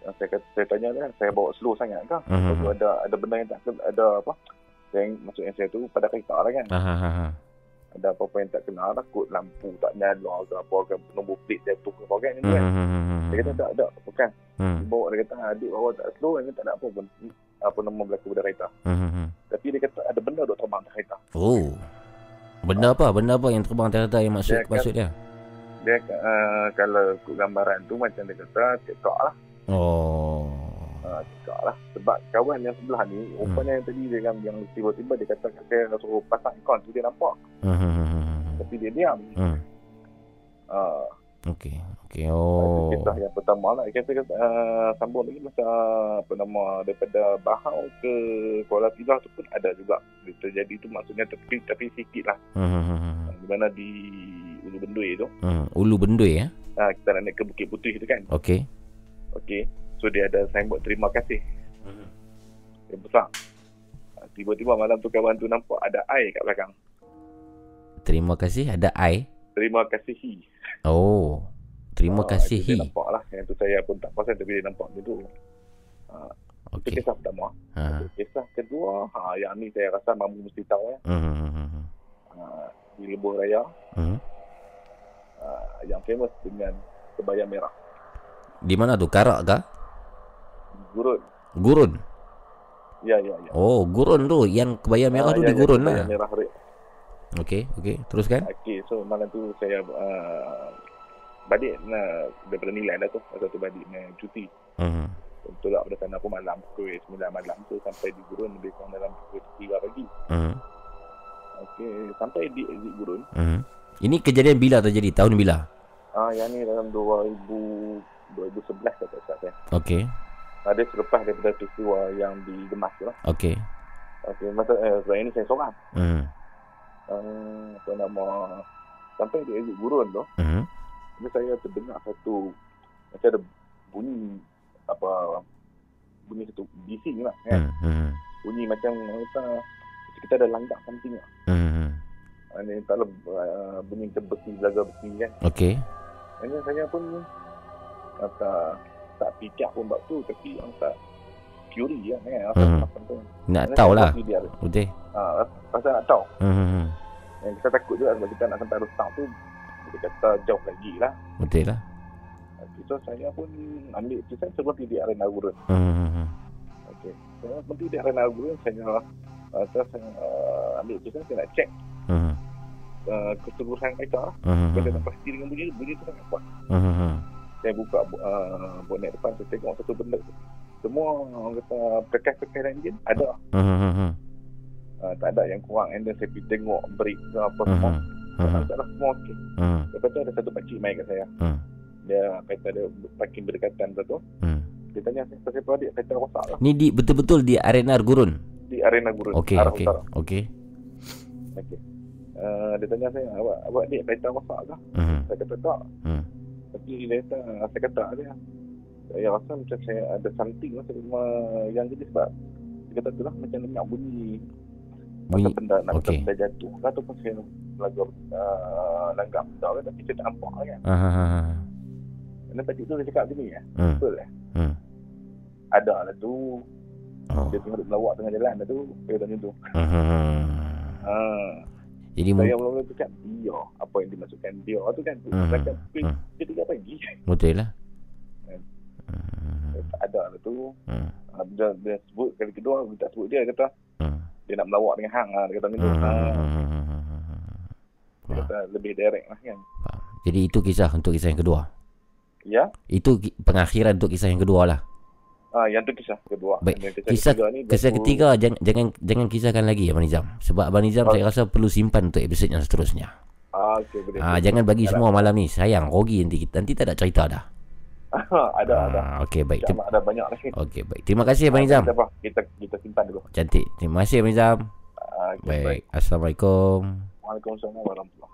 Ah, Saya kata, saya tanya dia, saya bawa slow sangat ke? Lepas tu ada ada benda yang tak ada apa? Saya maksudnya saya tu pada kereta lah kan. Ha. Ada apa-apa yang tak kena lah, kod lampu tak nyala ke apa ke, nombor plate jatuh ke apa kan. Kan. Hmm. Dia kata tak ada, bukan. Dia bawa dia kata adik bawa tak slow, dia kata tak ada apa pun. Apa nama berlaku pada kereta. Hmm. Tapi dia kata ada benda duk terbang atas kereta. Oh. Benda apa? Benda apa yang terbang ternyata yang maksud Dia maksud dia? Dia uh, kalau ikut gambaran tu macam dia kata TikTok lah. Oh. Uh, TikTok lah. Sebab kawan yang sebelah ni, Hmm. rupanya yang tadi dia yang, yang tiba-tiba dia kata kat saya suruh pasang ikon tu dia nampak. Hmm. Hmm. Hmm. Hmm. Tapi dia diam. Hmm. Uh, Okey. Okey. oh. Oh. Itu kisah yang pertama lah. Kita uh, sambung lagi masa apa nama daripada Bahau ke Kuala Pilah tu pun ada juga. Dia terjadi tu maksudnya tapi tapi sikit lah. Hmm. Hmm. Hmm. Hmm. Di mana di Ulu Bendui tu. Hmm. Ulu Bendui ya. Uh, kita nak naik ke Bukit Putih tu kan. Okey. Okey. So dia ada signboard terima kasih. Yang besar. Ah, Tiba-tiba malam tu kawan tu nampak ada air kat belakang. Terima kasih ada ai. Terima kasihi. Oh. Terima Ah, kasih itu Dia hi. nampak lah. Yang tu saya pun tak pasal tapi dia nampak macam tu. Ah, Itu Okey. kisah pertama. Ha. Kisah kedua, ha, yang ni saya rasa Mamu mesti tahu ya. Hmm. Ha, di Lebuh Raya, Hmm. ha, yang famous dengan kebaya merah. Di mana tu? Karak kah? Gurun. Gurun. Ya, ya, ya. Oh, gurun tu yang kebaya merah Ah, tu ya, di ya, gurun kebaya lah. Merah red. Okey, okey. Teruskan. Okey, so malam tu saya uh, balik uh, daripada Nilan dah tu. Masa tu balik uh, cuti. Hmm. Betul lah pada sana aku malam pukul 9 malam tu sampai di Gurun lebih kurang dalam pukul 3 pagi. Hmm. Okey, sampai di exit Gurun. Hmm. Ini kejadian bila terjadi? Tahun bila? Ah, yang ni dalam 2000 2011 kata saya. Okey. Ada selepas daripada peristiwa yang di Gemas tu lah. Okey. Okey, masa eh, sebab ini saya seorang. Hmm. Uh, apa nama sampai di exit Gurun tu, Hmm. ni saya terdengar satu macam ada bunyi apa bunyi satu bising lah kan. Hmm. Hmm. Bunyi macam kita kita ada langgar something lah. Hmm. Uh, ni tak le, uh, bunyi macam besi, belaga besi kan. Okey. Ini saya pun uh, tak tak fikir pun bab tu tapi yang tak Fury lah kan. Apa Hmm. apa tu. Nak Dia tahu lah. Betul. Ha, pasal nak tahu. Hmm, hmm, hmm. Yang kita takut juga sebab kita nak sampai restart tu dia kata jauh lagi lah. Betul lah. So saya pun ambil keputusan sebelum di arena gurun. Hmm, hmm, hmm. Okay. So, sebelum di arena gurun saya uh, terus saya uh, ambil keputusan saya nak cek Hmm, uh, keseluruhan kereta lah. hmm, Saya hmm. tak pasti dengan bunyi, bunyi tu sangat kuat. Hmm, hmm, hmm. Saya buka uh, bonet depan, saya tengok satu benda. Semua orang kata pekai-pekai enjin ada. Hmm, hmm, hmm. Uh, tak ada yang kurang. And then saya pergi tengok brake ke apa Hmm, semua. hmm. Hmm, Uh, tak ada semua okey. hmm. Lepas tu ada satu pakcik main kat saya. Hmm. Dia kata dia parking berdekatan tu. Hmm. Dia tanya saya pasal apa dia kereta rosak lah. Ni di betul-betul di arena gurun. Di arena gurun. Okey, arah okey. utara. Okey. Okey. Uh, dia tanya saya, awak awak adik kereta rosak ke? Hmm. Saya kata tak. Hmm. Tapi dia kata, saya kata dia. Saya rasa macam saya ada something lah sama yang jadi sebab dia kata tu lah macam dengar bunyi Bunyi. Masa benda nak okay. benda jatuh ke ataupun saya lagu uh, langgar benda kan tapi saya tak nampak kan. Ah, ah, ah, ah. Dan pakcik tu dia cakap gini ya. Hmm. Betul eh? Hmm. Ada lah tu. Oh. Dia tengok duk melawak tengah jalan dah tu. Dia tanya tu. Hmm. Ha. Jadi Saya mula-mula cakap dia. Apa yang dimasukkan dia tu kan. Hmm, Hmm. Cakap hmm. dia tiga pagi. betul lah. Tak ada lah tu. Hmm. Ha, Dia, dia sebut kali kedua. Dia tak sebut dia. Dia kata. Dia nak melawak dengan hang. Ha. Dia kata gitu. Ha. Dia kata lebih direct lah kan. Jadi itu kisah untuk kisah yang kedua. Ya. Itu pengakhiran untuk kisah yang kedua lah. Ha, yang tu kisah kedua. Baik. Dan Kisah ketiga ni kisah berlaku- ketiga jangan jangan jangan kisahkan lagi Abang Nizam. Sebab Abang Nizam Oh. saya rasa perlu simpan untuk episod yang seterusnya. Ah, okay, boleh. Ah boleh. jangan bagi Ada. semua malam ni. Sayang rugi nanti kita nanti tak ada cerita dah. ada, ada. Ah okey baik. Terima, InsyaAllah ada banyak lagi. okey baik. Terima kasih Abang Nizam. Kita, kita, kita simpan dulu. Cantik. Terima kasih Abang Nizam. Ah, okay, Baik. Assalamualaikum. Waalaikumsalam warahmatullahi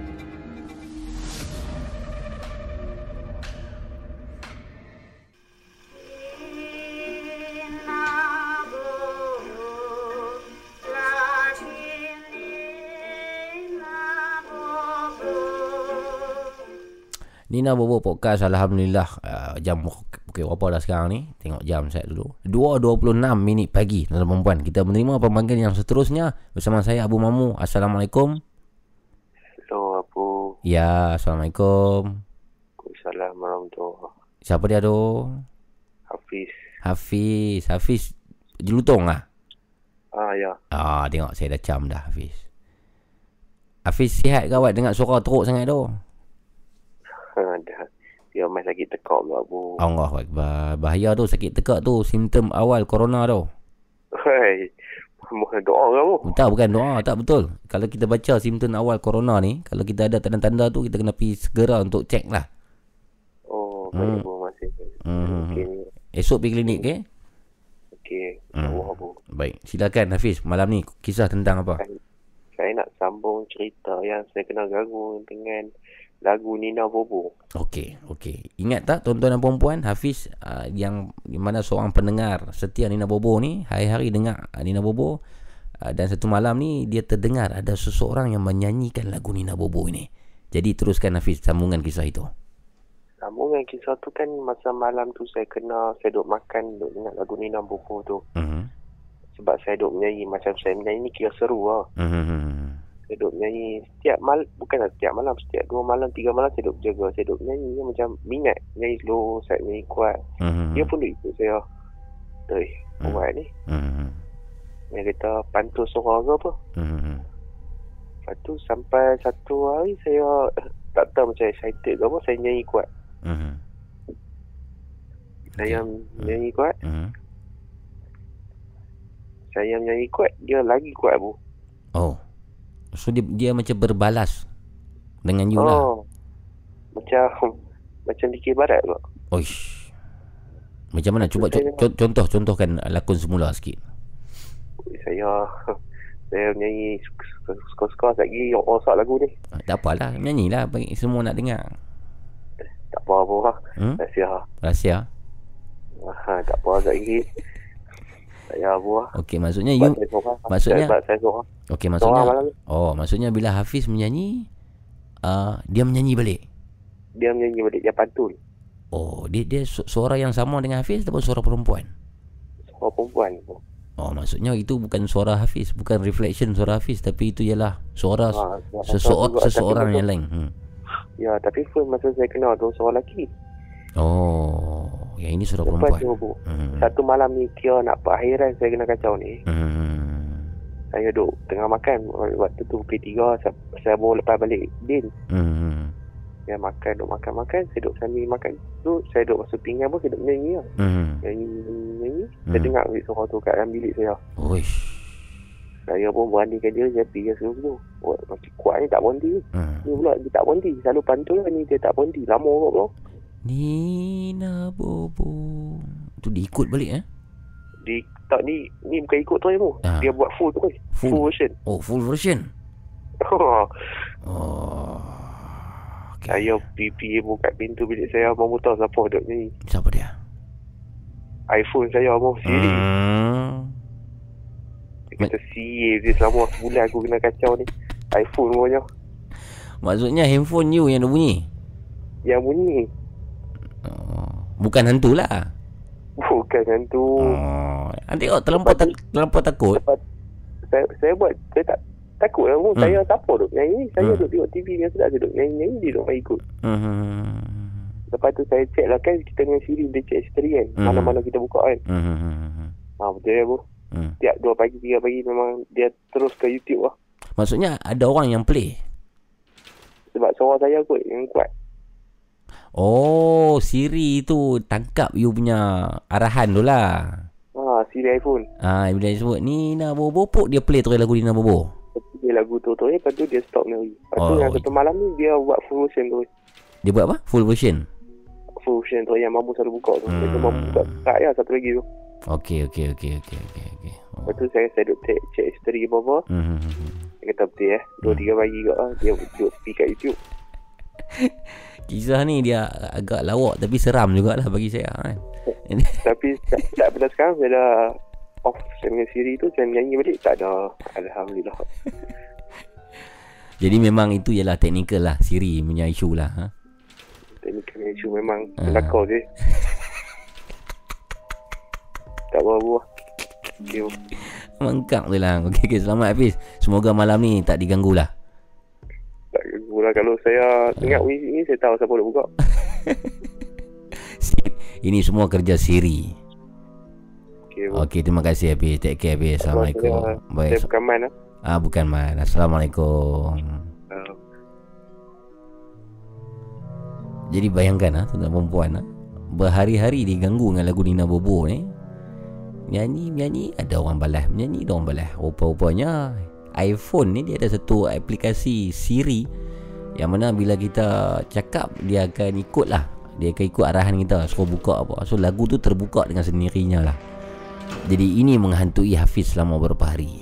Nina Bobo Podcast Alhamdulillah. Uh, Jam Pukul berapa dah sekarang ni? Tengok jam saya dulu. 2.26 minit pagi Dalam perempuan Kita menerima pemanggilan yang seterusnya Bersama saya Abu Mamu. Assalamualaikum. Hello, Abu. Ya Assalamualaikum. Waalaikumsalam warahmatullahi Siapa dia tu? Hafiz. Hafiz. Hafiz Jelutong lah Ah, ya. Ah tengok saya dah cam dah Hafiz. Hafiz sihat ke awak? Dengar suara teruk sangat tu Dia main lagi tekak pula, Abu. Allah Akbar Bahaya tu sakit tekak tu Simptom awal corona tu Hei. Mohon doa ke, Abu? Tak bukan doa Tak betul Kalau kita baca simptom awal corona ni Kalau kita ada tanda-tanda tu Kita kena pergi segera untuk cek lah Oh, Hmm. baik, Abu. Masih. Hmm. Okey. Esok pergi klinik ke Okey. Hmm. Allah, Abu. Baik Silakan Hafiz Malam ni Kisah tentang apa Saya nak sambung cerita yang saya kena ganggu dengan lagu Nina Bobo. Okey Okey Ingat tak tuan-tuan dan perempuan Hafiz uh, Yang di mana seorang pendengar Setia Nina Bobo ni Hari-hari dengar uh, Nina Bobo uh, Dan satu malam ni Dia terdengar Ada seseorang yang menyanyikan lagu Nina Bobo ini Jadi teruskan Hafiz Sambungan kisah itu Sambungan kisah tu kan masa malam tu saya kena, saya duduk makan, duduk dengar lagu Nina Bobo tu. uh-huh. Sebab saya duduk menyanyi, macam saya menyanyi ni kira seru lah. Uh-huh. Saya duduk menyanyi setiap malam, bukanlah setiap malam, setiap dua malam, tiga malam saya duduk berjaga. Saya duduk menyanyi dia macam minat. Menyanyi slow, saya menyanyi kuat. Uh-huh. Dia pun duduk ikut saya. Doi, Hmm. buat ni. uh-huh. Dia kata pantul suara ke apa. Uh-huh. Lepas tu sampai satu hari saya tak tahu macam excited ke apa, saya nyanyi kuat. Uh-huh. Saya menyanyi kuat, Uh-huh. saya menyanyi kuat, dia lagi kuat bu. Oh So dia, dia macam berbalas Dengan you lah Oh. Macam macam dikir barat tu. Oish Macam mana? Cuba co- Saya- co- contoh contohkan lakon semula sikit. Saya saya menyanyi suka-suka lagi rosak lagu ni. Ah, Tak apalah, nyanyilah bagi semua nak dengar. Tak apa-apa lah. Hmm? Rahsia. Rahsia. Ha, tak apa lagi. Saya apa lah. Okey, maksudnya you maksudnya- Sebab saya seorang. Okey, maksudnya. Oh, maksudnya bila Hafiz menyanyi uh, dia menyanyi balik. Dia menyanyi balik. Dia pantun. Oh, dia dia su- suara yang sama dengan Hafiz ataupun suara perempuan? Seorang perempuan. Oh, maksudnya itu bukan suara Hafiz, bukan reflection suara Hafiz tapi itu ialah suara Ha, seseorang seseorang yang lain. Hmm. Ya, tapi first masa saya kenal tu seorang lelaki. Oh, yang ini Lepas perempuan. tu, bu, Hmm. satu malam ni kira nak perakhiran saya kena kacau ni. Hmm. Saya duduk tengah makan. Waktu tu pukul 3 saya, saya baru lepas balik din. Hmm. Saya makan, duduk makan-makan. Saya duduk sambil makan. Tu saya duduk masuk pinggan pun saya duduk menyanyi lah. Hmm. Nyanyi, nyanyi. Saya Hmm. dengar wik suara tu kat dalam bilik saya. Oish. Saya pun beranikan dia, saya pergi ke seluruh. Oh, macam kuat ni tak berhenti. Hmm. Ni pula dia tak berhenti. Selalu pantun lah ni dia tak berhenti. Lama kot bro. Nina Bobo. Tu diikut balik eh? Di, tak ni, ni bukan ikut tu ilmu. Ah. Dia buat full tu kan. Full. Full version. Oh, full version. Oh. Okay. saya pipi buka pintu bilik saya. Abang tahu siapa duduk ni. Siapa dia? iPhone saya abang Siri. Hmm. Dia kata CA dia selama sebulan aku kena kacau ni. iPhone pokoknya. Maksudnya handphone you yang ada bunyi? Yang bunyi. Oh. Bukan hantu lah. Bukan yang tu. Oh. Nanti kau terlampau, tak, terlampau takut. Saya, saya buat. Saya tak takut lah. Hmm. Hmm. Saya siapa duduk nyanyi. Saya Hmm. duduk tengok TV tak. Saya duduk nyanyi-nyanyi. Dia duduk main ikut. Hmm. Lepas tu saya check lah kan. Kita dengan Siri dia check history kan. Hmm. Mana-mana kita buka kan. Hmm. Ha, betul ya bro. Hmm. Tiap 2 pagi, 3 pagi memang dia terus ke YouTube lah. Maksudnya ada orang yang play. Sebab suara saya kot yang kuat. Oh, Siri tu tangkap you punya arahan tu lah. Ha, Siri iPhone. Ah, bila dia sebut Nina Bobo puk dia play terus lagu Nina Bobo. Tu dia lagu tu tu. Eh, lepas tu dia stop ni. Lepas tu Oh, yang satu malam ni dia buat full version tu. Dia buat apa? Full version. Full version tu yang mampu selalu buka tu. Hmm. Dia Hmm. mampu buka tak ya satu lagi tu. Okey, okey, okey, okey, okey, okey. Oh. Lepas tu saya saya duduk check, check history apa-apa. Hmm, hmm, hmm. Dia kata betul eh. Dua tiga pagi kot lah. Dia duduk pergi kat YouTube. Kisah ni dia agak lawak tapi seram jugalah bagi saya kan. Tapi tak, tak pada sekarang saya dah off saya punya Siri tu. Saya nyanyi balik. Tak ada. Alhamdulillah. Jadi memang itu ialah teknikal lah Siri punya isu lah ha? Teknikal isu memang kelakar je. tak apa-apa. Okay. Mengkak tu lah Okey, okay, selamat Hafiz Semoga malam ni tak diganggu lah Lah. Kalau saya dengar bunyi ni, saya tahu siapa nak buka. Ini semua kerja Siri bro. Okey terima kasih Hafiz Take care Hafiz Assalamualaikum Saya, Baik saya bukan man lah. Ah bukan man Assalamualaikum Uh, Jadi bayangkan ah tuan perempuan ah berhari-hari diganggu dengan lagu Nina Bobo ni. Nyanyi nyanyi ada orang balas, menyanyi ada orang balas. Rupa-rupanya iPhone ni dia ada satu aplikasi Siri yang mana bila kita cakap dia akan ikut lah dia akan ikut arahan kita suruh buka apa. So lagu tu terbuka dengan sendirinya lah. Jadi ini menghantui Hafiz selama beberapa hari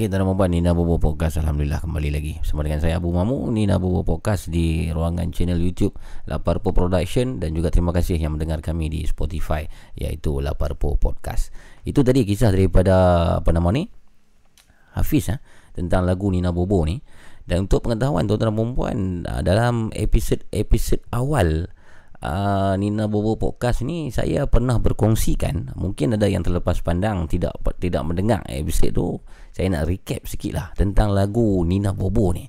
Okey, tuan dan puan, Nina Bobo Podcast. Alhamdulillah kembali lagi Bersama dengan saya Abu Mamu. Nina Bobo Podcast di ruangan channel YouTube Laparpo Production. Dan juga terima kasih yang mendengar kami di Spotify Iaitu Laparpo Podcast. Itu tadi kisah daripada Apa nama ni? Hafiz ha? Tentang lagu Nina Bobo ni. Dan untuk pengetahuan tuan-tuan dan puan Dalam episod-episod awal uh, Nina Bobo podcast ni saya pernah berkongsikan mungkin ada yang terlepas pandang tidak tidak mendengar episod tu saya nak recap sikit lah tentang lagu Nina Bobo ni.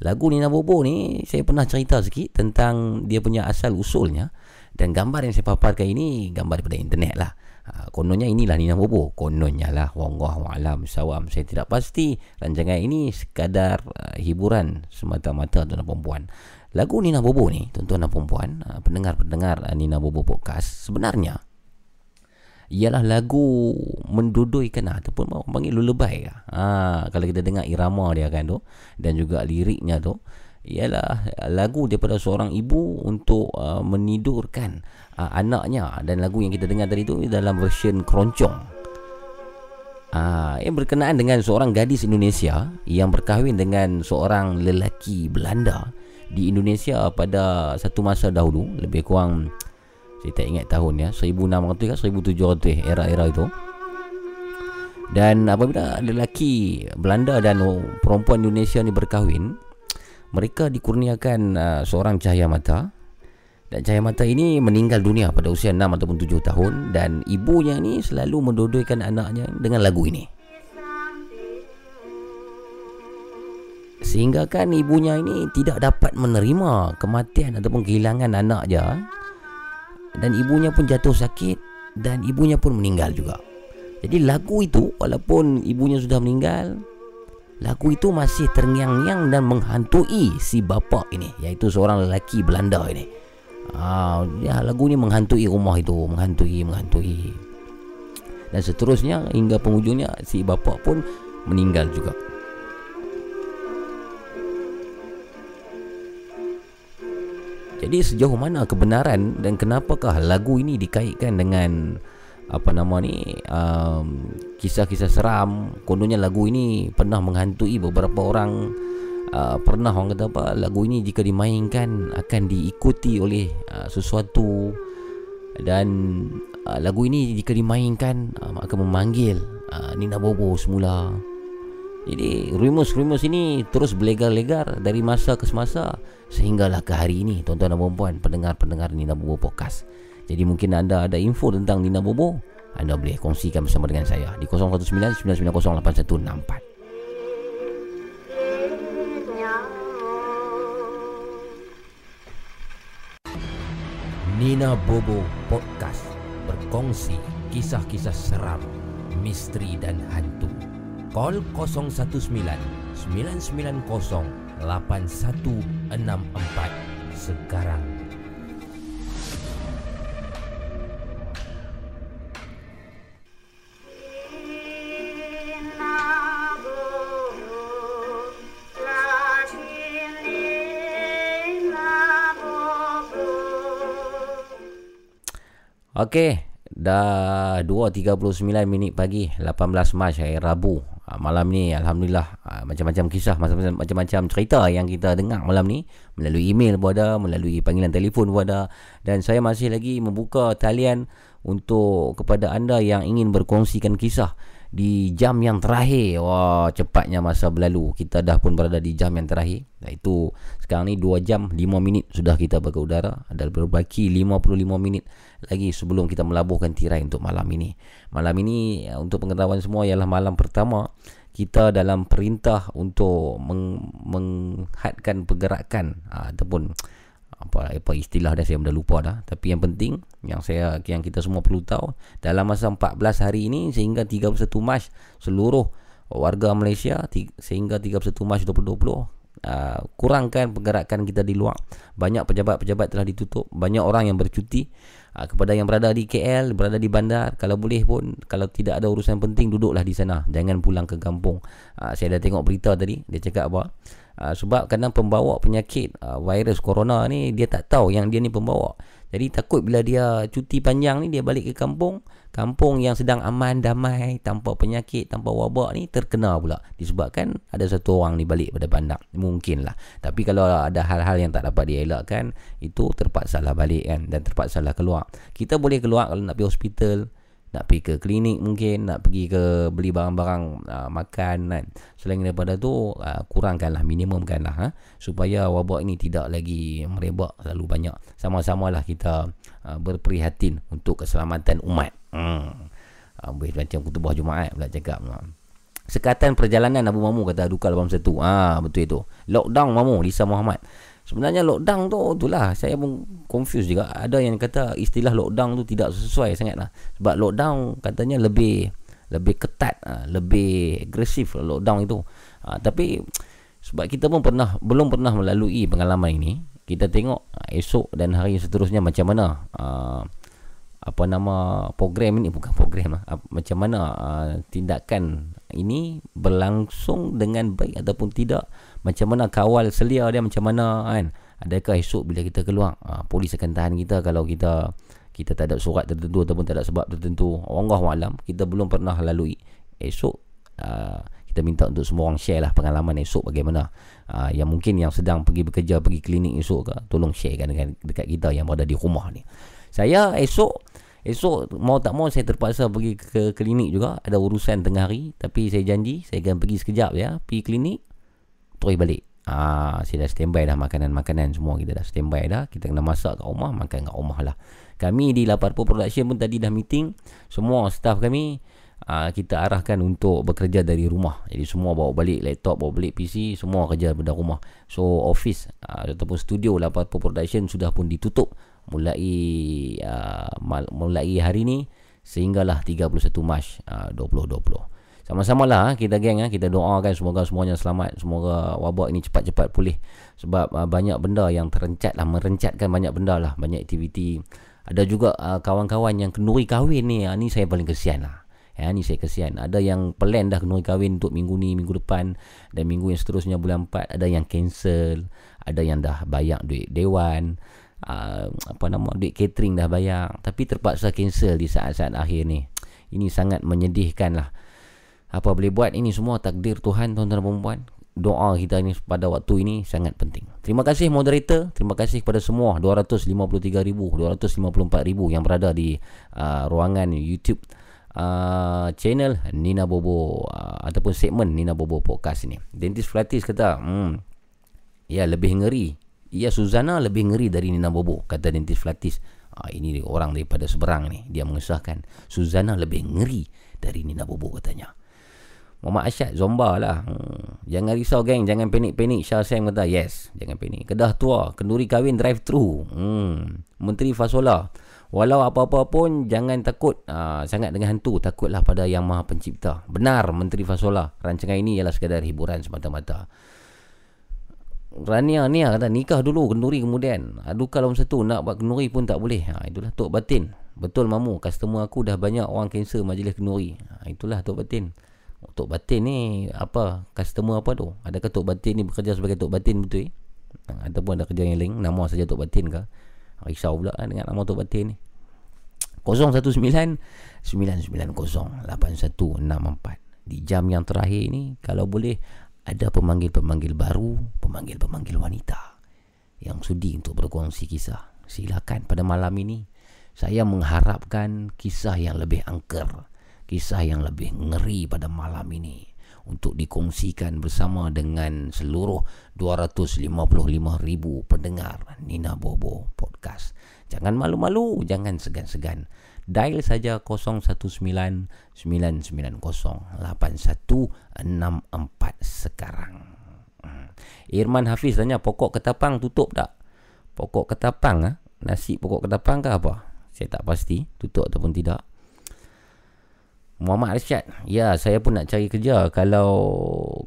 Lagu Nina Bobo ni saya pernah cerita sikit tentang dia punya asal usulnya dan gambar yang saya paparkan ini gambar daripada internet lah. Ha, kononnya inilah Nina Bobo. Kononnya lah Wallahu alam sawam Saya tidak pasti Rancangan ini sekadar uh, hiburan Semata-mata tuan dan perempuan Lagu Nina Bobo ni, tuan-tuan dan puan uh, pendengar-pendengar uh, Nina Bobo podcast, sebenarnya ialah lagu menduduikan ataupun orang panggil lullaby lah. Ha, kalau kita dengar irama dia kan tu dan juga liriknya tu ialah lagu daripada seorang ibu untuk uh, menidurkan uh, anaknya dan lagu yang kita dengar tadi tu dalam version keroncong. Ah, yang berkenaan dengan seorang gadis Indonesia yang berkahwin dengan seorang lelaki Belanda di Indonesia pada satu masa dahulu lebih kurang saya tak ingat tahun ya 1600 ke 1700 era-era itu. Dan apabila lelaki Belanda dan perempuan Indonesia ni berkahwin mereka dikurniakan uh, seorang cahaya mata. Dan cahaya mata ini meninggal dunia pada usia 6 ataupun 7 tahun. Dan ibunya ni selalu mendodoikan anaknya dengan lagu ini. Sehingga kan ibunya ini tidak dapat menerima kematian ataupun kehilangan anak dia Dan ibunya pun jatuh sakit dan ibunya pun meninggal juga. Jadi lagu itu walaupun ibunya sudah meninggal Lagu itu masih terngiang-ngiang dan menghantui si bapa ini Iaitu seorang lelaki Belanda ini. Ah, ya, Lagu ini menghantui rumah itu Menghantui, menghantui. Dan seterusnya hingga penghujungnya si bapa pun meninggal juga Jadi sejauh mana kebenaran dan kenapakah lagu ini dikaitkan dengan apa nama ni um, kisah-kisah seram? Kononnya lagu ini pernah menghantui beberapa orang. Uh, pernah orang kata apa lagu ini jika dimainkan akan diikuti oleh uh, sesuatu. Dan uh, lagu ini jika dimainkan uh, akan memanggil uh, Nina Bobo semula. Jadi rumus-rumus ini terus berlegar-legar dari masa ke semasa sehinggalah ke hari ini tuan-tuan dan puan pendengar-pendengar Nina Bobo podcast. Jadi mungkin anda ada info tentang Nina Bobo, anda boleh kongsikan bersama dengan saya di 0199908164. Nina Bobo Podcast berkongsi kisah-kisah seram, misteri dan hantu. Call 019 990 8164 sekarang. Okey, dah 2.39 minit pagi 18 Mac hari Rabu Ha, malam ni Alhamdulillah ha, macam-macam kisah macam-macam cerita yang kita dengar malam ni. Melalui email pun ada melalui panggilan telefon pun ada. Dan saya masih lagi membuka talian untuk kepada anda yang ingin berkongsikan kisah di jam yang terakhir. Wah cepatnya masa berlalu. Kita dah pun berada di jam yang terakhir. Itu sekarang ni 2 jam 5 minit sudah kita berada udara ada berbaki 55 minit lagi sebelum kita melabuhkan tirai untuk malam ini. Malam ini ya, untuk pengetahuan semua ialah malam pertama kita dalam perintah untuk meng- menghadkan pergerakan ha, ataupun apa apa istilah dah saya dah lupa dah. Tapi yang penting yang saya yang kita semua perlu tahu dalam masa 14 hari ini sehingga 31 Mac seluruh warga Malaysia sehingga 31 Mac 2020 Uh, kurangkan pergerakan kita di luar. Banyak pejabat-pejabat telah ditutup. Banyak orang yang bercuti uh, kepada yang berada di KL berada di bandar. Kalau boleh pun kalau tidak ada urusan penting duduklah di sana. Jangan pulang ke kampung. Uh, saya dah tengok berita tadi dia cakap apa uh, sebab kadang pembawa penyakit uh, virus corona ni dia tak tahu yang dia ni pembawa. Jadi takut bila dia cuti panjang ni dia balik ke kampung kampung yang sedang aman damai tanpa penyakit tanpa wabak ni terkena pula. Disebabkan ada satu orang ni balik pada bandar mungkin lah. Tapi kalau ada hal-hal yang tak dapat dielakkan itu terpaksa lah balik kan dan terpaksa lah keluar. Kita boleh keluar kalau nak pergi hospital nak pergi ke klinik mungkin nak pergi ke beli barang-barang uh, makan kan selain daripada tu uh, kurangkanlah minimumkanlah ha? supaya wabak ini tidak lagi merebak terlalu banyak sama-samalah kita uh, berprihatin untuk keselamatan umat hmm. uh, macam kutubah Jumaat pula cakap. Sekatan perjalanan Abu Mamu kata Duka 81 Ah Betul itu Lockdown Mamu Lisa Muhammad Sebenarnya lockdown tu itulah saya pun confused juga. Ada yang kata istilah lockdown tu tidak sesuai sangatlah. Sebab lockdown katanya lebih lebih ketat, ah, lebih agresif lockdown itu. Ha, tapi sebab kita pun pernah belum pernah melalui pengalaman ini, kita tengok ah, esok dan hari seterusnya macam mana apa nama program ini bukan program lah. macam mana tindakan ini berlangsung dengan baik ataupun tidak macam mana kawal selia dia macam mana kan? Adakah esok bila kita keluar? Uh, polis akan tahan kita kalau kita kita tak ada surat tertentu ataupun tak ada sebab tertentu. Allah malam kita belum pernah lalui. Esok uh, kita minta untuk semua orang share lah pengalaman esok bagaimana. Uh, yang mungkin yang sedang pergi bekerja pergi klinik esok ke tolong sharekan dengan dekat kita yang berada di rumah ni. Saya esok Esok mau tak mau saya terpaksa pergi ke klinik juga. Ada urusan tengah hari Tapi saya janji Saya akan pergi sekejap ya Pergi klinik terus balik Ah, saya dah standby dah makanan-makanan semua kita dah standby dah. Kita kena masak kat rumah, makan kat rumah lah. Kami di Laparpo Production pun tadi dah meeting. Semua staff kami ah, kita arahkan untuk bekerja dari rumah. Jadi semua bawa balik laptop, bawa balik PC, semua kerja dari rumah. So office ah, ataupun studio Laparpo Production sudah pun ditutup mulai ah, mulai hari ni sehinggalah 31 Mac ah, 2020. Sama-sama lah ha, kita geng ha, kita doakan semoga semuanya selamat, semoga wabak ini cepat-cepat pulih sebab uh, banyak benda yang terencat lah, merencatkan banyak benda lah, banyak aktiviti. Ada juga kawan-kawan yang kenduri kahwin ni, uh, ni saya paling kesian lah. Ya, ni saya kesian. Ada yang plan dah kenduri kahwin untuk minggu ni, minggu depan dan minggu yang seterusnya bulan 4. Ada yang cancel, ada yang dah bayar duit dewan. Uh, apa nama duit catering dah bayar tapi terpaksa cancel di saat-saat akhir ni ini sangat menyedihkan lah apa boleh buat ini semua takdir Tuhan tuan-tuan dan puan doa kita ni pada waktu ini sangat penting. Terima kasih moderator, terima kasih kepada semua 253,000, 254,000 yang berada di uh, ruangan YouTube uh, channel Nina Bobo uh, ataupun segmen Nina Bobo podcast ini. Dentist Flatis kata, hmm, ya lebih ngeri. Ya Suzana lebih ngeri dari Nina Bobo kata Dentist Flatis. Uh, ini orang daripada seberang ni dia mengesahkan Suzana lebih ngeri dari Nina Bobo katanya. Muhammad Asyad Zomba lah. Hmm. Jangan risau geng. Jangan panik-panik. Syah Sam kata Yes. Jangan panik. Kedah tua. Kenduri kahwin drive thru hmm. Menteri Fasola Walau apa-apa pun Jangan takut. Uh, Sangat dengan hantu. Takutlah pada yang maha pencipta. Benar Menteri Fasola. Rancangan ini ialah sekadar hiburan semata-mata. Rania ni kata nikah dulu kenduri kemudian. Adukah dalam satu nak buat kenduri pun tak boleh. Ha, Itulah Tok Batin. Betul mamu. Customer aku dah banyak orang cancel majlis kenduri. Ha, Itulah Tok Batin Tok Batin ni apa customer apa tu? Adakah Tok Batin ni bekerja sebagai Tok Batin betul eh? Ataupun ada kerja yang lain nama saja Tok Batin ke? Risau pula kan dengan nama Tok Batin ni. 019 990 8164 Di jam yang terakhir ni Kalau boleh Ada pemanggil-pemanggil baru Pemanggil-pemanggil wanita Yang sudi untuk berkongsi kisah Silakan pada malam ini Saya mengharapkan kisah yang lebih angker kisah yang lebih ngeri pada malam ini untuk dikongsikan bersama dengan seluruh 255,000 pendengar Nina Bobo Podcast. Jangan malu-malu, jangan segan-segan. Dial saja 019-990-8164 sekarang. Hmm. Irman Hafiz tanya, pokok ketapang tutup tak? Pokok ketapang, ha? nasi pokok ketapang ke apa? Saya tak pasti, tutup ataupun tidak. Muhammad Arsyad Ya saya pun nak cari kerja Kalau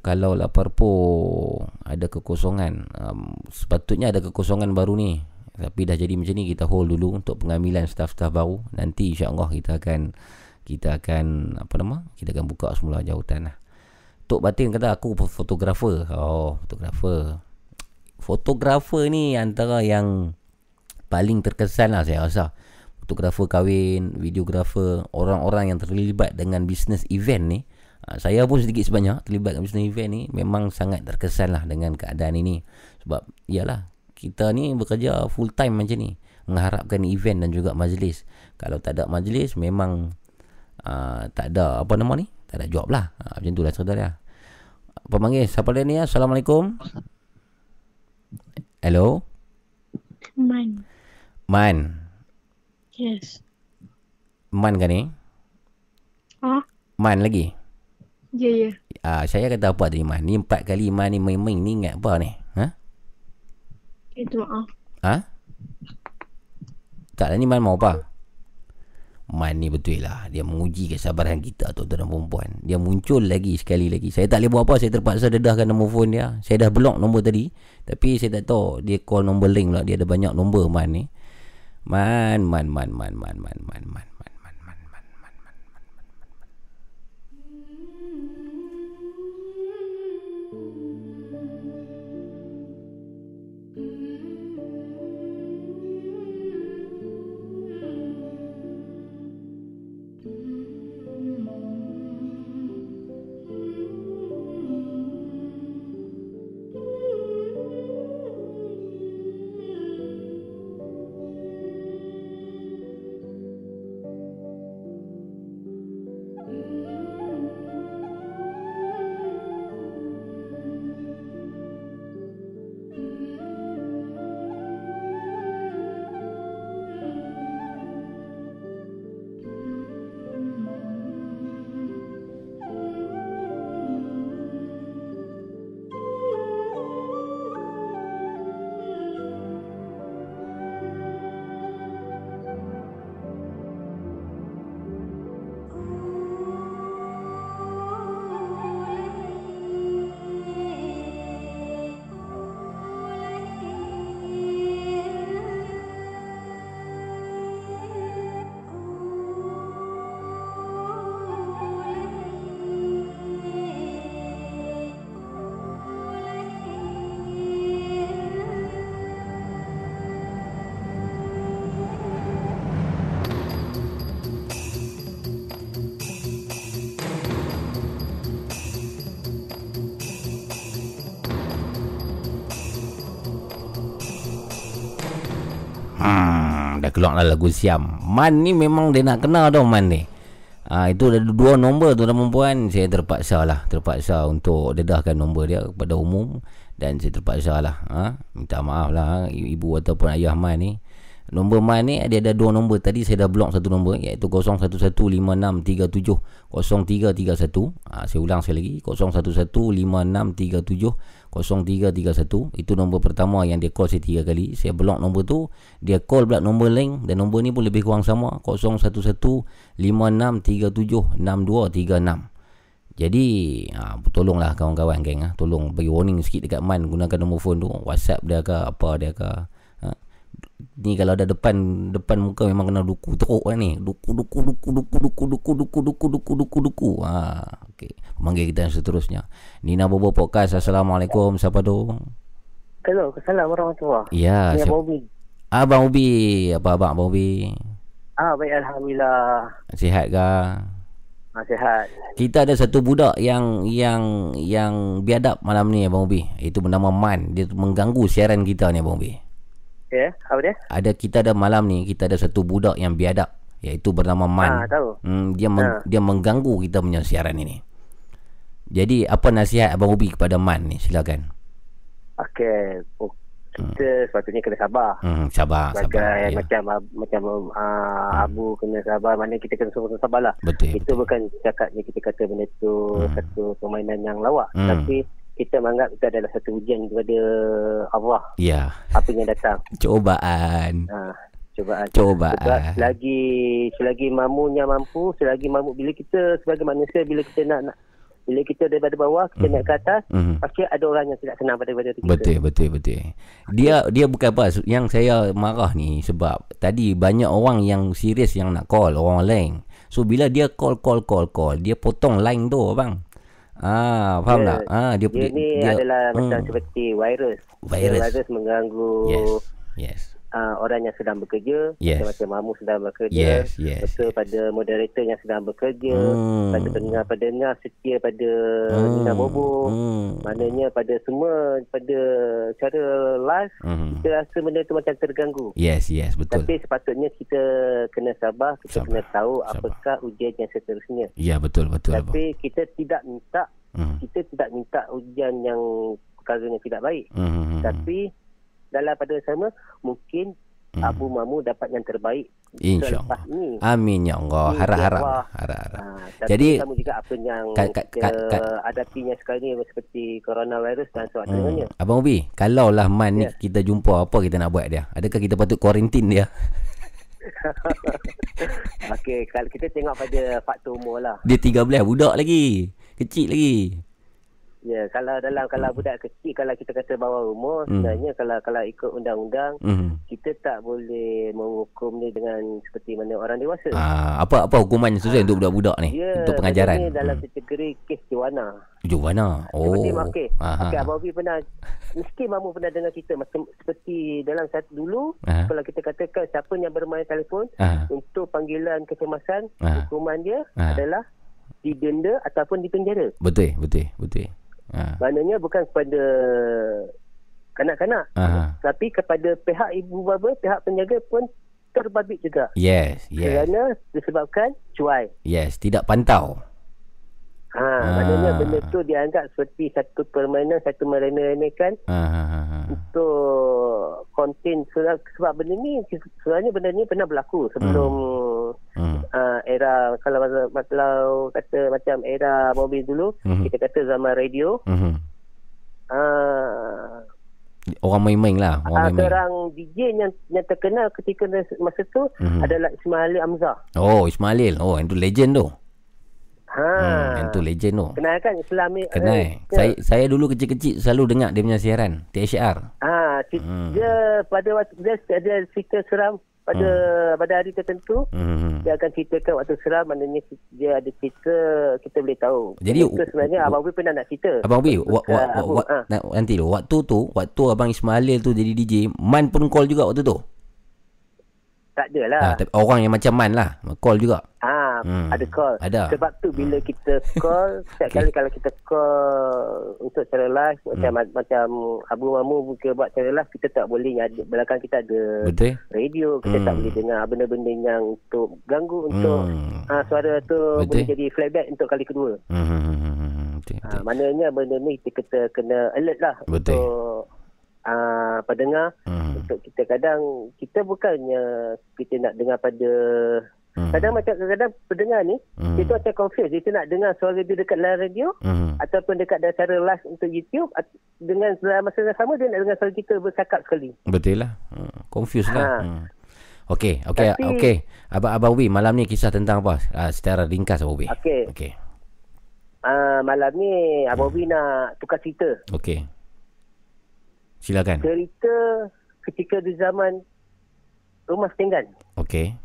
Kalau Laparpo Ada kekosongan um, Sepatutnya ada kekosongan baru ni Tapi dah jadi macam ni Kita hold dulu Untuk pengambilan staff-staff baru Nanti insyaAllah kita akan Kita akan Apa nama Kita akan buka semula jawatan lah Tok Batin kata aku fotografer. Oh, fotografer. Fotografer ni antara yang paling terkesan lah saya rasa. Fotografer kahwin, videografer, orang-orang yang terlibat dengan bisnes event ni. Ha, saya pun sedikit sebanyak terlibat dengan bisnes event ni memang sangat terkesan lah dengan keadaan ini. Sebab iyalah kita ni bekerja full time macam ni mengharapkan event dan juga majlis. Kalau tak ada majlis memang uh, tak ada apa nama ni? Tak ada job lah. Uh, macam tu lah cerita dia. Pemanggil, siapa dia ni? Assalamualaikum. Hello? Man. Man. Yes. Man kan ni? Ha? Man lagi? Ya, ya. Ah, saya kata apa tadi Man? Ni empat kali Man ni main-main ni ingat apa ni? Ha? Itu maaf. Ha? Tak ni Man mau apa? Man ni betul lah Dia menguji kesabaran kita Tuan-tuan dan perempuan Dia muncul lagi sekali lagi Saya tak boleh buat apa Saya terpaksa dedahkan nombor phone dia Saya dah block nombor tadi Tapi saya tak tahu Dia call nombor link lah Dia ada banyak nombor Man ni Man, man, man, man, man, man, man, man. Keluar lah lagu Siam. Man ni memang dia nak kenal tau Man ni. Ha, itu ada dua nombor tu dan perempuan Saya terpaksa lah Terpaksa untuk dedahkan nombor dia kepada umum Dan saya terpaksa lah ha? Minta maaf lah? Ibu ataupun ayah Man ni Nombor Man ni dia ada dua nombor. Tadi saya dah block satu nombor Iaitu 011563703331 ha, Saya ulang sekali lagi 011563703331 Itu nombor pertama yang dia call saya tiga kali. Saya block nombor tu Dia call pula nombor lain Dan nombor ni pun lebih kurang sama 011563706236 jadi ha, Tolonglah kawan-kawan geng ha. Tolong bagi warning sikit dekat Man Gunakan nombor phone tu Whatsapp dia ke Apa dia ke. Ni kalau ada depan Depan muka memang kena duku teruk lah ni Duku duku duku duku duku duku duku duku duku duku duku ha, okay. Pemanggil kita yang seterusnya Nina Bobo Podcast Assalamualaikum Siapa tu? Hello, Assalamualaikum warahmatullahi Ya Ini siap- Abang Ubi. Abang Ubi Apa abang Abang Ubi? Ah, baik Alhamdulillah. Sihat ke? Ah, sihat. Kita ada satu budak yang yang yang biadab malam ni Abang Ubi. Itu bernama Man. Dia mengganggu siaran kita ni Abang Ubi. Ya, apa dia? Ada kita ada malam ni kita ada satu budak yang biadab iaitu bernama Man. Ah, tahu. Hmm, dia meng, Ah. dia mengganggu kita punya siaran ini. Jadi apa nasihat Abang Ubi kepada Man ni? Silakan. Okey. Oh, kita sepatutnya kena sabar. Hmm, sabar, Sebagai sabar. Ya. macam macam uh, Abu kena sabar Mana kita kena semua sabar lah Betul. Itu bukan cakapnya kita kata benda tu Hmm. Satu permainan yang lawak Hmm. Tapi kita menganggap itu adalah satu ujian kepada Allah Ya, Apa yang datang cobaan. ha, Cubaan Cobaan. Sebab selagi selagi mamunya mampu, selagi mampu bila kita sebagai manusia bila kita nak, nak bila kita daripada bawah kita Mhm. naik ke atas, Mhm. pasti ada orang yang tidak senang pada pada kita. Betul betul betul. Dia dia bukan apa yang saya marah ni sebab tadi banyak orang yang serius yang nak call orang lain. So bila dia call call call call dia potong line tu bang. Ah, faham Dia- tak? Ah, dia Dia, ni adalah macam hmm. seperti virus. Virus. Dia virus mengganggu Yes. Yes. Uh, orang yang sedang bekerja. Yes. Macam mamu sedang bekerja. Yes, yes, Betul pada moderator yang sedang bekerja. Hmm. Pada pendengar-pendengar setia pada Hmm. Nina Bobo. Hmm. Maknanya pada semua, pada cara live, Hmm. kita rasa benda tu macam terganggu. Yes, yes, betul. Tapi sepatutnya kita kena sabar, kita Sabar. kena tahu Sabar. apakah ujian yang seterusnya. Ya, betul, betul. abang. Tapi kita tidak minta, Hmm. kita tidak minta ujian yang perkara yang tidak baik. Hmm, hmm, hmm. Tapi dalam pada sama mungkin Hmm. Abu Mamu dapat yang terbaik InsyaAllah. Amin ya Allah. Harap-harap. Harap-harap. Ha, Jadi- kamu juga apa yang Kat- kat- kita kat- kat- hadapinya sekarang ni seperti coronavirus dan Hmm. sebagainya. Abang Ubi, kalau lah Man ni Ya. kita jumpa apa kita nak buat dia? Adakah kita patut kuarantin dia? Okey, kalau kita tengok pada faktor umur lah. Dia 13 budak lagi. Kecil lagi. Ya, kalau dalam kalau budak kecil kalau kita kata bawah umur Hmm. sebenarnya kalau kalau ikut undang-undang Hmm. kita tak boleh menghukum dia dengan seperti mana orang dewasa. Ah, apa apa hukuman sesuai untuk budak-budak ni? Ya, untuk pengajaran. Ini dalam Hmm. kategori kes Joanna. Joanna. Oh. Seperti okey. Okey, Abang pernah mesti mamu pernah dengar cerita macam seperti dalam satu dulu Aha. kalau kita katakan siapa yang bermain telefon Aha. untuk panggilan kecemasan Aha. hukuman dia Aha. adalah didenda ataupun dipenjara. Betul, betul, betul. Ha. Maknanya bukan kepada kanak-kanak Aha. tapi kepada pihak ibu bapa, pihak penjaga pun terbabit juga. Yes, yes. Kerana disebabkan cuai. Yes, tidak pantau. Ha, Ah. maknanya benda tu dianggap seperti satu permainan, satu meremeh-remehkan Ha ha ha. ha. untuk konten sebab, sebab benda ni sebenarnya benda ni pernah berlaku sebelum Hmm. Uh, era kalau kalau kata macam era mobil dulu Mhm. kita kata zaman radio Mhm. uh, Orang main-main lah, uh, orang main-main. seorang DJ yang yang terkenal ketika masa tu Mhm. adalah Ismail Ali Hamzah. Oh, Ismail. Oh, yang tu legend tu. Ha. Hmm, yang tu legend tu. Kenal kan Islam ni? Kenal. eh, Saya saya dulu kecil-kecil selalu dengar dia punya siaran THR. Ha, Hmm. hmm. dia pada waktu dia ada cerita seram pada pada hari tertentu Hmm. dia akan ceritakan waktu seram maknanya dia ada cerita kita boleh tahu. Jadi, itu sebenarnya w- Abang Bi pernah nak cerita. Abang Bi, wa, wa, wa, wa, ha. na- nanti tu waktu tu, waktu abang Ismail tu jadi DJ, Man pun call juga waktu tu. Tak adalah. Ha, tapi orang yang macam Man lah, call juga. Ha, Hmm. ada call. Ada. Sebab tu bila kita call, setiap Okey. kali kalau kita call untuk secara live macam macam Abu Mamu buka buat secara live kita tak boleh ada belakang kita ada Betul? radio, kita tak Hmm. boleh dengar benda-benda yang untuk ganggu untuk Hmm. ha, suara tu Betul. boleh jadi flashback untuk kali kedua. Hmm, hmm, hmm, hmm, hmm, Betul, Ha, maknanya benda ni kita, kita kena alert lah Betul. untuk uh, pendengar Hmm. untuk kita kadang kita bukannya kita nak dengar pada Hmm. kadang macam kadang pendengar ni Hmm. dia tu macam confused dia tu nak dengar suara dia dekat dalam radio Hmm. ataupun dekat dalam cara live untuk YouTube dengan dalam masa yang sama dia nak dengar suara kita bercakap sekali Betul lah. Hmm. Confused lah. Ha. Hmm. Okey, okey, Tapi- okey. Abang Abang Wi malam ni kisah tentang apa? Ah, secara ringkas Abang Wi. Okey. Okey. uh, malam ni Abang Bi nak tukar cerita Okey. Silakan. cerita ketika di zaman rumah setinggan Okey.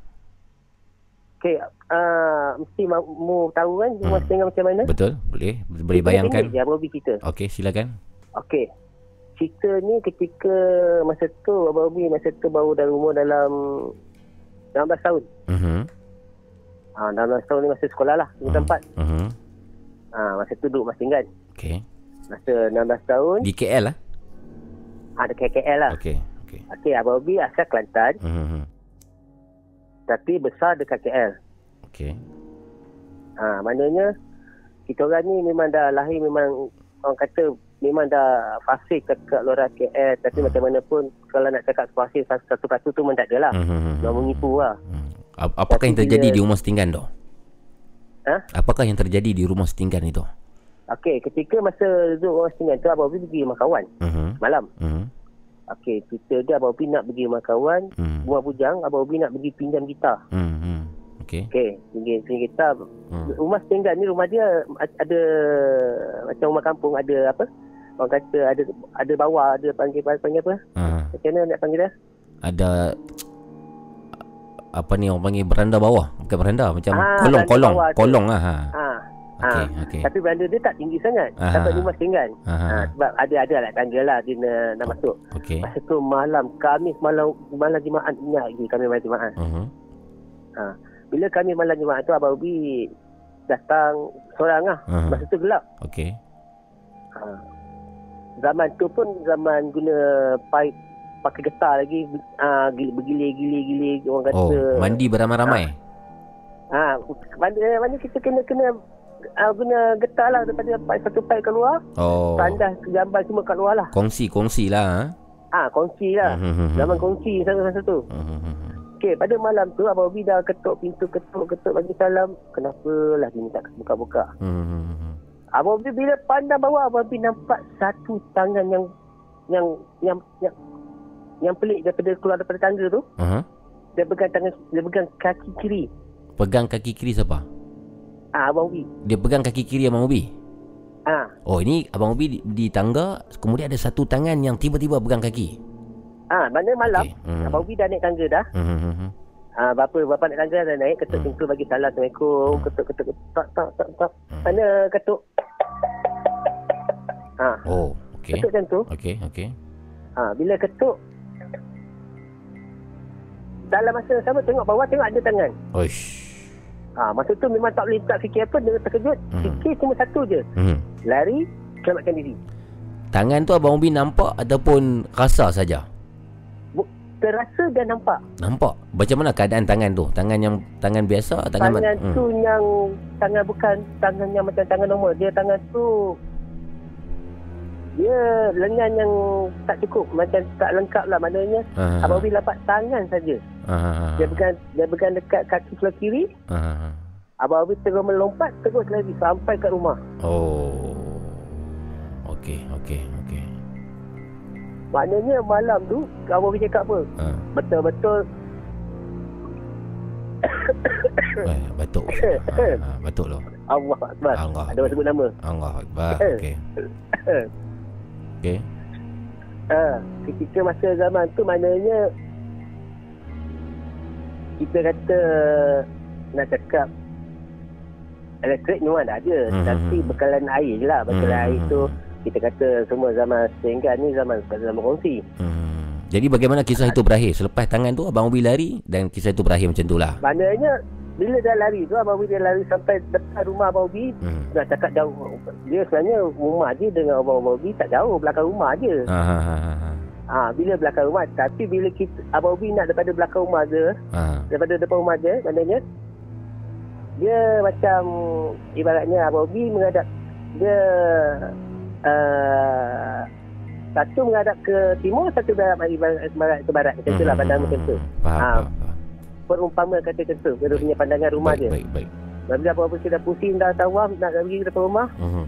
Okey, uh, mesti mu tahu kan rumah Hmm. setinggan macam mana? Betul? Boleh? Boleh Cerita bayangkan? Abang Bi cerita. Okey, silakan. Okey. Cerita ni ketika masa tu Bi masa tu baru dah umur dalam 16 tahun. Mhm. Ah, 16 tahun ni masa sekolah lah, tingkat Hmm. empat. Mhm. Ah, masa tu duduk Mas Tinggan. Okey. Masa 16 tahun, Di KL lah. ada KKL lah. Okey. Okey. Okey, Abang asal Kelantan Mhm. Tapi besar dekat KL. Okey. Ha, maknanya kita orang ni memang dah lahir memang orang kata memang dah fasih dekat luar KL tapi Hmm. macam mana pun kalau nak cakap fasih satu-satu tu memang tak ada lah. Mhm. Nak menipu lah. Hmm. Ap- Apakah yang Tapi terjadi bila- di rumah setinggan tu? Ha? Apakah yang terjadi di rumah setinggan itu? Okey, ketika masa duduk orang setengah tu Abang pergi rumah kawan Mhm. malam. Mhm. Okey, cerita dia Abang Bi nak pergi rumah kawan, Mhm. rumah bujang, Abang Bi nak pergi pinjam gitar. Mhm. Okey. Okey, pinjam, pinjam gitar. Hmm. Rumah setinggan ni rumah dia ada macam rumah kampung ada apa? Orang kata ada ada bawah, ada panggil panggil apa? Ah, Macam mana nak panggil dia? ada apa ni orang panggil beranda bawah bukan beranda macam Ah, kolong bawah kolong lah ha. Ha. Ha Okey, Ah, okey. Tapi beranda dia tak tinggi sangat. Aha. Sampai lima setengah. Aha. Ha, sebab ada ada lah tangga lah dia nak, nak masuk. Okey. Masa tu malam Khamis malam malam Jumaat ingat lagi kami malam Jumaat. Mhm. Ha. Bila kami malam Jumaat tu Abang Ubi datang seorang lah. Aha. Masa tu gelap. Okey. Ha. Zaman tu pun zaman guna pipe pakai getah lagi uh, bergilir-gilir-gilir orang kata. Oh, mandi beramai-ramai. Ha, mana, mana kita kena kena uh, guna getah lah daripada pipe satu pipe keluar. Oh. Tandas jamban semua kat luar lah. Kongsi, kongsi lah. Ah, ha, kongsi lah. Mhm. Zaman kongsi masa tu. Mhm. Okey, pada malam tu Abang Obi dah ketuk pintu, ketuk-ketuk bagi salam. Kenapa lah dia tak buka-buka? Abang Obi bila pandang bawah, Abang Obi nampak satu tangan yang yang yang yang, yang pelik daripada keluar daripada tangga tu. Aha. Dia pegang tangan, dia pegang kaki kiri. Pegang kaki kiri siapa? Ah, Abang Obi. Dia pegang kaki kiri Abang Ubi. Ah, Oh, ini Abang Ubi di, di tangga, kemudian ada satu tangan yang tiba-tiba pegang kaki. ah, mana malam? Okey. Hmm. Abang Obi dah naik tangga dah. Mhm. Ah, bapa bapa naik tangga dah naik, ketuk Hmm. pintu bagi salam Assalamualaikum, Hmm. ketuk ketuk ketuk tak tak tak tak. Hmm. Mana ketuk? Ah, Oh, okey. ketuk macam tu. Okey, okey. Ha, bila ketuk dalam masa sama tengok bawah tengok ada tangan. Oish. Ha, masa tu memang tak boleh tak fikir apa dia terkejut. Hmm. Fikir cuma satu je. Mhm. Lari selamatkan diri. Tangan tu Abang Ubi nampak ataupun rasa saja? Terasa dan nampak. Nampak. Macam mana keadaan tangan tu? Tangan yang tangan biasa, tangan Tangan, Hmm. tu yang tangan bukan tangan yang macam tangan normal. Dia tangan tu dia lengan yang tak cukup macam tak lengkap lah maknanya Ah. Abang Abi dapat tangan saja Ah. dia pegang dia pegang dekat kaki sebelah kiri Ah. Abang terus melompat terus lari sampai kat rumah Oh. Okey, okey, okey. Maknanya malam tu Abang Abi cakap apa? Ah. Betul-betul Eh, batuk. Ah, ah, batuk lo. Allah Akbar Allah. Ada sebut nama Allah Akbar. Okey. Okey. ha, Ketika masa zaman tu maknanya Kita kata Nak cakap Elektrik memang dah ada Hmm, Tapi bekalan air je lah Bekalan Hmm, air tu. Kita kata semua zaman sehingga ni zaman zaman kongsi Hmm. Jadi bagaimana kisah itu berakhir? Selepas tangan tu Abang Ubi lari dan kisah itu berakhir macam tu lah. Maknanya Bila dah lari tu Abang Ubi dia lari sampai depan rumah Abang Ubi Hmm. Dah cakap jauh Dia sebenarnya rumah dia dengan Abang Ubi tak jauh Belakang rumah je Ha ha ha ha. ha. ha, Bila belakang rumah Tapi bila kita Abang Ubi nak daripada belakang rumah dia Ha. Daripada depan rumah dia Maknanya Dia macam Ibaratnya Abang Ubi menghadap Dia uh, Satu menghadap ke timur Satu menghadap ibarat, ibarat ke barat Macam tu lah pandangan macam tu Hmm. Perumpama kata macam tu Dia punya pandangan rumah baik, dia Baik, baik. Bila Abang Ubi dah pusing dah tawaf Nak pergi ke depan rumah Mhm.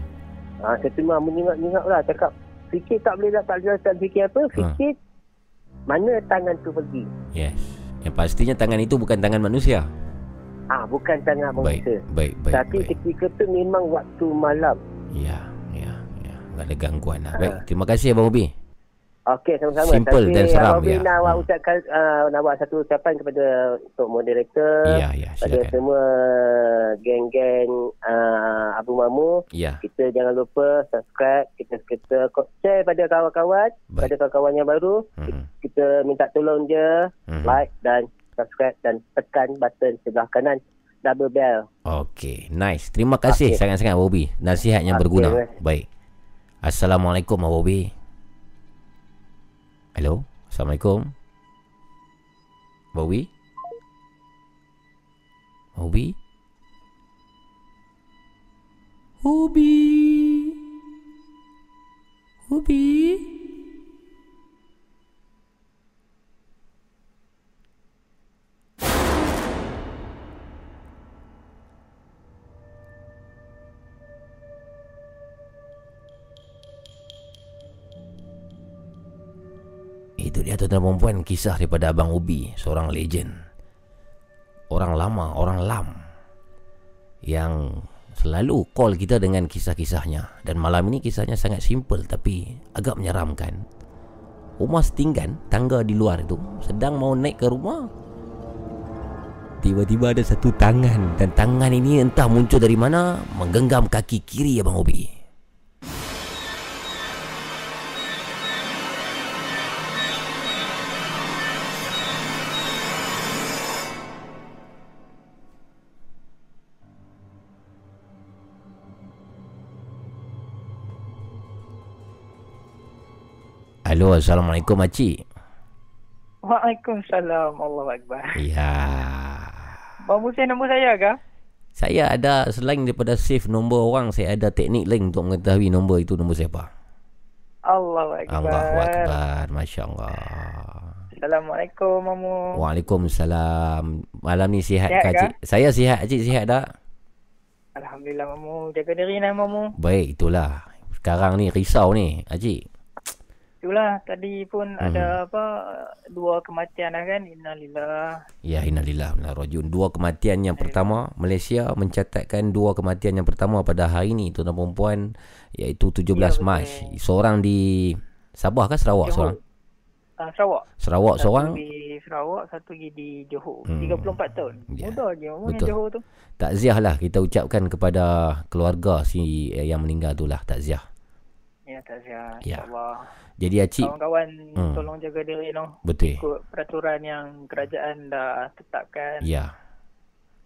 Ha, saya cuma menyingap-nyingap lah cakap fikir tak boleh tak boleh tak fikir apa Ha. fikir mana tangan tu pergi Yes. Yang pastinya tangan itu bukan tangan manusia. ah bukan tangan Baik, manusia baik, baik. tapi baik. ketika tu memang waktu malam Ya, ya, ya. Tak ada gangguan lah. Ha. Baik, terima kasih Abang Ubi. Okey sama-sama Simple dan seram, ya. nak awak Hmm. ucapkan uh, nak buat satu ucapan kepada untuk moderator Ya, ya, pada silakan. semua geng-geng uh, Abu Mamu Ya, kita jangan lupa subscribe kita kita share pada kawan-kawan Baik. pada kawan-kawan yang baru Mhm. kita minta tolong dia Mhm. like dan subscribe dan tekan button sebelah kanan double bell. Okey, nice. Terima kasih Okey. sangat-sangat Ubi. Nasihat yang Okey, berguna. Baik. Assalamualaikum Abang Ubi. Hello. Assalamualaikum. Ubi? Abang Ubi? Ubi. Ubi. Tuan-tuan dan perempuan kisah daripada Abang Ubi, seorang legend. Orang lama, orang lam yang selalu call kita dengan kisah-kisahnya dan malam ini kisahnya sangat simple tapi agak menyeramkan. Rumah setinggan, tangga di luar itu sedang mau naik ke rumah. Tiba-tiba ada satu tangan Dan tangan ini entah muncul dari mana Menggenggam kaki kiri Abang Obi Halo, Assalamualaikum Makcik Waalaikumsalam Allah Akbar. Ya Bang Musin nombor saya ke? Saya ada selain daripada save nombor orang Saya ada teknik lain untuk mengetahui nombor itu nombor siapa Allah Akbar. Allahu Akbar Masya Allah Assalamualaikum Mamu. Waalaikumsalam Malam ni sihat, Sihat ke? Cik? Saya sihat Cik sihat tak? Alhamdulillah Mamu. Jaga diri nah Mamu. Baik itulah Sekarang ni risau ni Cik Itulah tadi pun Mhm. ada apa dua kematian lah kan. Innalillah. Ya innalillah wa rajun Dua kematian yang pertama Malaysia mencatatkan dua kematian yang pertama pada hari ni Tuan dan perempuan Iaitu 17 Ya. Mac Seorang di Sabah ke Sarawak Johor. seorang? Ah, Sarawak. Sarawak satu seorang di Sarawak, satu lagi di Johor. Hmm. 34 tahun. Ya, Muda je betul. Johor tu. Takziah lah kita ucapkan kepada keluarga si eh, yang meninggal tu lah takziah. Ya, tak siap. Ya. InsyaAllah. Jadi Acik Kawan-kawan Hmm. tolong jaga diri noh. Betul. Ikut peraturan yang kerajaan dah tetapkan. Ya.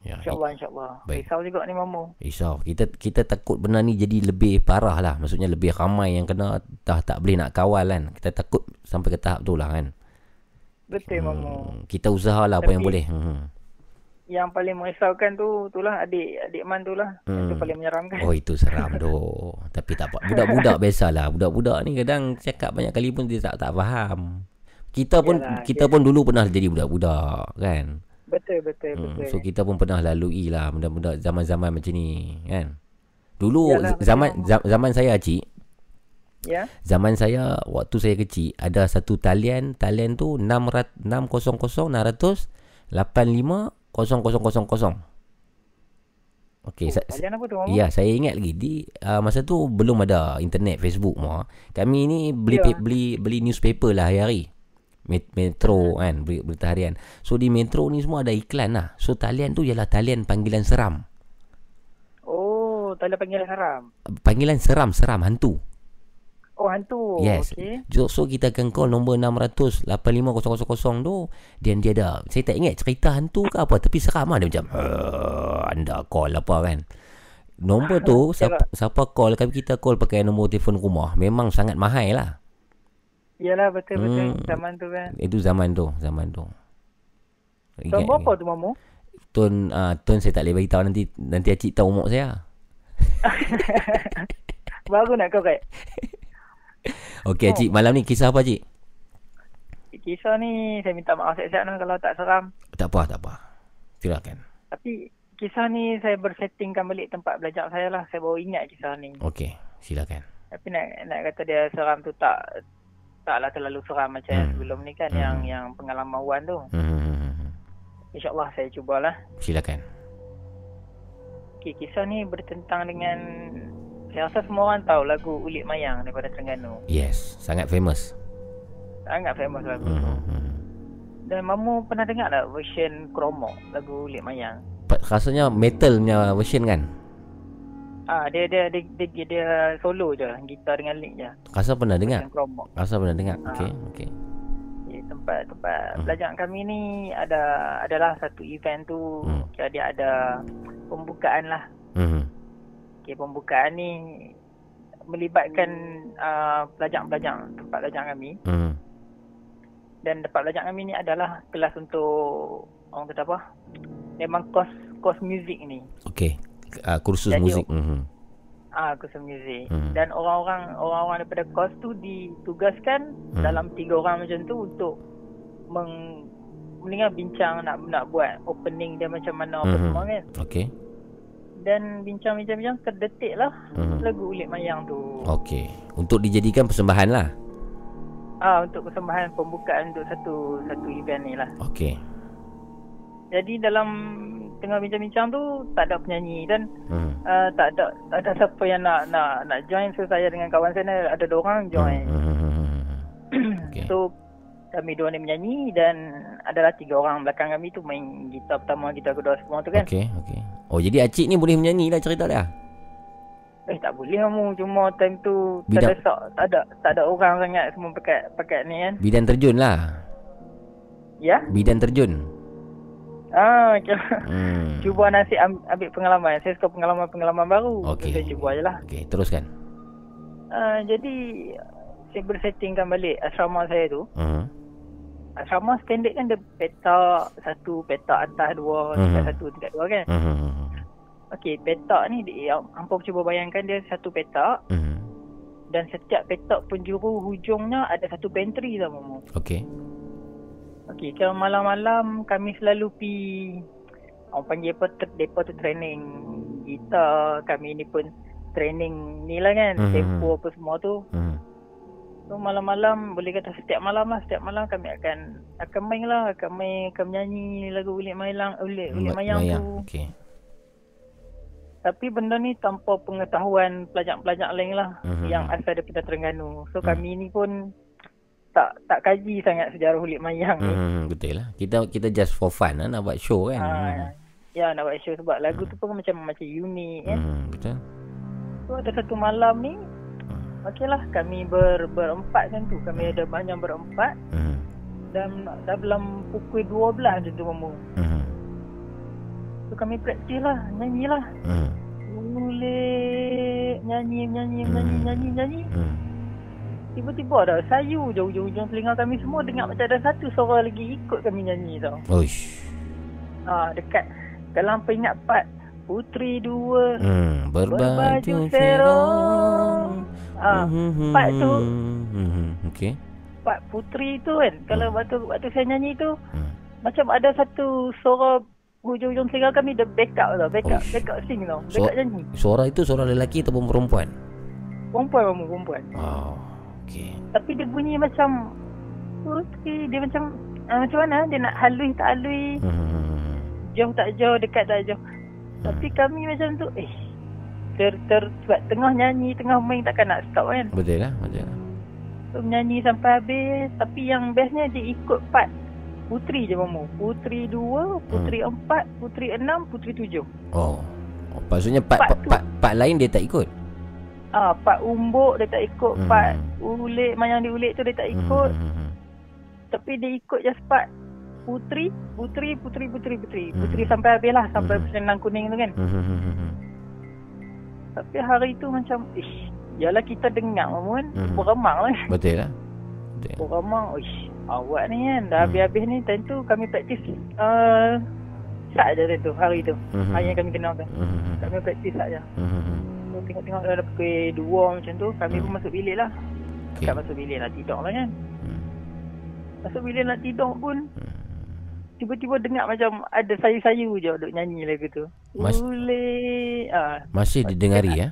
Ya. InsyaAllah, insyaAllah. Baik. Risau juga ni Mamu. Risau. Kita kita takut benda ni jadi lebih parah lah. Maksudnya lebih ramai yang kena dah tak boleh nak kawal kan. Kita takut sampai ke tahap tu lah kan. Betul Mamu. Hmm, kita usahalah apa yang Tapi- boleh. Hmm. Yang paling merisaukan tu itulah adik adik man tu lah. Hmm. paling menyeramkan. Oh itu seram tu. Tapi tak apa. Budak-budak biasalah. Budak-budak ni kadang cakap banyak kali pun dia tak tak faham. Kita pun Yalah, kita pun dulu pernah jadi budak-budak kan. Betul betul Hmm, betul. so kita pun pernah lalui lah benda-benda zaman-zaman macam ni kan. Dulu Yalah, betul, zaman za- zaman saya cik, ya. zaman saya waktu saya kecil ada satu talian, talian tu 600 600 600 85 0000. Okey, sa- Talian apa tu Mamu? Ya, saya ingat lagi di uh, masa tu belum ada internet, Facebook semua. Kami ni beli Ya. pe- beli beli newspaper lah hari-hari. Met- Metro kan, beri- berita harian. So di Metro ni semua ada iklan lah. So talian tu ialah talian panggilan seram. Oh, talian panggilan haram. Panggilan seram, seram hantu. Oh, hantu. yes. Okey. So, so kita akan call nombor 600 85000 tu dan dia ada saya tak ingat cerita hantu ke apa tapi seram lah dia macam "Eh, anda call apa kan. Nombor tu siapa, siapa call kami kita call pakai nombor telefon rumah memang sangat mahal lah. Yalah betul betul Hmm. zaman tu kan. Itu zaman tu, zaman tu. Tahun berapa tu Mamu? Tun uh, tun saya tak boleh beritahu nanti nanti acik tahu umur saya. Baru nak korek. Okey acik malam ni kisah apa acik? Kisah ni saya minta maaf siap-siap noh kalau tak seram. Tak apa, tak apa. Silakan. Tapi kisah ni saya bersettingkan balik tempat belajar saya lah. Saya baru ingat kisah ni. Okey, silakan. Tapi nak nak kata dia seram tu tak taklah terlalu seram macam Hmm. sebelum ni kan Hmm. yang yang pengalaman Wan tu. Hmm, InsyaAllah saya cubalah. silakan. Okay, kisah ni bertentang dengan saya rasa semua orang tahu lagu Ulit Mayang daripada Terengganu. Yes, sangat famous. Sangat famous lagu Hmm, tu. hmm, hmm. Dan Mamu pernah dengar tak version Kromo lagu Ulit Mayang? Rasanya metal punya version kan? Ah dia dia dia, dia, dia, dia solo je, gitar dengan lick je. Rasa pernah dengar? Kromo. Rasa pernah dengar. Ah. Okey, okey. Tempat tempat Hmm. belajar kami ni ada adalah satu event tu Hmm. dia ada pembukaan lah. Hmm. Okay, pembukaan ni melibatkan uh, pelajar-pelajar tempat belajar kami Hmm. dan tempat belajar kami ni adalah kelas untuk orang kata apa? Memang kos kos muzik ni. Okey. Uh, kursus Jadi, muzik. Hmm. Ah, kursus muzik. Hmm. Dan orang-orang orang-orang daripada kos tu ditugaskan Hmm. dalam tiga orang macam tu untuk meng mendingan bincang nak nak buat opening dia macam mana apa Mhm. semua kan. Okey. Dan bincang-bincang-bincang terdetik lah Mhm. lagu Ulit Mayang tu. Okey. Untuk dijadikan persembahan lah. Ah untuk persembahan pembukaan untuk satu satu event ni lah. Okey. Jadi dalam tengah bincang-bincang tu tak ada penyanyi dan Hmm. uh, tak ada tak ada siapa yang nak nak nak join so saya dengan kawan saya ada dua orang join. Hmm. hmm, hmm, hmm. Okey. So kami dua ni menyanyi dan adalah tiga orang belakang kami tu main gitar pertama, gitar kedua semua tu kan. Okey, okey. Oh, jadi Acik ni boleh menyanyi lah cerita dia. Eh tak boleh kamu cuma time tu Bidang- tak ada tak ada tak ada orang sangat semua pakai pakai ni kan. Bidan terjun lah. Ya? Bidan terjun. Ah, kira. Hmm. Cuba nasib am- ambil pengalaman. Saya suka pengalaman-pengalaman baru. Okey. Saya cuba je lah. Okey, teruskan. Uh, jadi saya bersettingkan balik asrama saya tu. Hmm. Asrama standard kan dia petak satu, petak atas dua, tingkat satu, tingkat dua kan. Hmm. Okey, petak ni dia, hampa cuba bayangkan dia satu petak Hmm. dan setiap petak penjuru hujungnya ada satu pantry tau Momo. Okey. Okey, kalau malam-malam kami selalu pi orang panggil apa ter, depa tu training gitar, kami ni pun training ni lah kan, Mhm. tempo apa semua tu. Hmm. So malam-malam boleh kata setiap malam lah, setiap malam kami akan akan main lah, akan main, akan menyanyi lagu Ulit Mayang, Ulit, Ulit Mayang, tu. Okey. Tapi benda ni tanpa pengetahuan pelajar-pelajar lain lah Mhm. yang asal daripada Terengganu. So Mhm. kami ni pun tak tak kaji sangat sejarah Ulit Mayang ni. Hmm, betul lah. Kita kita just for fun lah nak buat show kan. Ah, ya nak buat show sebab lagu tu pun macam macam unik kan. Hmm, betul. So ada satu malam ni Okey lah kami ber, berempat kan tu Kami ada banyak berempat Hmm. Dan dalam pukul 12 macam tu Hmm. So kami praktis lah Nyanyi lah Hmm. Boleh Nyanyi nyanyi nyanyi nyanyi nyanyi Hmm. Tiba-tiba ada sayu je ujung-ujung telinga kami semua Dengar macam ada satu suara lagi ikut kami nyanyi tau Oish. ha, Dekat Kalau hampa ingat part Putri dua Hmm. Berbaju Berbaju serong Ah, Hmm. part tu Hmm. Okey. part putri tu kan Kalau waktu waktu saya nyanyi tu Hmm. Macam ada satu suara Hujung-hujung telinga kami Dia backup tau Backup Uish. Backup sing tau So- Backup nyanyi Suara itu suara lelaki ataupun perempuan? Perempuan kamu perempuan Oh. Okey. Tapi dia bunyi macam Putri Dia macam uh, Macam mana Dia nak halui tak halui Hmm. Jauh tak jauh Dekat tak jauh Tapi kami macam tu Eh ter, ter, sebab tengah nyanyi Tengah main takkan nak stop kan Betul lah, betul lah. So menyanyi sampai habis Tapi yang bestnya dia ikut part Putri je mamu Putri dua Putri empat Putri enam Putri tujuh Oh. oh maksudnya part, Part part, part, part lain dia tak ikut? Ah, part umbuk dia tak ikut Hmm. Part ulit Mayang diulit tu dia tak ikut Hmm. hmm, Tapi dia ikut just part Putri Putri Putri Putri Putri Hmm. Putri sampai habis lah Sampai Hmm. bersenang kuning tu kan hmm, Tapi hari tu macam Ish Yalah kita dengar kan Hmm. Beremang lah Betul lah. Betul. Beremang Ish Awak ni kan Dah Hmm. habis-habis ni Time tu kami praktis uh, Sat je time tu Hari tu Hmm. Hari yang kami kenalkan Hmm, hmm, hmm. Kami praktis sat je Hmm, hmm, hmm. Tengok-tengok dah pukul 2 macam tu Kami Hmm. pun masuk bilik lah Okey. Kat masuk bilik nak tidur lah kan Hmm. Masuk bilik nak tidur pun Hmm. Tiba-tiba dengar macam Ada sayu-sayu je Duk nyanyi lagu tu Mas- Boleh ah, Masih didengari ya?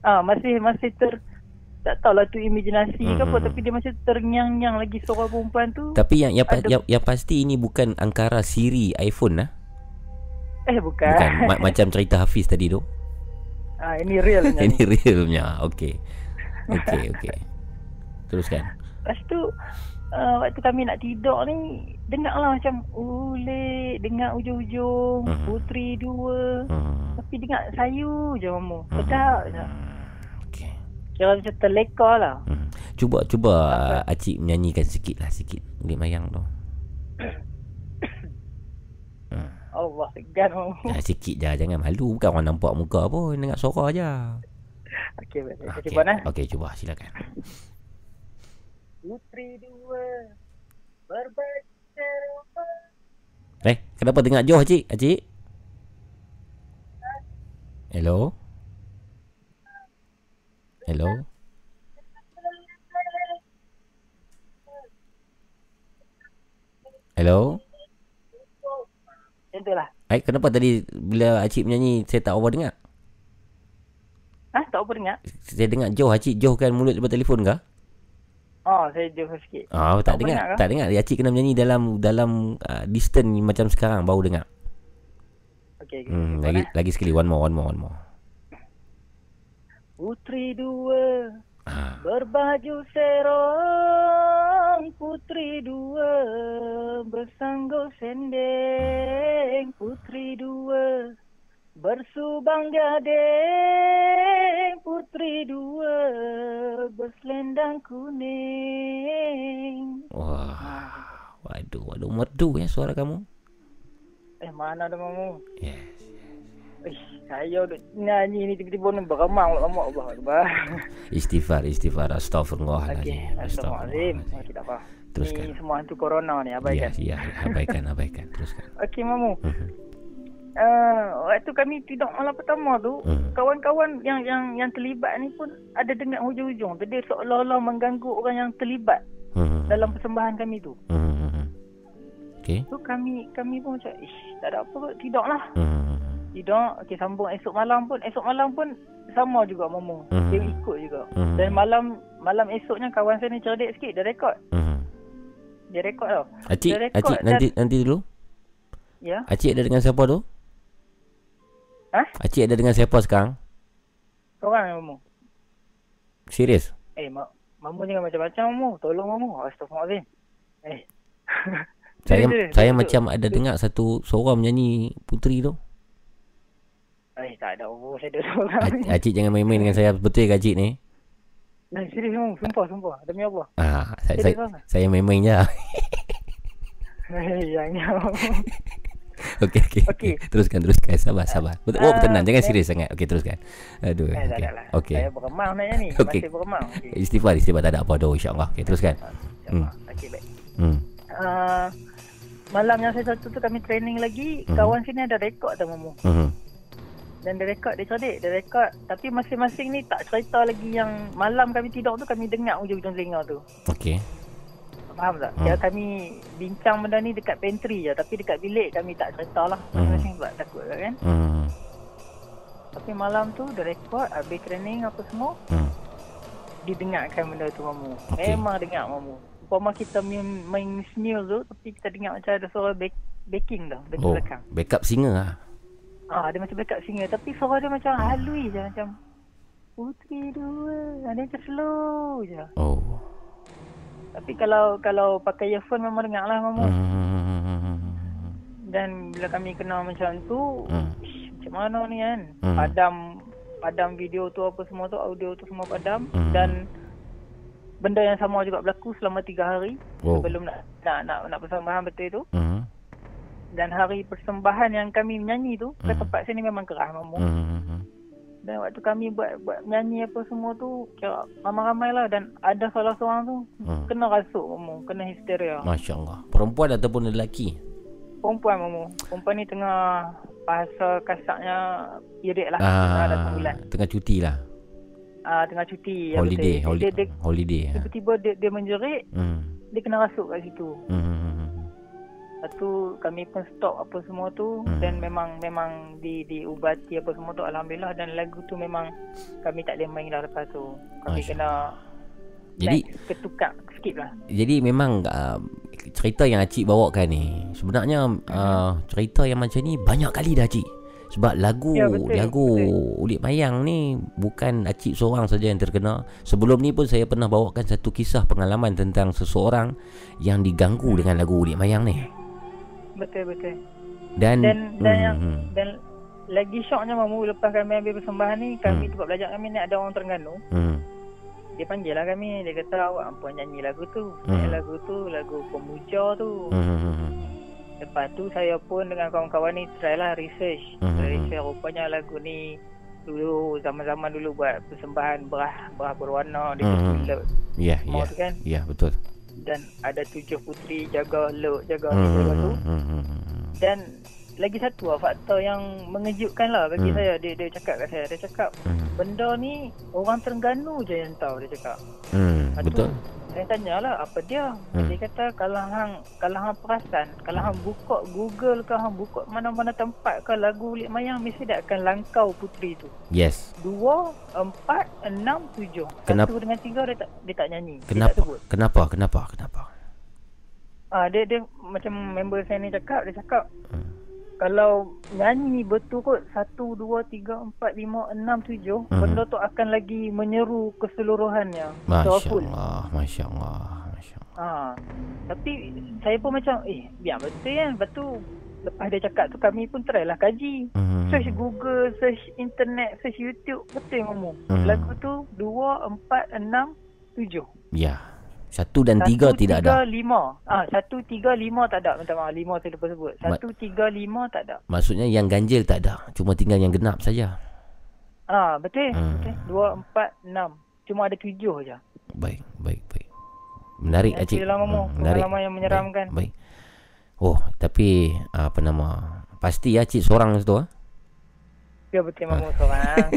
ah, Masih Masih ter Tak tahulah tu imajinasi ke apa Hmm. Tapi dia masih terngiang-ngiang lagi Suara perempuan tu Tapi yang yang, pa- Ada- yang yang pasti ini bukan angkara Siri iPhone lah. Eh bukan, Bukan Ma- macam cerita Hafiz tadi tu. ah, Ini real Ini realnya. Okey. Okey, okey. Teruskan. Lepas tu uh, Waktu kami nak tidur ni Dengar lah macam Ulik Dengar ujung-ujung Mhm. Putri dua Hmm. Tapi dengar sayu je mamu Mhm. Sedap je Okey. Kira macam terleka lah Hmm. Cuba cuba uh, Acik menyanyikan sikit lah sikit. Ulit mayang tu. Allah segan mamu Ya, sikit je jangan malu bukan orang nampak muka pun dengar suara je. Okey baik Saya Okey. cuba nah Okey cuba silakan. Putri dua serumah Eh, kenapa dengar jauh Acik? Acik? Hello? Hello? Hello? Macam tu lah Eh, kenapa tadi bila Acik menyanyi saya tak apa dengar? Ha tak apa dengar Saya dengar jauh Acik jauhkan mulut daripada telefon ke? Oh saya jauh sikit Ah, tak, apa dengar. tak dengar. Acik kena menyanyi dalam dalam uh, distance macam sekarang baru dengar. Okey okay, Hmm, lagi lagi sekali one more one more one more. Putri dua Ah. Berbaju serong Putri Bersangguk sendeng putri dua Bersubang gading putri dua Berselendang kuning Wah. Waduh, waduh merdu ya suara kamu. Eh mana ada mamu? Yes. Ish, saya duk nyanyi ni tiba-tiba ni pula kamu Allah Akbar. Istighfar, istighfar. Astagfirullahaladzim. astagfirullahalazim. Okey tak apa. Teruskan. Ni semua hantu corona ni abaikan. Ya, ya, abaikan, abaikan. Teruskan. Okey mamu. Uh, waktu kami tidur malam pertama tu, Hmm. kawan-kawan yang yang yang terlibat ni pun ada dengar hujung-hujung. tu. Dia seolah-olah mengganggu orang yang terlibat Hmm. dalam persembahan kami tu. Hmm. Okey. So kami kami pun macam, ish, tak ada apa kot, tidaklah. Hmm. Tidur, okey sambung esok malam pun. Esok malam pun sama juga Momo. Mhm. Dia ikut juga. Mhm. Dan malam malam esoknya kawan saya ni cerdik sikit, dia rekod. Hmm. Dia rekod tau. Acik, dia rekod acik nanti nanti dulu. Ya. Acik ada dengan siapa tu? Hah? Acik ada dengan siapa sekarang? Korang Momo. Serius? Eh, mak Mamu jangan macam-macam Mamu. Tolong Mamu. Astagfirullahaladzim. Eh. Saya saya macam ada dengar satu seorang menyanyi puteri tu. Eh, tak ada apa saya ada seorang ni. Acik, jangan main-main dengan saya betul ke acik ni? Nah, serius Mamu. Sumpah, sumpah. Demi Allah. Ah, saya Serius saya, saya main-main je. Eh, jangan Mamu. Okey okey. Okey. Teruskan teruskan sabar sabar. Betul. Oh Ah, tenang jangan serius sangat. Okey teruskan. Aduh. Eh, Okey. Okey. Saya beremang nak ni. Masih beremang. Okey. Istighfar istighfar tak ada apa doh insya-Allah. Okey teruskan. Hmm. Okey, baik. Hmm. Uh, malam yang saya satu tu kami training lagi. Mhm. Kawan sini ada rekod tau Mamu. Mhm. Dan dia rekod, dia cerdik. Dia rekod. Tapi masing-masing ni tak cerita lagi yang malam kami tidur tu kami dengar ujung-ujung telinga tu. Okey. Faham tak? Hmm. Ya kami bincang benda ni dekat pantry je. Tapi dekat bilik kami tak cerita lah. Hmm. Masing-masing sebab takut kan. Hmm. Tapi malam tu dia rekod, habis training apa semua. Hmm. Didengarkan benda tu Mamu. Okey. Memang dengar Mamu. Umpama kita main, main snil tu, tapi kita dengar macam ada suara back, backing tau. Dari Oh, belakang. backup singer ah. Ah, dia macam backup singer. Tapi suara dia macam halui je. Macam Putri dua. Dia macam slow je. Oh. Tapi kalau kalau pakai earphone memang dengar lah Mamu. Hmm. Dan bila kami kenal macam tu, Hmm. ish, macam mana ni kan? Hmm. Padam padam video tu apa semua tu, audio tu semua padam Hmm. dan benda yang sama juga berlaku selama tiga hari Oh. sebelum nak nak nak, nak persembahan betul tu. Hmm. Dan hari persembahan yang kami menyanyi tu, ke Hmm. tempat sini memang keras mamu. Hmm. Dan waktu kami buat buat menyanyi apa semua tu, kira ramai-ramai lah dan ada salah seorang tu Hmm. kena rasuk mamu, kena histeria. Masya-Allah. Perempuan ataupun lelaki? Perempuan mamu. Perempuan ni tengah bahasa kasarnya irik lah. tengah datang bulan. Ah, tengah cuti lah. Ah, tengah cuti. ya Holiday, betul. holiday. Dia, dia, Holiday. ah. tiba-tiba dia, dia menjerit, Hmm. dia kena rasuk kat situ. Hmm. Lepas tu kami pun stop apa semua tu Hmm. dan memang memang di diubati apa semua tu alhamdulillah dan lagu tu memang kami tak boleh main lah lepas tu. Kami Masya kena Jadi like, ketukar sikit lah. jadi memang uh, cerita yang Acik bawakan ni sebenarnya uh, cerita yang macam ni banyak kali dah Acik. Sebab lagu Ya, betul, lagu Ulit Mayang ni bukan Acik seorang saja yang terkena. Sebelum ni pun saya pernah bawakan satu kisah pengalaman tentang seseorang yang diganggu dengan lagu Ulit Mayang ni. Betul betul. Dan Dan dan hmm, yang hmm, dan lagi syoknya mamu lepas kami ambil persembahan ni kami Hmm. tempat belajar kami ni ada orang Terengganu. hmm, Dia panggil lah kami Dia kata awak apa nyanyi lagu tu hmm. Lagu tu Lagu pemuja tu hmm, Lepas tu saya pun dengan kawan-kawan ni Try lah research. Try research rupanya lagu ni Dulu zaman-zaman dulu buat persembahan berah berah berwarna Dia Hmm. Ya, Semua ya. tu kan Ya, betul. Dan ada tujuh puteri jaga lok jaga Hmm, hmm. tu hmm, hmm. Dan lagi satu lah faktor yang mengejutkan lah bagi Hmm. saya dia, dia cakap kat saya Dia cakap Hmm. benda ni orang Terengganu je yang tahu dia cakap Hmm, Lepas tu, betul. Saya tanyalah apa dia. Hmm. Dia kata kalau hang kalau hang perasan, kalau hang buka Google ke hang buka mana-mana tempat ke lagu Ulit Mayang mesti dia akan langkau puteri tu. Yes. Dua, empat, enam, tujuh. Kenapa- Satu dengan tiga dia tak dia tak nyanyi. Dia tak Kenapa? sebut. Kenapa? Kenapa? Kenapa? Ah dia dia macam member saya ni cakap, dia cakap Hmm. Kalau nyanyi betul kot satu, dua, tiga, empat, lima, enam, tujuh, Hmm. benda tu akan lagi menyeru keseluruhannya. Masya full. Allah, Masya Allah, Masya Allah. Ha. Tapi saya pun macam eh biar betul kan. Lepas tu lepas dia cakap tu kami pun try lah kaji. Hmm. Search Google, search internet, search YouTube. Betul mamu. Hmm. Lagu tu 2, 4, 6, 7. Ya. Satu dan tiga tidak ada. lima. Ah, satu, tiga, lima tak ada. Minta maaf, lima saya lupa sebut. Ma- Satu, tiga, lima tak ada. Maksudnya yang ganjil tak ada. Cuma tinggal yang genap saja. Ah, betul. Hmm. betul. Dua, empat, enam. Cuma ada tujuh je. Baik, baik, baik. Menarik Ya, Acik. Hmm, menarik. Pengalaman yang menyeramkan. Baik, baik. Oh, tapi apa nama? Pasti ya Cik seorang situ ah. Ya betul mamu seorang.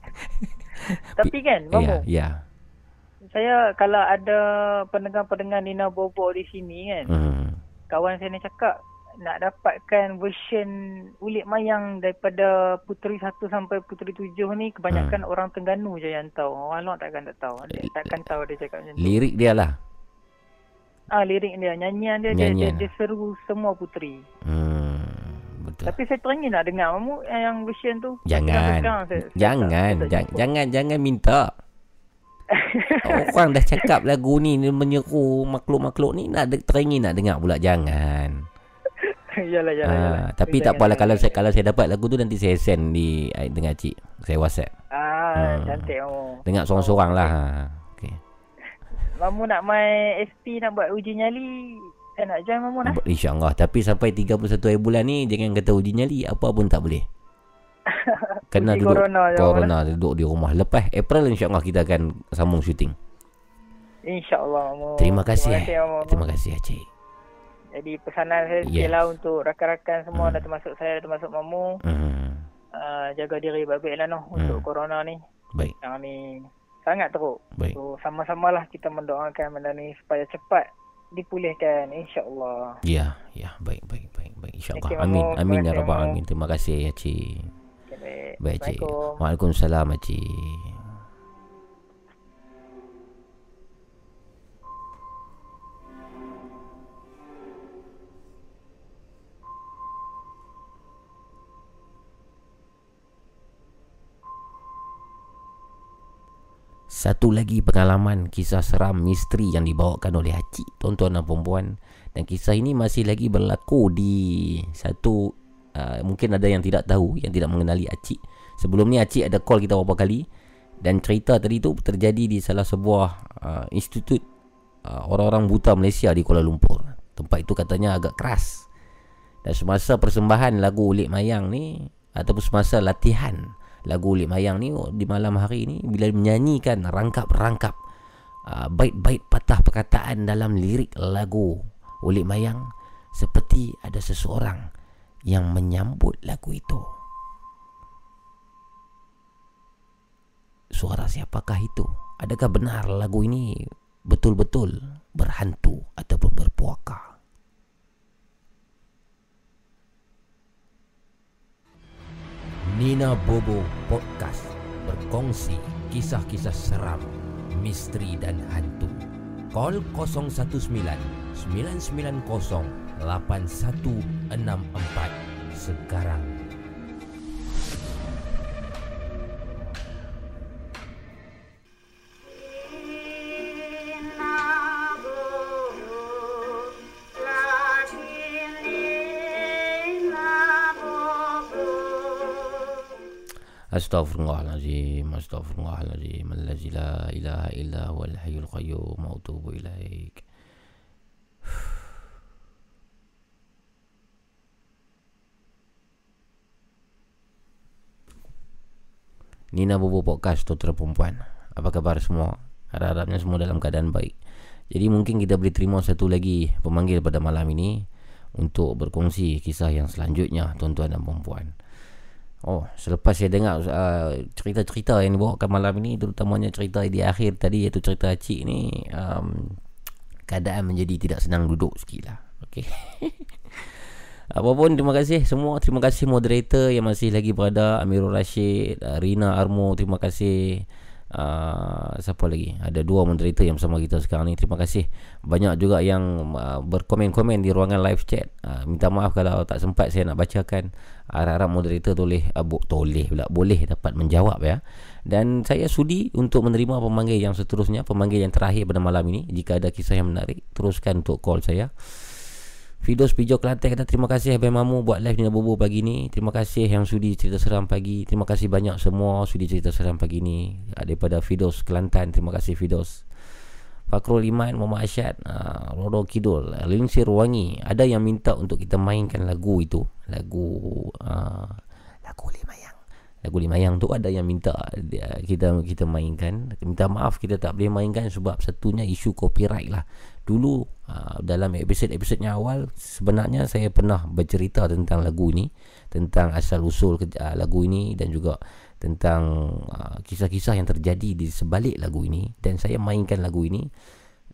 Tapi kan Ya, mamu, ya. Saya kalau ada pendengar-pendengar Nina Bobo di sini kan, Hmm. kawan saya ni cakap nak dapatkan version ulit mayang daripada Puteri 1 sampai Puteri 7 ni kebanyakan Hmm. orang Tengganu je yang tahu. Orang luar takkan tak tahu. Dia, takkan tahu dia cakap macam tu. Lirik dia lah. Ah lirik dia, nyanyian dia, Nyanyian. dia, dia, dia seru semua puteri. Hmm. Betul. Tapi saya teringin nak dengar mamu yang version tu. Jangan. Saya- saya Jangan, saya tak jangan, jumpa. jangan, jangan minta. Orang dah cakap lagu ni dia menyeru makhluk-makhluk ni nak teringin nak dengar pula jangan. yalah, yalah, yalah. Ah, tapi tak apalah kalau saya kalau saya dapat lagu tu nanti saya send di eh, dengan cik. Saya WhatsApp. Ah, Hmm. cantik mamu. Dengar seorang-seorang lah. Ha. Okey. Mamu nak main SP nak buat uji nyali. Saya nak join mamu lah. InsyaAllah Tapi sampai 31 hari bulan ni Jangan kata uji nyali Apa pun tak boleh Kena Uji duduk corona Corona duduk di rumah Lepas April insyaAllah kita akan Sambung syuting InsyaAllah. Terima kasih Terima kasih eh. mamu. Terima kasih Acik Jadi pesanan saya Yes. sikit lah untuk rakan-rakan semua dah termasuk saya dah termasuk mamu. hmm. Uh, jaga diri baik-baik lah noh untuk corona ni. Baik Yang ni sangat teruk. Baik. So sama-samalah kita mendoakan benda ni supaya cepat dipulihkan insya-Allah. Ya Ya Baik baik baik, baik. InsyaAllah Okey, Amin. Amin ya kasih, Rabbal. Alamin Terima kasih Acik Okay, baik. Baik Acik Assalamualaikum. Waalaikumsalam Acik Satu lagi pengalaman kisah seram misteri yang dibawakan oleh Haji tuan-tuan dan perempuan dan kisah ini masih lagi berlaku di satu uh, mungkin ada yang tidak tahu yang tidak mengenali Acik. Sebelum ni Acik ada call kita beberapa kali dan cerita tadi tu terjadi di salah sebuah uh, institut uh, orang-orang buta Malaysia di Kuala Lumpur. Tempat itu katanya agak keras. Dan semasa persembahan lagu Ulik Mayang ni ataupun semasa latihan lagu Ulik Mayang ni oh, di malam hari ni bila menyanyikan rangkap-rangkap uh, bait-bait patah perkataan dalam lirik lagu Ulik Mayang seperti ada seseorang yang menyambut lagu itu. Suara siapakah itu? Adakah benar lagu ini betul-betul berhantu ataupun berpuaka? Nina Bobo Podcast berkongsi kisah-kisah seram, misteri dan hantu. Call 019 990 8164 sekarang. Astaghfirullahaladzim Astaghfirullahaladzim Allazi la ilaha illa huwal hayyul qayyum. Wa atubu ilaik Nina Bobo Podcast Tutra Perempuan Apa khabar semua? Harap-harapnya semua dalam keadaan baik Jadi mungkin kita boleh terima satu lagi Pemanggil pada malam ini Untuk berkongsi kisah yang selanjutnya Tuan-tuan dan perempuan Oh, selepas saya dengar uh, cerita-cerita yang dibawakan malam ini terutamanya cerita di akhir tadi iaitu cerita Cik ni um, keadaan menjadi tidak senang duduk sikit lah. Okay. Apapun terima kasih. Semua Terima kasih moderator yang masih lagi berada. Amirul Rashid uh, Rina Armo Terima kasih. Uh, siapa lagi? Ada dua moderator yang bersama kita sekarang ni. Terima kasih. Banyak juga yang uh, berkomen-komen di ruangan live chat. Uh, minta maaf kalau tak sempat saya nak bacakan. Harap-harap moderator toleh uh, bo- toleh pula. Boleh dapat menjawab ya. Dan saya sudi untuk menerima pemanggil yang seterusnya pemanggil yang terakhir pada malam ini. Jika ada kisah yang menarik teruskan untuk call saya Fidos Pijo Kelantan kata terima kasih Abang Mamu buat live Nina Bobo pagi ni. Terima kasih yang sudi cerita seram pagi. Terima kasih banyak semua sudi cerita seram pagi ni. Daripada Fidos Kelantan. Terima kasih Fidos. Fakrul Iman, Muhammad Asyad, uh, Roro Kidul, Linsir Wangi. Ada yang minta untuk kita mainkan lagu itu. Lagu uh, lagu Lima Yang. Lagu Lima Yang tu ada yang minta uh, kita kita mainkan. Minta maaf kita tak boleh mainkan sebab satunya isu copyright lah dulu uh, dalam episod-episodnya awal sebenarnya saya pernah bercerita tentang lagu ini tentang asal usul uh, lagu ini dan juga tentang uh, kisah-kisah yang terjadi di sebalik lagu ini. Dan saya mainkan lagu ini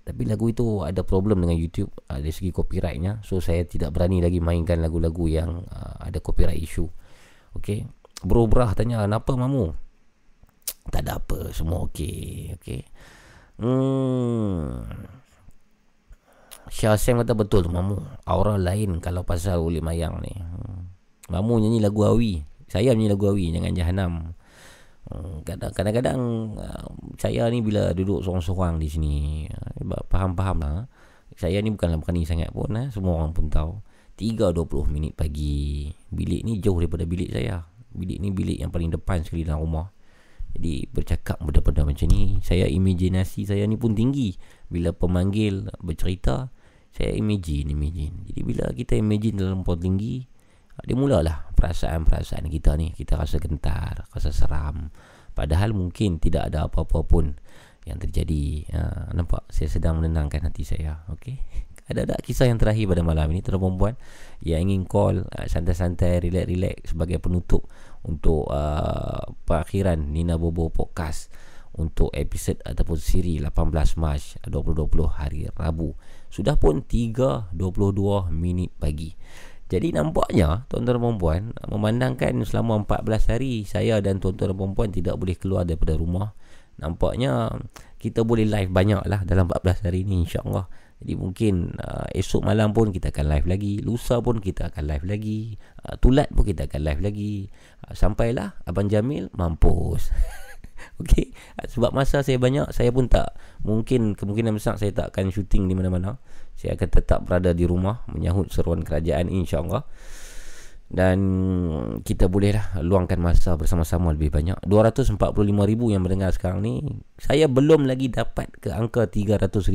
tapi lagu itu ada problem dengan YouTube dari segi copyrightnya. So saya tidak berani lagi mainkan lagu-lagu yang ada copyright issue. Okey bro brah tanya kenapa mamu? Tak ada apa semua okey okey hmm Syah Sam kata betul tu Mamu. Aura lain kalau pasal Uli Mayang ni. Hmm. Mamu nyanyi lagu Awi. Saya nyanyi lagu Awi Jangan Jahanam. Hmm, Kadang-kadang uh, Saya ni bila duduk sorang-sorang di sini uh, Faham-faham lah Saya ni bukanlah berani sangat pun eh. Semua orang pun tahu. 3.20 minit pagi Bilik ni jauh daripada bilik saya. Bilik ni bilik yang paling depan sekali dalam rumah. Jadi bercakap benda-benda macam ni Saya imajinasi saya ni pun tinggi. Bila pemanggil bercerita saya imagine, imagine. Jadi bila kita imagine dalam tempat tinggi, dia mulalah perasaan-perasaan kita ni. Kita rasa gentar, rasa seram. Padahal mungkin tidak ada apa-apa pun yang terjadi. Ha, nampak? Saya sedang menenangkan hati saya. Okey. Ada tak kisah yang terakhir pada malam ini tuan perempuan yang ingin call uh, santai-santai, relax-relax sebagai penutup untuk uh, perakhiran Nina Bobo Podcast untuk episod ataupun siri 18 Mac 2020 hari Rabu. Sudah pun 3.22 minit pagi. Jadi nampaknya tuan-tuan dan puan memandangkan selama 14 hari saya dan tuan-tuan dan puan tidak boleh keluar daripada rumah. Nampaknya kita boleh live banyak lah dalam 14 hari ni insyaAllah. Jadi mungkin uh, esok malam pun kita akan live lagi. Lusa pun kita akan live lagi. Uh, tulat pun kita akan live lagi. Uh, sampailah Abang Jamil mampus. Okey, sebab masa saya banyak, saya pun tak mungkin kemungkinan besar saya tak akan syuting di mana-mana. Saya akan tetap berada di rumah menyahut seruan kerajaan insya-Allah. Dan kita bolehlah luangkan masa bersama-sama lebih banyak. 245,000 yang mendengar sekarang ni, saya belum lagi dapat ke angka 300,000.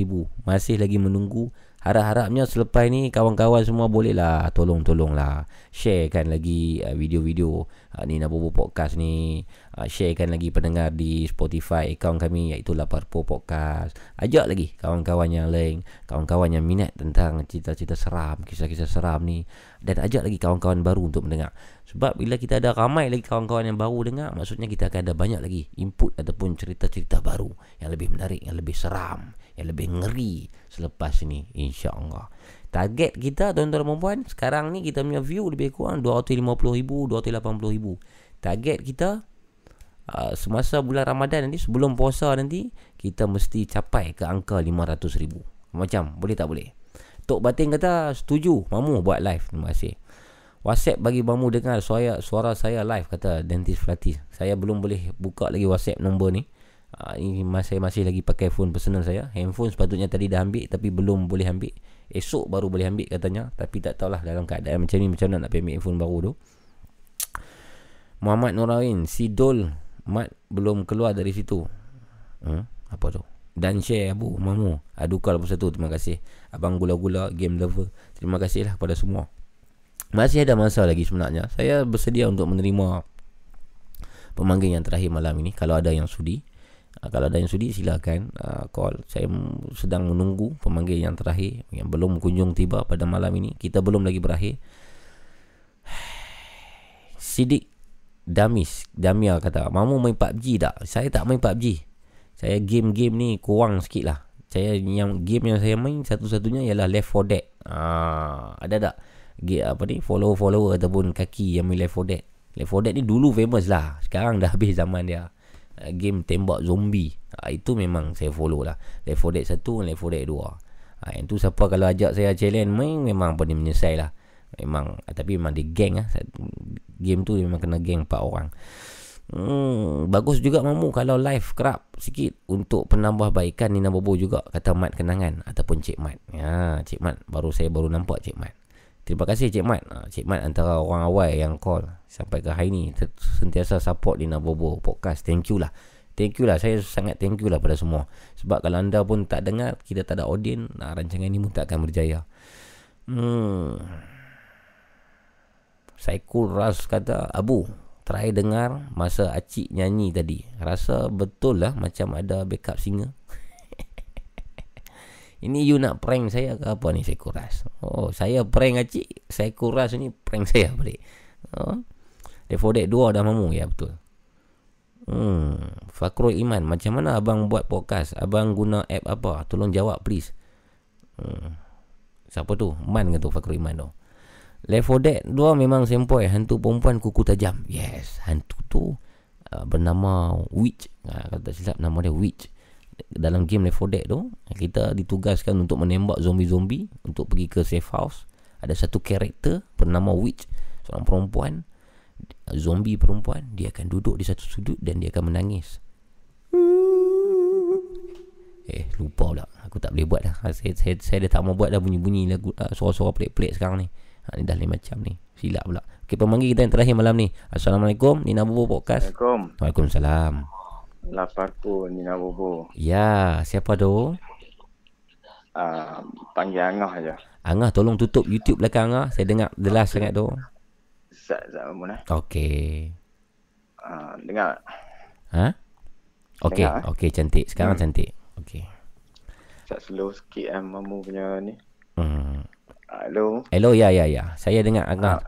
Masih lagi menunggu Harap-harapnya selepas ni kawan-kawan semua bolehlah tolong-tolonglah sharekan lagi uh, video-video uh, Nina Bobo Podcast ni uh, sharekan lagi pendengar di Spotify akaun kami iaitu Laparpo Podcast ajak lagi kawan-kawan yang lain kawan-kawan yang minat tentang cerita-cerita seram kisah-kisah seram ni dan ajak lagi kawan-kawan baru untuk mendengar sebab bila kita ada ramai lagi kawan-kawan yang baru dengar maksudnya kita akan ada banyak lagi input ataupun cerita-cerita baru yang lebih menarik yang lebih seram yang lebih ngeri selepas ini insya-Allah. Target kita tuan-tuan dan puan sekarang ni kita punya view lebih kurang 250,000 280,000. Target kita uh, semasa bulan Ramadan nanti sebelum puasa nanti kita mesti capai ke angka 500,000. Macam boleh tak boleh? Tok Batin kata setuju, mamu buat live. Terima kasih. WhatsApp bagi mamu dengar suara suara saya live kata Dentist Flatis. Saya belum boleh buka lagi WhatsApp nombor ni. Uh, ini masih masih lagi pakai phone personal saya. Handphone sepatutnya tadi dah ambil tapi belum boleh ambil. Esok baru boleh ambil katanya. Tapi tak tahulah dalam keadaan macam ni macam mana nak ambil handphone baru tu. Muhammad Nurain, si Dol Mat belum keluar dari situ. Hmm, apa tu? Dan share Abu Mamu. Adukal satu. Terima kasih. Abang gula-gula game lover. Terima kasihlah kepada semua. Masih ada masa lagi sebenarnya. Saya bersedia untuk menerima pemanggil yang terakhir malam ini kalau ada yang sudi. Uh, kalau ada yang sudi silakan uh, call. Saya sedang menunggu pemanggil yang terakhir yang belum kunjung tiba pada malam ini. Kita belum lagi berakhir. Sidik Damis Damia kata Mamu main PUBG tak? Saya tak main PUBG Saya game-game ni kurang sikit lah Saya yang game yang saya main Satu-satunya ialah Left 4 Dead ah, Ada tak? Game, apa ni? Follow-follower ataupun kaki yang main Left 4 Dead Left 4 Dead ni dulu famous lah Sekarang dah habis zaman dia uh, game tembak zombie. Uh, itu memang saya follow lah. Left 4 Dead 1, Left 4 Dead 2. Uh, yang tu siapa kalau ajak saya challenge main memang pun dia menyesal lah. Memang uh, tapi memang dia geng lah. Game tu memang kena geng 4 orang. Hmm, bagus juga mamu kalau live kerap sikit untuk penambahbaikan Nina Bobo juga kata Mat Kenangan ataupun Cik Mat. Ya, Cik Mat baru saya baru nampak Cik Mat. Terima kasih Cik Mat. Ha, Cik Mat antara orang awal yang call sampai ke hari ni sentiasa support Nina Bobo podcast. Thank you lah. Thank you lah. Saya sangat thank you lah pada semua. Sebab kalau anda pun tak dengar, kita tak ada audien, nah, rancangan ni pun tak akan berjaya. Hmm. Saikul Ras kata, Abu, try dengar masa Acik nyanyi tadi. Rasa betul lah macam ada backup singer. Ini you nak prank saya ke apa ni saya kuras? Oh, saya prank Acik. Saya kuras ni prank saya balik. Oh. 4 Dead 2 dah mamu. Ya, betul. Hmm. Fakrul Iman. Macam mana abang buat podcast? Abang guna app apa? Tolong jawab please. Hmm. Siapa tu? Man ke tu Fakrul Iman tu? Left 4 Dead 2 memang sempoi hantu perempuan kuku tajam. Yes, hantu tu uh, bernama Witch. Uh, kalau tak silap nama dia Witch. Dalam game Left 4 Dead tu, kita ditugaskan untuk menembak zombie-zombie untuk pergi ke safe house. Ada satu karakter bernama Witch, seorang perempuan zombie perempuan, dia akan duduk di satu sudut dan dia akan menangis. Eh, lupa pula. Aku tak boleh buat dah. Saya, saya, saya dah tak mau buat dah bunyi-bunyi lagu, uh, suara-suara pelik-pelik sekarang ni. Ha, ni dah lain macam ni. Silap pula. Okey, pemanggil kita yang terakhir malam ni. Assalamualaikum. Nina Bobo Podcast. Assalamualaikum. Waalaikumsalam. Lapar pun Nina Bobo. Ya, siapa tu? Uh, panggil Angah aja. Angah, tolong tutup YouTube belakang Angah. Saya dengar jelas okay. sangat tu. Sat, sat, mana? Okey. Uh, dengar. Ha? Okey, okey cantik. Sekarang hmm. cantik. Okey. Sat slow sikit kan mamu punya ni. Hmm. Hello. Hello, ya, ya, ya. Saya dengar Angah.